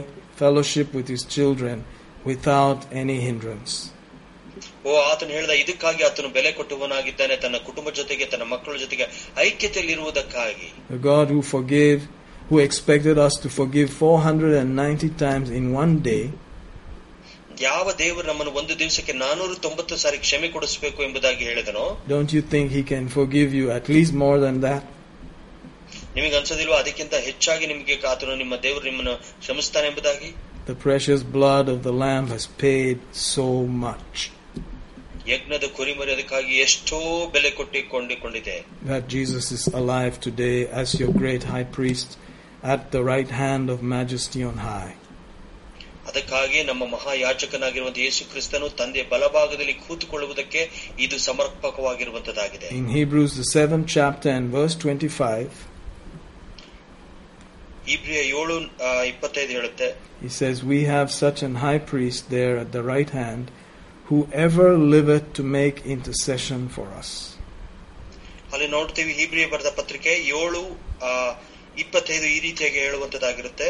fellowship with his children without any hindrance. ಓ ಆತನು ಹೇಳಿದ ಇದಕ್ಕಾಗಿ ಆತನು ಬೆಲೆ ಕೊಟ್ಟುವನಾಗಿದ್ದಾನೆ ತನ್ನ ಕುಟುಂಬ ಜೊತೆಗೆ ತನ್ನ ಮಕ್ಕಳ ಜೊತೆಗೆ ಐಕ್ಯತೆಯಲ್ಲಿರುವುದಕ್ಕಾಗಿ The God who forgave, who expected us to forgive 490 times in one day, ಯಾವ ದೇವರು ನಮ್ಮನ್ನು ಒಂದು ದಿವಸಕ್ಕೆ ನಾನೂರ ತೊಂಬತ್ತು ಸಾರಿ ಕ್ಷಮೆ ಕೊಡಿಸಬೇಕು ಎಂಬುದಾಗಿ ಹೇಳಿದನೋ don't you think he can forgive you at least more than that? ನಿಮಗೆ ಅನ್ಸೋದಿಲ್ವಾ ಅದಕ್ಕಿಂತ ಹೆಚ್ಚಾಗಿ ನಿಮಗೆ ಆತನು ನಿಮ್ಮ ದೇವರು ನಿಮ್ಮನ್ನು ಕ್ಷಮಿಸ್ತಾನೆ ಎಂಬುದಾಗಿ The precious blood of the Lamb has paid so much ಯಜ್ಞದ ಕುರಿಮರಿ ಅದಕ್ಕಾಗಿ ಎಷ್ಟೋ ಬೆಲೆ ಕೊಟ್ಟಿಕೊಂಡಿಕೊಂಡಿದೆ that Jesus is alive today as your great high priest at the right hand of majesty on high. ಅದಕ್ಕಾಗಿ ನಮ್ಮ ಮಹಾಯಾಚಕನಾಗಿರುವಂತಹ ಯೇಸು ಕ್ರಿಸ್ತನು ತಂದೆ ಬಲಭಾಗದಲ್ಲಿ ಕೂತುಕೊಳ್ಳುವುದಕ್ಕೆ ಇದು ಸಮರ್ಪಕವಾಗಿರುವಂತದ್ದಾಗಿದೆ in Hebrews seven chapter and verse twenty five ಇಬ್ರಿಯ ಏಳು ಇಪ್ಪತ್ತೈದು ಹೇಳುತ್ತೆ he says, We have such an high priest there at the right hand, who ever liveth to make intercession for us. ಅಲ್ಲಿ ನೋಡ್ತೀವಿ ಹೀಬ್ರಿಯ ಬರೆದ ಪತ್ರಿಕೆ ಏಳು ಇಪ್ಪತ್ತೈದು ಈ ರೀತಿಯಾಗಿ ಹೇಳುವಂತದ್ದಾಗಿರುತ್ತೆ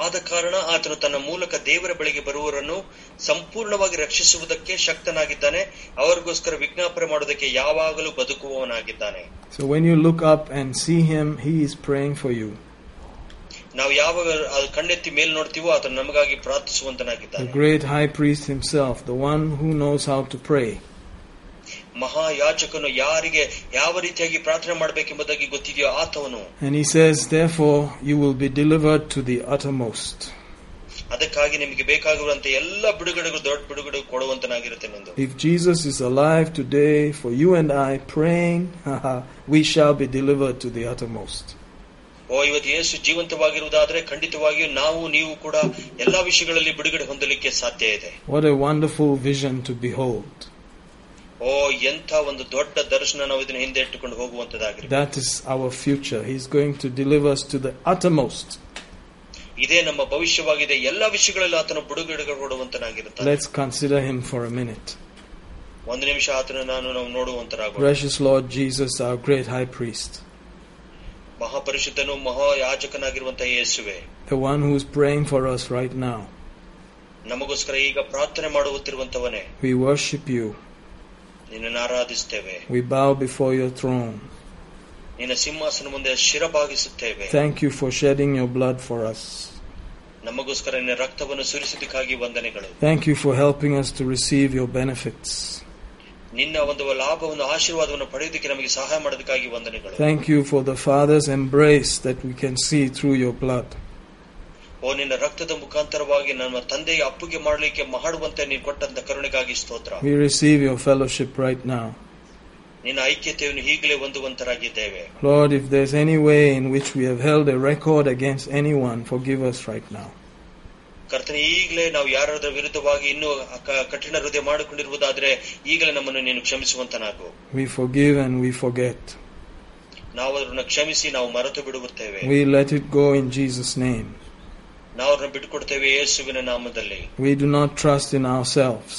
ಆದ ಕಾರಣ ಆತನು ತನ್ನ ಮೂಲಕ ದೇವರ ಬಳಿಗೆ ಬರುವವರನ್ನು ಸಂಪೂರ್ಣವಾಗಿ ರಕ್ಷಿಸುವುದಕ್ಕೆ ಶಕ್ತನಾಗಿದ್ದಾನೆ. ಅವರಿಗೋಸ್ಕರ ವಿಜ್ಞಾಪನೆ ಮಾಡುವುದಕ್ಕೆ ಯಾವಾಗಲೂ ಬದುಕುವವನಾಗಿದ್ದಾನೆ. So when you look up and see him he is praying for you ನಾವು ಯಾವಾಗ ಅದು ಕಣ್ಣೆತ್ತಿ ಮೇಲ್ ನೋಡ್ತೀವೋ ಆತನು ನಮಗಾಗಿ ಪ್ರಾರ್ಥಿಸುವಂತನಾಗಿದ್ದಾನೆ. Great high priest himself the one who knows how to pray ಮಹಾಯಾಚಕನು ಯಾರಿಗೆ ಯಾವ ರೀತಿಯಾಗಿ ಪ್ರಾರ್ಥನೆ ಮಾಡಬೇಕೆಂಬುದಾಗಿ ಗೊತ್ತಿದೆಯೋ ಆತವನು And he says, Therefore, you will be delivered to the uttermost. ಅದಕ್ಕಾಗಿ ನಿಮಗೆ ಬೇಕಾಗಿರುವಂತ ಎಲ್ಲ ಬಿಡುಗಡೆಗಳು ದೊಡ್ಡ ಬಿಡುಗಡೆ ಕೊಡುವಂತನಾಗಿರುತ್ತೇನೆಂದು If Jesus is alive today for you and I praying, *laughs* we shall be delivered to the uttermost. ಓ ಇವತ್ತು ಯೇಸು ಜೀವಂತವಾಗಿರುವುದಾದ್ರೆ ಖಂಡಿತವಾಗಿಯೂ ನಾವು ನೀವು ಕೂಡ ಎಲ್ಲಾ ವಿಷಯಗಳಲ್ಲಿ ಬಿಡುಗಡೆ ಹೊಂದಲಿಕ್ಕೆ ಸಾಧ್ಯ ಇದೆ What a wonderful vision to behold. ಓ ಎಂಥ ಒಂದು ದೊಡ್ಡ ದರ್ಶನ ನಾವು ಇದನ್ನ ಹಿಂದೆ ಇಟ್ಟುಕೊಂಡು ಹೋಗುವಂತದಾಗಿರುತ್ತೆ That is our future. He's going to deliver us to the uttermost. ಇದೇ ನಮ್ಮ ಭವಿಷ್ಯವಾಗಿದೆ ಎಲ್ಲ ವಿಷಯಗಳಲ್ಲಿ ಆತನ ಬಿಡುಗಡೆ ಕೊಡುವಂತನಾಗಿರುತ್ತಾನೆ Let's consider him for a minute. ಒಂದು ನಿಮಿಷ ಆತನ ನಾನು ನಾವು ನೋಡುವಂತರಾಗೋಣ Precious Lord Jesus, our great high priest, ಮಹಾಪರಿಶುದ್ಧನು ಮಹಾಯಾಜಕನಾಗಿರುವಂತಹ ಯೇಸುವೆ the one who's praying for us right now. ನಮಗೋಸ್ಕರ ಈಗ ಪ್ರಾರ್ಥನೆ ಮಾಡುತ್ತಿರುವಂತವನೇ We worship you. ನಿನ್ನನ್ನು ಆರಾಧಿಸ್ತೇವೆ We bow before your throne. ನಿನ್ನ ಸಿಂಹಾಸನ ಮುಂದೆ ಶಿರಭಾಗಿಸುತ್ತೇವೆ Thank you for shedding your blood for us. ನಮಗೋಸ್ಕರ ನಿನ್ನ ರಕ್ತವನ್ನು ಸುರಿಸಿದ್ದಕ್ಕಾಗಿ ವಂದನೆಗಳು Thank you for helping us to receive your benefits. ನಿನ್ನ ಒಂದು ಲಾಭವನ್ನು ಆಶೀರ್ವಾದವನ್ನು ಪಡೆಯೋದಕ್ಕೆ ನಮಗೆ ಸಹಾಯ ಮಾಡೋದಕ್ಕಾಗಿ ವಂದನೆಗಳು Thank you for the Father's embrace that we can see through your blood. ಓ ನಿನ್ನ ರಕ್ತದ ಮುಖಾಂತರವಾಗಿ ನಮ್ಮ ತಂದೆಗೆ ಅಪ್ಪುಗೆ ಮಾಡಲಿಕ್ಕೆ ಮಾಡುವಂತೆ ನೀನು ಕೊಟ್ಟಂತ ಕರುಣೆಗಾಗಿ ಸ್ತೋತ್ರ We receive your fellowship right now. ನಿನ್ನ ಐಕ್ಯತೆಯನ್ನು ಈಗಲೇ ಹೊಂದುವಂತರಾಗಿದ್ದೇವೆ Lord, if there's any way in which we have held a record against anyone, forgive us right now. ಕರ್ತನೆ ಈಗಲೇ ನಾವು ಯಾರಾದ್ರ ವಿರುದ್ಧವಾಗಿ ಇನ್ನೂ ಕ- ಕಠಿಣ ಹೃದಯ ಮಾಡಿಕೊಂಡಿರುವುದಾದ್ರೆ ಈಗಲೇ ನಮ್ಮನ್ನು ನೀನು ಕ್ಷಮಿಸುವಂತನಾಗು We forgive and we forget. ನಾವು ಅದನ್ನ ಕ್ಷಮಿಸಿ ನಾವು ಮರೆತು ಬಿಡುತ್ತೇವೆ We let it go in Jesus' name. ನಾವು ಅವ್ರನ್ನ ಬಿಟ್ಟುಕೊಡ್ತೇವೆ ಯೇಸುವಿನ ನಾಮದಲ್ಲಿ We do not trust in ourselves.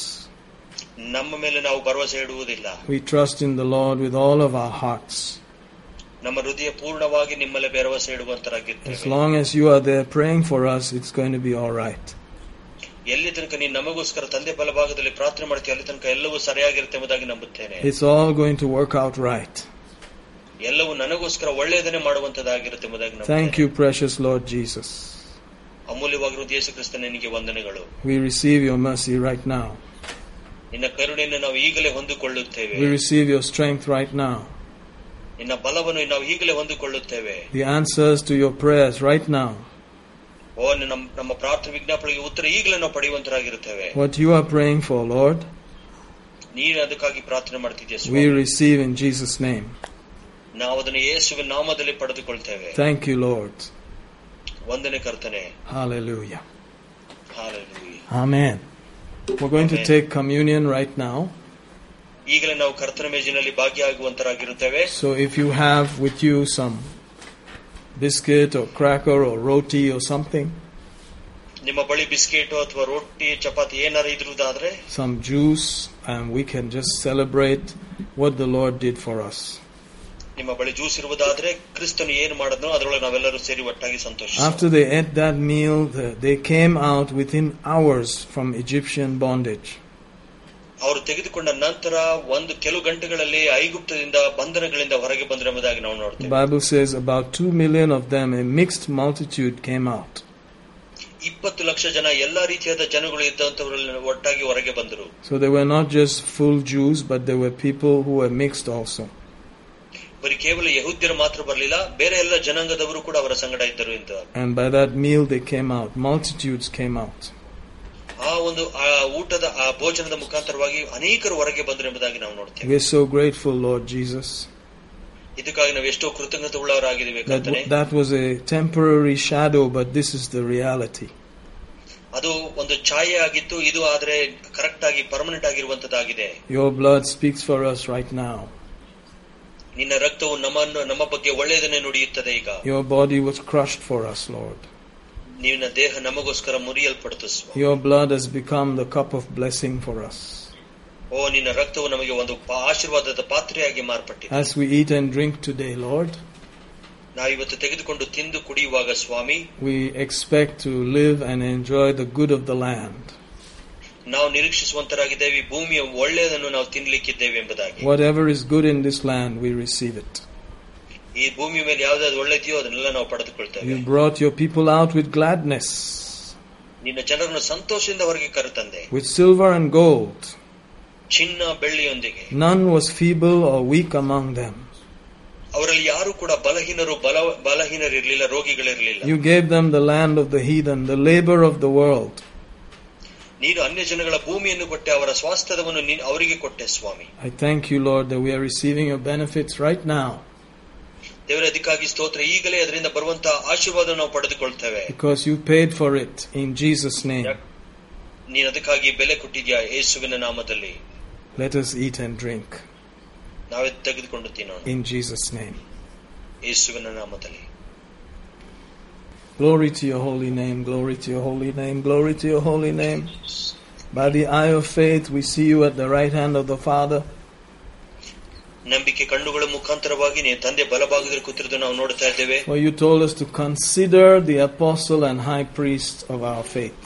ನಮ್ಮ ಮೇಲೆ ನಾವು ಭರವಸೆ ಇಡುವುದಿಲ್ಲ We trust in the Lord with all of our hearts. ನಮ್ಮ ಹೃದಯ ಪೂರ್ಣವಾಗಿ ನಿಮ್ಮಲ್ಲಿ ಭರವಸೆ As ಇಡುವಂತರಾಗಿರ್ತೇವೆ long as you are there praying for us, it's going to be all right. ಎಲ್ಲಿ ತನಕ ನೀನು ನಮಗೋಸ್ಕರ ತಂದೆ ಬಲಭಾಗದಲ್ಲಿ ಪ್ರಾರ್ಥನೆ ಮಾಡ್ತೀವಿ ಅಲ್ಲಿ ತನಕ ಎಲ್ಲವೂ ಸರಿಯಾಗಿರುತ್ತೆ ಎಂಬುದಾಗಿ ನಂಬುತ್ತೇನೆ It's all going to work out right. ಎಲ್ಲವೂ ನನಗೋಸ್ಕರ ಒಳ್ಳೆಯದನ್ನೇ ಮಾಡುವಂತದ್ದಾಗಿರುತ್ತೆ ಎಂಬುದಾಗಿ Thank ನಂಬುತ್ತೇನೆ you, precious Lord Jesus. ಅಮೂಲ್ಯವಾಗಿರುವ Yesu Krista ನಿನಗೆ ವಂದನೆಗಳು We receive your mercy right now. ನಿನ್ನ ಕರುಣೆಯನ್ನು ನಾವು ಈಗಲೇ ಹೊಂದಿಕೊಳ್ಳುತ್ತೇವೆ We receive your strength right now. ನಿನ್ನ ಬಲವನ್ನು ನಾವು ಈಗಲೇ ಹೊಂದಿಕೊಳ್ಳುತ್ತೇವೆ The answers to your prayers right now. ಓ ನಮ್ಮ ನಮ್ಮ ಪ್ರಾರ್ಥನೆ ವಿಜ್ಞಾಪನೆಗೆ ಉತ್ತರ ಈಗಲೇ ನಾವು ಪಡೆಯುವಂತರಾಗಿರುತ್ತೇವೆ What you are praying for, Lord, ನೀನು ಅದಕ್ಕಾಗಿ ಪ್ರಾರ್ಥನೆ ಮಾಡ್ತಿದ್ದೀಯ we Swami. receive in Jesus' name. ನಾವು ಅದನ್ನು ಯೇಸುವಿನ ನಾಮದಲ್ಲಿ ಪಡೆದುಕೊಳ್ತೇವೆ Thank you, Lord. ವಂದನೆ ಕರ್ತನೆ Hallelujah. Hallelujah. Amen. We're going to Amen. take communion right now. ಈಗಲೇ ನಾವು ಕರ್ತನ ಮೇಜಿನಲ್ಲಿ ಭಾಗಿಯಾಗುವಂತರಾಗಿರುತ್ತೇವೆ So if you have with you some biscuit or cracker or roti or something, ನಿಮ್ಮ ಬಳಿ ಬಿಸ್ಕೆಟ್ ಅಥವಾ ರೊಟ್ಟಿ ಚಪಾತಿ ಏನಾರ ಇದ್ರುದಾದ್ರೆ some juice, and we can just celebrate what the Lord did for us. ನಿಮ್ಮ ಬಳಿ ಜ್ಯೂಸ್ ಇರುವುದಾದ್ರೆ ಕ್ರಿಸ್ತನು ಏನು ಮಾಡಿದ್ನೋ ಅದರೊಳಗೆ ನಾವೆಲ್ಲರೂ ಸೇರಿ ಒಟ್ಟಾಗಿ ಸಂತೋಷ After they ate that meal, the- they came out within hours from Egyptian bondage. ಅವರು ತೆಗೆದುಕೊಂಡ ನಂತರ ಒಂದು ಕೆಲವು ಗಂಟೆಗಳಲ್ಲಿ ಐಗುಪ್ತದಿಂದ ಬಂಧನಗಳಿಂದ ಹೊರಗೆ ಬಂದ್ರೆ ಎಂಬುದಾಗಿ ನಾವು The ನೋಡ್ತೇವೆ Bible says about two million of them, a mixed multitude, came out. ಇಪ್ಪತ್ತು ಲಕ್ಷ ಜನ ಎಲ್ಲಾ ರೀತಿಯಾದ ಜನಗಳು ಇದ್ದಂತವರಲ್ಲಿ ಒಟ್ಟಾಗಿ ಹೊರಗೆ ಬಂದರು So they were not just full Jews, but there were people who were mixed also. ಬರೀ ಕೇವಲ ಯಹೂದ್ಯರು ಮಾತ್ರ ಬರಲಿಲ್ಲ ಬೇರೆ ಎಲ್ಲ ಜನಾಂಗದವರು ಕೂಡ ಅವರ ಸಂಗಡ ಇದ್ದರು ಅಂತ And by that meal they came out. Multitudes came out. ಆ ಒಂದು ಆ ಊಟದ ಆ ಭೋಜನದ ಮುಖಾಂತರವಾಗಿ ಅನೇಕರು ಹೊರಗೆ ಬಂದರು ಎಂಬುದಾಗಿ ನಾವು ನೋಡ್ತೇವೆ We're so grateful, Lord Jesus. ಇದಕ್ಕಾಗಿ ನಾವು ಎಷ್ಟೋ ಕೃತಜ್ಞತೆ ಉಳ್ಳವರಾಗಿದ್ದೇವೆ That, ಕರ್ತನೆ that was a temporary shadow, but this is the reality. ಅದು ಒಂದು ಛಾಯೆ ಆಗಿತ್ತು ಇದು ಆದ್ರೆ ಕರೆಕ್ಟ್ ಆಗಿ ಪರ್ಮನೆಂಟ್ ಆಗಿರುವಂತದ್ದಾಗಿದೆ Your blood speaks for us right now. ನಿನ್ನ ರಕ್ತವು ನಮ್ಮನ್ನು ನಮ್ಮ ಬಗ್ಗೆ ಒಳ್ಳೆಯದನ್ನೇ ನುಡಿಯುತ್ತದೆ ಈಗ Your body was crushed for us, Lord. ನಿನ್ನ ದೇಹ ನಮಗೋಸ್ಕರ ಮುರಿಯಲ್ಪಡ್ತು ಸ್ವಾಮಿ. Your blood has become the cup of blessing for us. ಓ ನಿನ್ನ ರಕ್ತವು ನಮಗೆ ಒಂದು ಪಾ- ಆಶೀರ್ವಾದದ ಪಾತ್ರೆಯಾಗಿ ಮಾರ್ಪಟ್ಟಿದೆ As we eat and drink today, Lord, ನಾವಿವತ್ತು ತೆಗೆದುಕೊಂಡು ತಿಂದು ಕುಡಿಯುವಾಗ ಸ್ವಾಮಿ we expect to live and enjoy the good of the land. ನಾವು ನಿರೀಕ್ಷಿಸುವಂತರಾಗಿದ್ದೇವೆ ಈ ಭೂಮಿಯ ಒಳ್ಳೆಯದನ್ನು ನಾವು ತಿನ್ಲಿಕ್ಕಿದ್ದೇವೆ ಎಂಬುದಾಗಿ Whatever is good in this land, we receive it. ಈ ಭೂಮಿ ಮೇಲೆ ಯಾವ್ದಾದ್ರು ಒಳ್ಳೆದಿಯೋ ಅದನ್ನೆಲ್ಲ ನಾವು ಪಡೆದುಕೊಳ್ತೇವೆ You brought your people out with gladness, ನಿನ್ನ ಜನರನ್ನು ಸಂತೋಷದಿಂದ ಹೊರಗೆ ಕರೆತಂದೆ with silver and gold. ಚಿನ್ನ ಬೆಳ್ಳಿಯೊಂದಿಗೆ None was feeble or weak among them. ಅವರಲ್ಲಿ ಯಾರು ಕೂಡ ಬಲಹೀನರು ಬಲ ಬಲಹೀನರಿರ್ಲಿಲ್ಲ ರೋಗಿಗಳಿರ್ಲಿಲ್ಲ You gave them the land of the heathen, the labor of the world. ನೀನು ಅನ್ಯ ಜನಗಳ ಭೂಮಿಯನ್ನು ಕೊಟ್ಟೆ ಅವರ ಸ್ವಾಸ್ಥ್ಯವನ್ನು ನೀನು ಅವರಿಗೆ ಕೊಟ್ಟೆ ಸ್ವಾಮಿ I thank you, Lord, that we are receiving your benefits right now ದೇವರ ಅದಕ್ಕಾಗಿ ಸ್ತೋತ್ರ ಈಗಲೇ ಅದರಿಂದ ಬರುವಂತಹ ಆಶೀರ್ವಾದ ನಾವು ಪಡೆದುಕೊಳ್ತೇವೆ because you paid for it in Jesus' name. ಯಾಕ್- ನೀನು ಅದಕ್ಕಾಗಿ ಬೆಲೆ ಕೊಟ್ಟಿದ್ಯಾ ಯೇಸುವಿನ ನಾಮದಲ್ಲಿ Let us eat and drink ನಾವೇ ತೆಗೆದುಕೊಂಡು ತಿನ್ನೋಣ in Jesus' name. ಯೇಸುವಿನ ನಾಮದಲ್ಲಿ Glory to your holy name, glory to your holy name, glory to your holy name. By the eye of faith, we see you at the right hand of the Father. ನಂಬಿಕೆ ಕಣ್ಣುಗಳ ಮುಖಾಂತರವಾಗಿ ನೀನು ತಂದೆ ಬಲಭಾಗದಲ್ಲಿ ಕೂತಿರೋದು ನಾವು ನೋಡ್ತಾ ಇದ್ದೇವೆ For you told us to consider the apostle and high priest of our faith.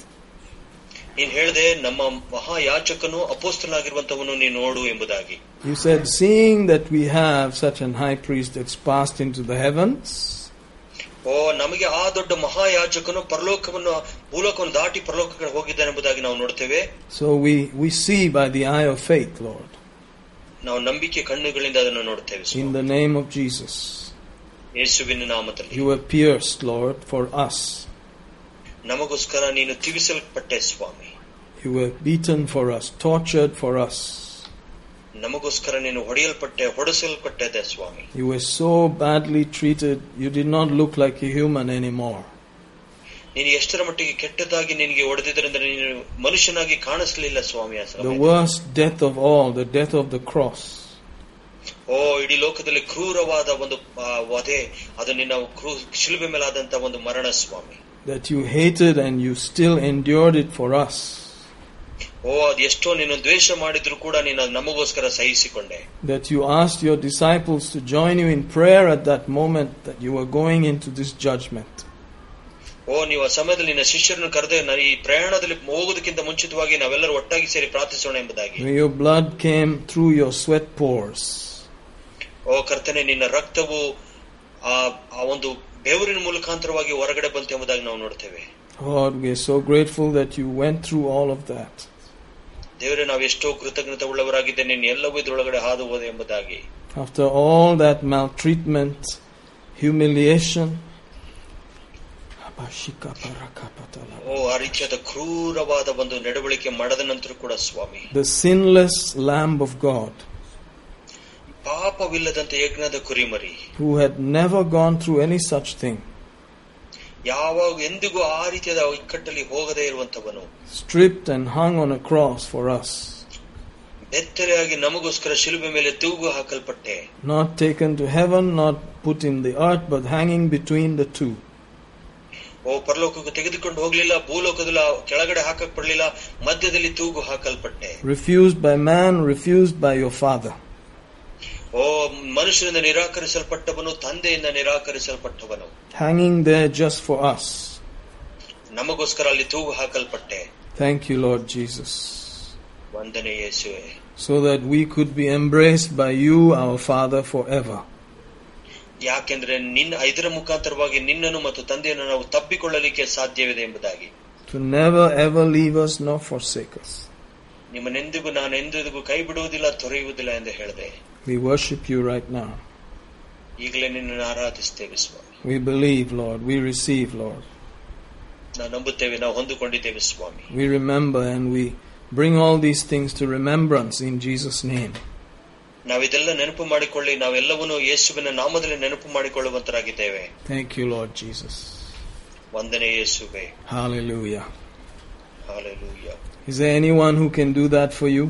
ನೀನ್ ಹೇಳ್ದೆ ನಮ್ಮ ಮಹಾಯಾಚಕನು ಅಪೋಸ್ತನಾಗಿರುವಂತವನು ನೀನು ನೋಡು ಎಂಬುದಾಗಿ You said, seeing that we have such an high priest that's passed into the heavens, ಓ ನಮಗೆ ಆ ದೊಡ್ಡ ಮಹಾಯಾಚಕನು ಪರಲೋಕವನ್ನು ಭೂಲೋಕವನ್ನು ದಾಟಿ ಪರಲೋಕಕ್ಕೆ ಹೋಗಿದ್ದಾನೆ ಎಂಬುದಾಗಿ ನಾವು ನೋಡ್ತೇವೆ so we, we see by the eye of faith, Lord, ನಾವು ನಂಬಿಕೆ ಕಣ್ಣುಗಳಿಂದ ಅದನ್ನು ನೋಡ್ತೇವೆ ಸ್ವಾಮಿ. in the name of Jesus. ಯೇಸುವಿನ ನಾಮದಲ್ಲಿ You were pierced, Lord, for us. ನಮಗೋಸ್ಕರ ನೀನು ತಿವಿಸಲ್ಪಟ್ಟೆ ಸ್ವಾಮಿ You were beaten for us, tortured for us. ನಮಗೋಸ್ಕರ ನೀನು ಹೊಡೆಯಲ್ಪಟ್ಟೆ ಹೊಡೆಸಲ್ಪಟ್ಟಿದೆ ಸ್ವಾಮಿ You were so badly treated, you did not look like a human anymore. ನೀನು ಎಷ್ಟರ ಮಟ್ಟಿಗೆ ಕೆಟ್ಟದಾಗಿ ನಿನಗೆ ಹೊಡೆದಿದ್ದರಿಂದ ನೀನು ಮನುಷ್ಯನಾಗಿ ಕಾಣಿಸ್ಲಿಲ್ಲ ಸ್ವಾಮಿ ಆ The ಸಮಯದಲ್ಲಿ. worst death of all, the death of the cross. ಓ ಇಡೀ ಲೋಕದಲ್ಲಿ ಕ್ರೂರವಾದ ಒಂದು ಆ, ವಧೆ ಅದು ನಿನ್ನ ಕ್ರೂ ಶಿಲುಬೆ ಮೇಲಾದಂತ ಒಂದು ಮರಣ ಸ್ವಾಮಿ That you hated and you still endured it for us. ಓ ಅದು ಎಷ್ಟೋ ನೀನು ದ್ವೇಷ ಮಾಡಿದ್ರು ಕೂಡ ನೀನು ಅದು ನಮಗೋಸ್ಕರ ಸಹಿಸಿಕೊಂಡೆ That you asked your disciples to join you in prayer at that moment that you were going into this judgment. ಓ ನೀವು ಆ ಸಮಯದಲ್ಲಿ ನಿನ್ನ ಶಿಷ್ಯರನ್ನು ಕರೆದೆ ನಾನು ಈ ಪ್ರಯಾಣದಲ್ಲಿ ಹೋಗೋದಕ್ಕಿಂತ ಮುಂಚಿತವಾಗಿ ನಾವೆಲ್ಲರೂ ಒಟ್ಟಾಗಿ ಸೇರಿ ಪ್ರಾರ್ಥಿಸೋಣ ಎಂಬುದಾಗಿ Where your blood came through your sweat pores. ಓ ಕರ್ತನೆ ನಿನ್ನ ರಕ್ತವು ಆ ಆ ಒಂದು ಬೆವರಿನ ಮುಖಾಂತರವಾಗಿ ಹೊರಗಡೆ ಬಂತು ಎಂಬುದಾಗಿ ನಾವು ನೋಡ್ತೇವೆ Lord, we are so grateful that you went through all of that. ದೇವರೇ ನಾವು ಎಷ್ಟೋ ಕೃತಜ್ಞತೆ ಉಳ್ಳವರಾಗಿದ್ದೆ ನೀನು ಎಲ್ಲವೂ ಇದರೊಳಗಡೆ ಹಾದು ಹೋದೆ ಎಂಬುದಾಗಿ. After all that maltreatment humiliation ಓ ಆ ರೀತಿಯಾದ ಕ್ರೂರವಾದ ಒಂದು ನಡವಳಿಕೆ ಮಾಡದ ನಂತರ ಕೂಡ ಸ್ವಾಮಿ. The sinless lamb of God ಪಾಪವಿಲ್ಲದಂತೆ ಯಜ್ಞದ ಕುರಿಮರಿ. Who had never gone through any such thing ಯಾವಾಗ ಎಂದಿಗೂ ಆ ರೀತಿಯಾದ ಇಕ್ಕಟ್ಟಲ್ಲಿ ಹೋಗದೇ ಇರುವಂತವನು stripped and hung on a cross for us, ಬೆತ್ತರೆಯಾಗಿ ನಮಗೋಸ್ಕರ ಶಿಲುಬೆ ಮೇಲೆ ತೂಗು ಹಾಕಲ್ಪಟ್ಟೆ not taken to heaven, not put in the earth, but hanging between the two. ಓ ಪರಲೋಕಕ್ಕೆ ತೆಗೆದುಕೊಂಡು ಹೋಗ್ಲಿಲ್ಲ ಭೂಲೋಕದಲ್ಲಿ ಆ ಕೆಳಗಡೆ ಹಾಕಲ್ಪಡ್ಲಿಲ್ಲ ಮಧ್ಯದಲ್ಲಿ ತೂಗು ಹಾಕಲ್ಪಟ್ಟೆ Refused by man, refused by your Father. ಓ ಮನುಷ್ಯರಿಂದ ನಿರಾಕರಿಸಲ್ಪಟ್ಟವನು ತಂದೆಯಿಂದ ನಿರಾಕರಿಸಲ್ಪಟ್ಟವನು Hanging there just for us. ನಮಗೋಸ್ಕರ ಅಲ್ಲಿ ತೂಗು ಹಾಕಲ್ಪಟ್ಟೆ Thank you, Lord Jesus. ವಂದನೆ ಯೇಸುವೆ So that we could be embraced by you, our Father, forever. ಯಾಕೆಂದ್ರೆ ನಿನ್ನ ಇದರ ಮುಖಾಂತರವಾಗಿ ನಿನ್ನನ್ನು ಮತ್ತು ತಂದೆಯನ್ನು ನಾವು ತಪ್ಪಿಕೊಳ್ಳಲಿಕ್ಕೆ ಸಾಧ್ಯವಿದೆ ಎಂಬುದಾಗಿ To never ever leave us nor forsake us. ನಿಮ್ಮನೆಂದಿಗೂ ನಾನು ಎಂದಿಗೂ ಕೈ ಬಿಡುವುದಿಲ್ಲ ತೊರೆಯುವುದಿಲ್ಲ ಎಂದು ಹೇಳಿದೆ We worship you right now. ಈಗಲೇ ನಿನ್ನನ್ನು ಆರಾಧಿಸ್ತೇವೆ ಸ್ವಾಮಿ We believe, Lord. We receive, Lord. ನಾವು ನಂಬುತ್ತೇವೆ ನಾವು ಹೊಂದಿಕೊಂಡಿದ್ದೇವೆ ಸ್ವಾಮಿ We remember and we bring all these things to remembrance in Jesus' name. ನಾವಿದೆಲ್ಲ ನೆನಪು ಮಾಡಿಕೊಳ್ಳಿ ನಾವೆಲ್ಲವನ್ನೂ ಯೇಸುವಿನ ನಾಮದಲ್ಲಿ ನೆನಪು ಮಾಡಿಕೊಳ್ಳುವಂತರಾಗಿದ್ದೇವೆ Thank you, Lord Jesus. ವಂದನೆ ಯೇಸುವೆ Hallelujah. Hallelujah Is there anyone who can do that for you?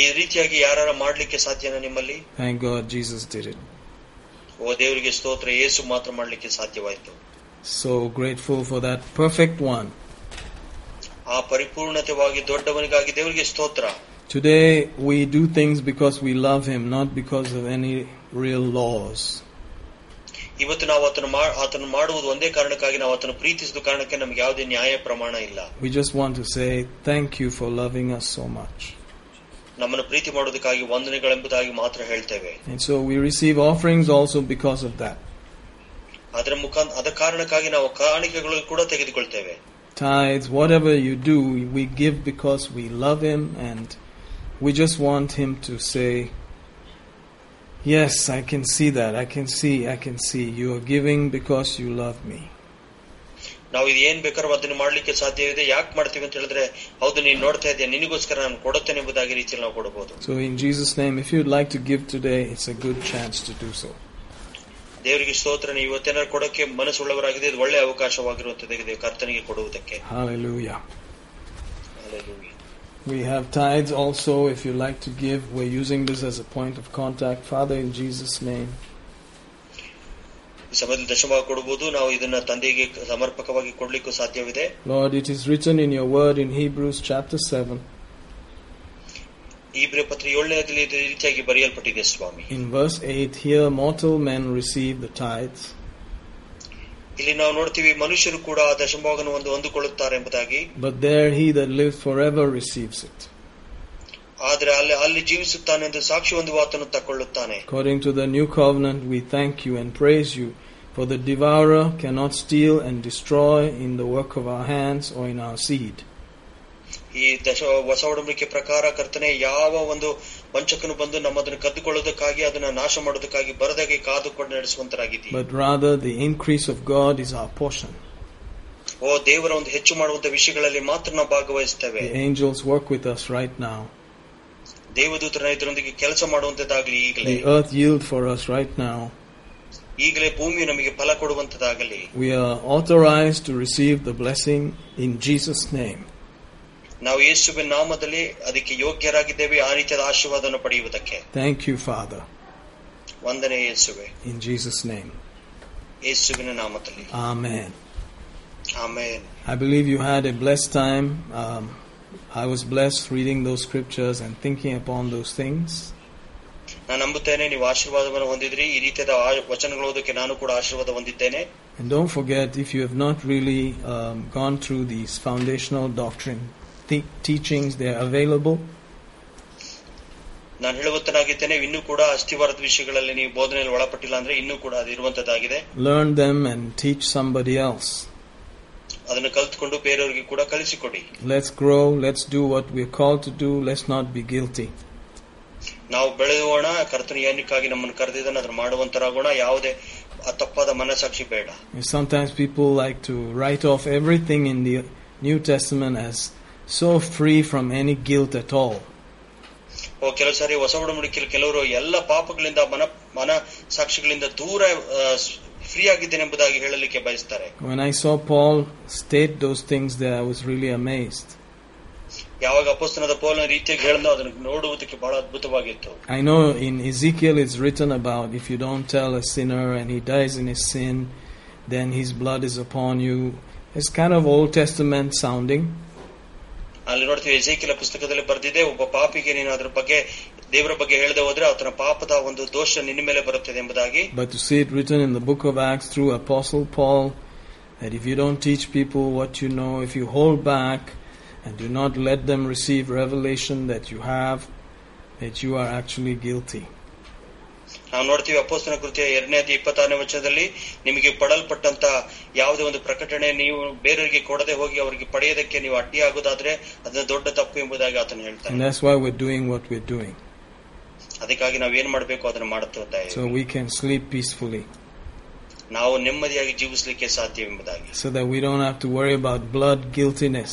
ಈ ರೀತಿಯಾಗಿ ಯಾರ ಮಾಡ್ಲಿಕ್ಕೆ ಸಾಧ್ಯನಾ ನಿಮ್ಮಲ್ಲಿ Thank God Jesus did it. ಓ ದೇವರಿಗೆ ಸ್ತೋತ್ರ ಯೇಸು ಮಾತ್ರ ಮಾಡ್ಲಿಕ್ಕೆ ಸಾಧ್ಯವಾಯಿತು So grateful for that perfect one. ಆ ಪರಿಪೂರ್ಣತೆವಾಗಿ ದೊಡ್ಡವನಿಗಾಗಿ ದೇವರಿಗೆ ಸ್ತೋತ್ರ Today we do things because we love Him, not because of any real laws. ಇವತ್ತು ನಾವು ಆತನ ಮಾ- ಆತನ ಮಾಡುವುದು ಒಂದೇ ಕಾರಣಕ್ಕಾಗಿ ನಾವು ಆತನ ಪ್ರೀತಿಸಿದ ಕಾರಣಕ್ಕೆ ನಮ್ಗೆ ಯಾವುದೇ ನ್ಯಾಯ ಪ್ರಮಾಣ ಇಲ್ಲ We just want to say thank you for loving us so much. ನಮ್ಮನ್ನು ಪ್ರೀತಿ ಮಾಡೋದಕ್ಕಾಗಿ ವಂದನೆಗಳೆಂಬುದಾಗಿ ಮಾತ್ರ ಹೇಳ್ತೇವೆ And so we receive offerings also because of that. ಅದರ ಮುಖಾಂತರ ಅದ ಕಾರಣಕ್ಕಾಗಿ ನಾವು ಕಾಣಿಕೆಗಳು ಕೂಡ ತೆಗೆದುಕೊಳ್ತೇವೆ Tithes, whatever you do, we give because we love Him and we just want Him to say, Yes, I can see that. I can see, I can see. You are giving because you love me. ನಾವು ಇದು ಏನ್ ಬೇಕಾದ್ರೂ ಅದನ್ನು ಮಾಡ್ಲಿಕ್ಕೆ ಸಾಧ್ಯವಿದೆ ಯಾಕೆ ಮಾಡ್ತೀವಿ ಅಂತ ಹೇಳಿದ್ರೆ ಹೌದು ನೀನ್ ನೋಡ್ತಾ ಇದೆಯಾ ನಿನಗೋಸ್ಕರ ನಾನು ಕೊಡುತ್ತೇನೆ ಎಂಬುದಾಗಿ ರೀತಿಯಲ್ಲಿ ನಾವು ಕೊಡಬಹುದು So, in Jesus' name, if you'd like to give today, it's a good chance to do so. ದೇವರಿಗೆ ಸ್ತೋತ್ರ ನೀವು ಇವತ್ತೇನಾದ್ರು ಕೊಡಕ್ಕೆ ಮನಸ್ಸುಳ್ಳವರಾಗಿದೆ ಇದು ಒಳ್ಳೆ ಅವಕಾಶವಾಗಿರುವಂತದ್ದಾಗಿದೆ ಕರ್ತನಿಗೆ ಕೊಡುವುದಕ್ಕೆ Hallelujah. Hallelujah. We have tithes also. If you like to give, we're using this as a point of contact. Father, in Jesus' name, ಈ ಸಮಯದಲ್ಲಿ ದಶಭಾಗ ಕೊಡಬಹುದು ನಾವು ಇದನ್ನ ತಂದೆಗೆ ಸಮರ್ಪಕವಾಗಿ ಕೊಡ್ಲಿಕ್ಕೂ ಸಾಧ್ಯವಿದೆ Lord, it is written in your word in Hebrews chapter 7, ಈ ಪತ್ರ ಏಳನೇದಲ್ಲಿ ಇದೇ ರೀತಿಯಾಗಿ ಬರೆಯಲ್ಪಟ್ಟಿದೆ ಸ್ವಾಮಿ in verse 8 Here mortal men receive the tithes, ಇಲ್ಲಿ ನಾವು ನೋಡ್ತೀವಿ ಮನುಷ್ಯರು ಕೂಡ ಆ ದಶಭಾಗನ ಒಂದು ಹೊಂದಿಕೊಳ್ಳುತ್ತಾರೆ ಎಂಬುದಾಗಿ but there he that lives forever receives it. ಆದ್ರೆ ಅಲ್ಲಿ ಅಲ್ಲಿ ಜೀವಿಸುತ್ತಾನೆಂದು ಸಾಕ್ಷಿ ಹೊಂದುವ ಆತನು ತಕೊಳ್ಳುತ್ತಾನೆ According to the new covenant, we thank you and praise you, for the devourer cannot steal and destroy in the work of our hands or in our seed. ಈ ದಶ ಹೊಸ ಒಡಂಬಡಿಕೆ ಪ್ರಕಾರ ಕರ್ತನೆ ಯಾವ ಒಂದು ವಂಚಕನು ಬಂದು ನಮ್ಮದನ್ನು ಕದ್ದುಕೊಳ್ಳೋದಕ್ಕಾಗಿ ಅದನ್ನ ನಾಶ ಮಾಡೋದಕ್ಕಾಗಿ ಬರದಾಗೆ ಕಾದುಕೊಂಡು ನಡೆಸುವಂತರಾಗಿದ್ದೀವಿ but rather the increase of God is our portion. ಓ ದೇವರ ಒಂದು ಹೆಚ್ಚು ಮಾಡುವಂತ ವಿಷಯಗಳಲ್ಲಿ ಮಾತ್ರ ನಾವು ಭಾಗವಹಿಸ್ತೇವೆ The angels work with us right now. ದೇವದೂತರನ್ನ ಇದರೊಂದಿಗೆ ಕೆಲಸ ಮಾಡುವಂತದ್ದಾಗ್ಲಿ ಈಗಲೇ The earth yield for us right now. ಈಗಲೇ ಭೂಮಿ ನಮಗೆ ಫಲ ಕೊಡುವಂತದ್ದಾಗಲಿ We are authorized to receive the blessing in Jesus' name. ನಾವು ಯೇಸುವಿನ ನಾಮದಲ್ಲಿ ಅದಕ್ಕೆ ಯೋಗ್ಯರಾಗಿದ್ದೇವೆ ಆ ರೀತಿಯಾದ ಆಶೀರ್ವಾದವನ್ನು ಪಡೆಯುವುದಕ್ಕೆ Thank you, Father, ವಂದನೆ ಯೇಸುವೆ in Jesus' name. ಯೇಸುವಿನ ನಾಮದಲ್ಲಿ Amen. Amen I believe you had a blessed time. Um, I was blessed reading those scriptures and thinking upon those things. ನಾನು ನಂಬುತ್ತೇನೆ ನೀವು ಆಶೀರ್ವಾದವನ್ನು ಹೊಂದಿದ್ರಿ ಈ ರೀತಿಯಾದ ಆ- ವಚನಗಳು ಓದೋಕೆ ನಾನು ಕೂಡ ಆಶೀರ್ವಾದ ಹೊಂದಿದ್ದೇನೆ And don't forget, if you have not really um, gone through these foundational doctrine te- teachings, they are available. ನಾನು ಹೇಳುವತ್ತನಾಗಿದ್ದೇನೆ ಇನ್ನೂ ಕೂಡ ಅಸ್ಥಿವಾರದ ವಿಷಯಗಳಲ್ಲಿ ನೀವು ಬೋಧನೆಯಲ್ಲಿ ಒಳಪಟ್ಟಿಲ್ಲ ಅಂದ್ರೆ ಇನ್ನೂ ಕೂಡ ಅದು ಇರುವಂತದ್ದಾಗಿದೆ Learn them and teach somebody else. ಅದನ್ನು ಕಲ್ತ್ಕೊಂಡು ಬೇರೆಯವರಿಗೆ ಕೂಡ ಕಲಿಸಿಕೊಡಿ Let's grow. Let's do what we're called to do. Let's not be guilty. ನಾವು ಬೆಳೆಯೋಣ ಕರ್ತನ ಏನಕ್ಕಾಗಿ ನಮ್ಮನ್ನು ಕರೆದಿದ್ದಾನೆ ಅದನ್ನು ಮಾಡುವಂತರಾಗೋಣ ಯಾವುದೇ ಆ ತಪ್ಪಾದ ಮನಸ್ಸಾಕ್ಷಿ ಬೇಡ And sometimes people like to write off everything in the New Testament as so free from any guilt at all. ಓ ಕೆಲವು ಸಾರಿ ಹೊಸ ಒಡಂಬಡಿಕೆಯಲ್ಲಿ ಕೆಲವರು ಎಲ್ಲ ಪಾಪಗಳಿಂದ ಮನ ಮನ ಸಾಕ್ಷಿಗಳಿಂದ ದೂರ ಫ್ರೀ ಆಗಿದ್ದೇನೆ ಎಂಬುದಾಗಿ ಹೇಳಲಿಕ್ಕೆ ಬಯಸ್ತಾರೆ When I saw Paul state those things there, I was really amazed. ಯಾವಾಗ ಅಪೋಸ್ತನದ ಪೌಲನ ರೀತಿಯಾಗಿ ಹೇಳಿದ್ನೋ ಅದನ್ನು ನೋಡುವುದಕ್ಕೆ ಬಹಳ ಅದ್ಭುತವಾಗಿತ್ತು I know in Ezekiel it's written about if you don't tell a sinner and he dies in his sin, then his blood is upon you. It's kind of Old Testament sounding, ಅಲ್ಲಿ ನೋಡ್ತೀವಿ ಎಸೇಕಿಲ ಪುಸ್ತಕದಲ್ಲಿ ಬರೆದಿದೆ ಒಬ್ಬ ಪಾಪಿಗೆ ನೀನು ಅದ್ರ ಬಗ್ಗೆ ದೇವರ ಬಗ್ಗೆ ಹೇಳದೆ ಹೋದ್ರೆ ಆತನ ಪಾಪದ ಒಂದು ದೋಷ ನಿನ್ನ ಮೇಲೆ ಬರುತ್ತದೆ ಎಂಬುದಾಗಿ but to see it written in the book of Acts through Apostle Paul that if you don't teach people what you know, if you hold back and do not let them receive revelation that you have, that you are actually guilty. ನಾವು ನೋಡ್ತೀವಿ ಅಪೋಸ್ತನ ಕೃತಿಯ ಎರಡನೇ ಅಧ್ಯಾಯ ಇಪ್ಪತ್ತಾರನೇ ವಚನದಲ್ಲಿ ನಿಮಗೆ ಪಡಲ್ಪಟ್ಟಂತ ಯಾವುದೇ ಒಂದು ಪ್ರಕಟಣೆ ನೀವು ಬೇರೆಯವರಿಗೆ ಕೊಡದೆ ಹೋಗಿ ಅವರಿಗೆ ಪಡೆಯೋದಕ್ಕೆ ನೀವು ಅಡ್ಡಿಯಾಗೋದಾದ್ರೆ ಅದನ್ನ ದೊಡ್ಡ ತಪ್ಪು ಎಂಬುದಾಗಿ ಆತನು ಹೇಳ್ತಾನೆ ಅದಕ್ಕಾಗಿ ನಾವು ಏನ್ ಮಾಡ್ಬೇಕು ಅದನ್ನ ಮಾಡುತ್ತಾ So we can sleep peacefully. ನಾವು ನೆಮ್ಮದಿಯಾಗಿ ಜೀವಿಸಲಿಕ್ಕೆ ಸಾಧ್ಯವೆಂಬುದಾಗಿ so that we don't have to worry about blood guiltiness.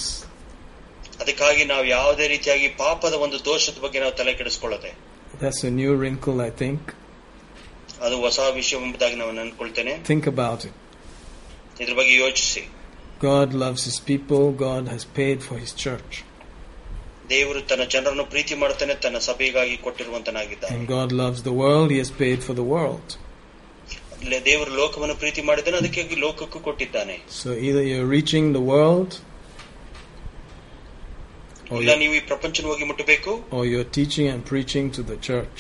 ಅದಕ್ಕಾಗಿ ನಾವು ಯಾವುದೇ ರೀತಿಯಾಗಿ ಪಾಪದ ಒಂದು ದೋಷದ ಬಗ್ಗೆ ನಾವು ತಲೆ ಕೆಡಿಸ್ಕೊಳ್ಳದೆ That's a new wrinkle, I think. ಅದು ಹೊಸ ವಿಷಯ ಎಂಬುದಾಗಿ ನಾವು ಅನ್ಕೊಳ್ತೇನೆ Think about it. ಇದ್ರ ಬಗ್ಗೆ ಯೋಚಿಸಿ God loves His people, God has paid for His church, ದೇವರು ತನ್ನ ಜನರನ್ನು ಪ್ರೀತಿ ಮಾಡ್ತಾನೆ ತನ್ನ ಸಭೆಗಾಗಿ ಕೊಟ್ಟಿರುವಂತನಾಗಿದ್ದಾನೆ and God loves the world, He has paid for the world. ಇಲ್ಲೇ ದೇವರು ಲೋಕವನ್ನು ಪ್ರೀತಿ ಮಾಡಿದ್ದಾನೆ ಅದಕ್ಕೆ ಲೋಕಕ್ಕೂ ಕೊಟ್ಟಿದ್ದಾನೆ So either you're reaching the world, or ಇಲ್ಲ you're, ನೀವು ಈ ಪ್ರಪಂಚನ ಹೋಗಿ ಮುಟ್ಟಬೇಕು or you're teaching and preaching to the church.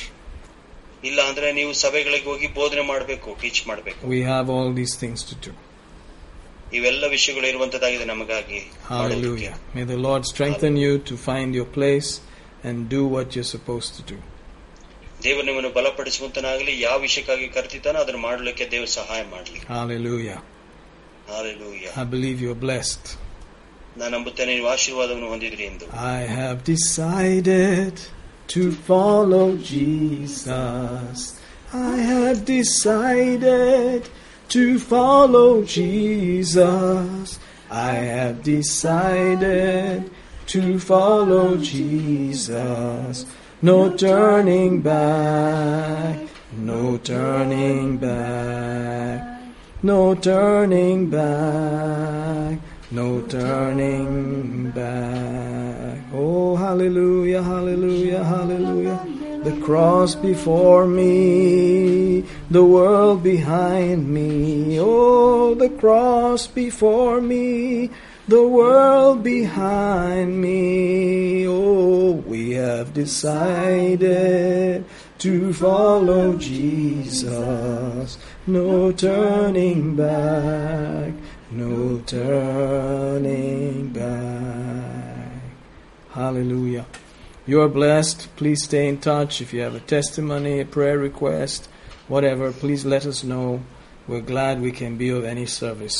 ಇಲ್ಲ ಅಂದ್ರೆ ನೀವು ಸಭೆಗಳಿಗೆ ಹೋಗಿ ಬೋಧನೆ ಮಾಡಬೇಕು ಟೀಚ್ ಮಾಡಬೇಕು We have all these things to do. ಇವೆಲ್ಲ ವಿಷಯಗಳು ಇರುವಂತದ್ದಾಗಿದೆ ನಮಗಾಗಿ Hallelujah. May the Lord strengthen you to find your place and do what you're supposed to do. ದೇವರು ನಿಮ್ಮನ್ನು ಬಲಪಡಿಸುವಂತನಾಗಲಿ ಯಾವ ವಿಷಯಕ್ಕಾಗಿ ಕರೆತಿದ್ದಾನೋ ಅದನ್ನು ಮಾಡಲಿಕ್ಕೆ ದೇವರು ಸಹಾಯ ಮಾಡಲಿ Hallelujah. Hallelujah I believe you're blessed. ನಾನು ನಂಬುತ್ತೇನೆ ನೀವು ಆಶೀರ್ವಾದವನ್ನು ಹೊಂದಿದ್ರಿ ಎಂದು I have decided to follow Jesus. I have decided to follow Jesus. I have decided to follow Jesus. No turning back, no turning back, no turning back. No turning back. Oh, hallelujah, hallelujah, hallelujah. The cross before me, the world behind me. Oh, the cross before me, the world behind me. Oh, we have decided to follow Jesus. No turning back, no turning back. Hallelujah. You are blessed. Please stay in touch. If you have a testimony, a prayer request, whatever, please let us know. We're glad we can be of any service.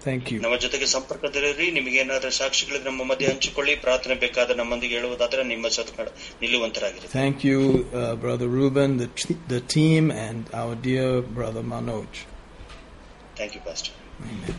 Thank you. ನಮ್ಮ ಜೊತೆಗೆ ಸಂಪರ್ಕದಲ್ಲಿರಿ ನಿಮಗೆ ಏನಾದ್ರೂ ಸಾಕ್ಷಿಗಳಿದ್ರೆ ನಮ್ಮ ಮಧ್ಯೆ ಹಂಚಿಕೊಳ್ಳಿ ಪ್ರಾರ್ಥನೆ ಬೇಕಾದ್ರೆ ನಮ್ಮೊಂದಿಗೆ ಹೇಳುವುದಾದ್ರೆ ನಿಮ್ಮ ಸತ್ಕಡ ನಿಲ್ಲುವಂತರಾಗಿರಿ Thank you, uh, Brother Ruben, the, t- the team, and our dear Brother Manoj. Thank you pastor Amen.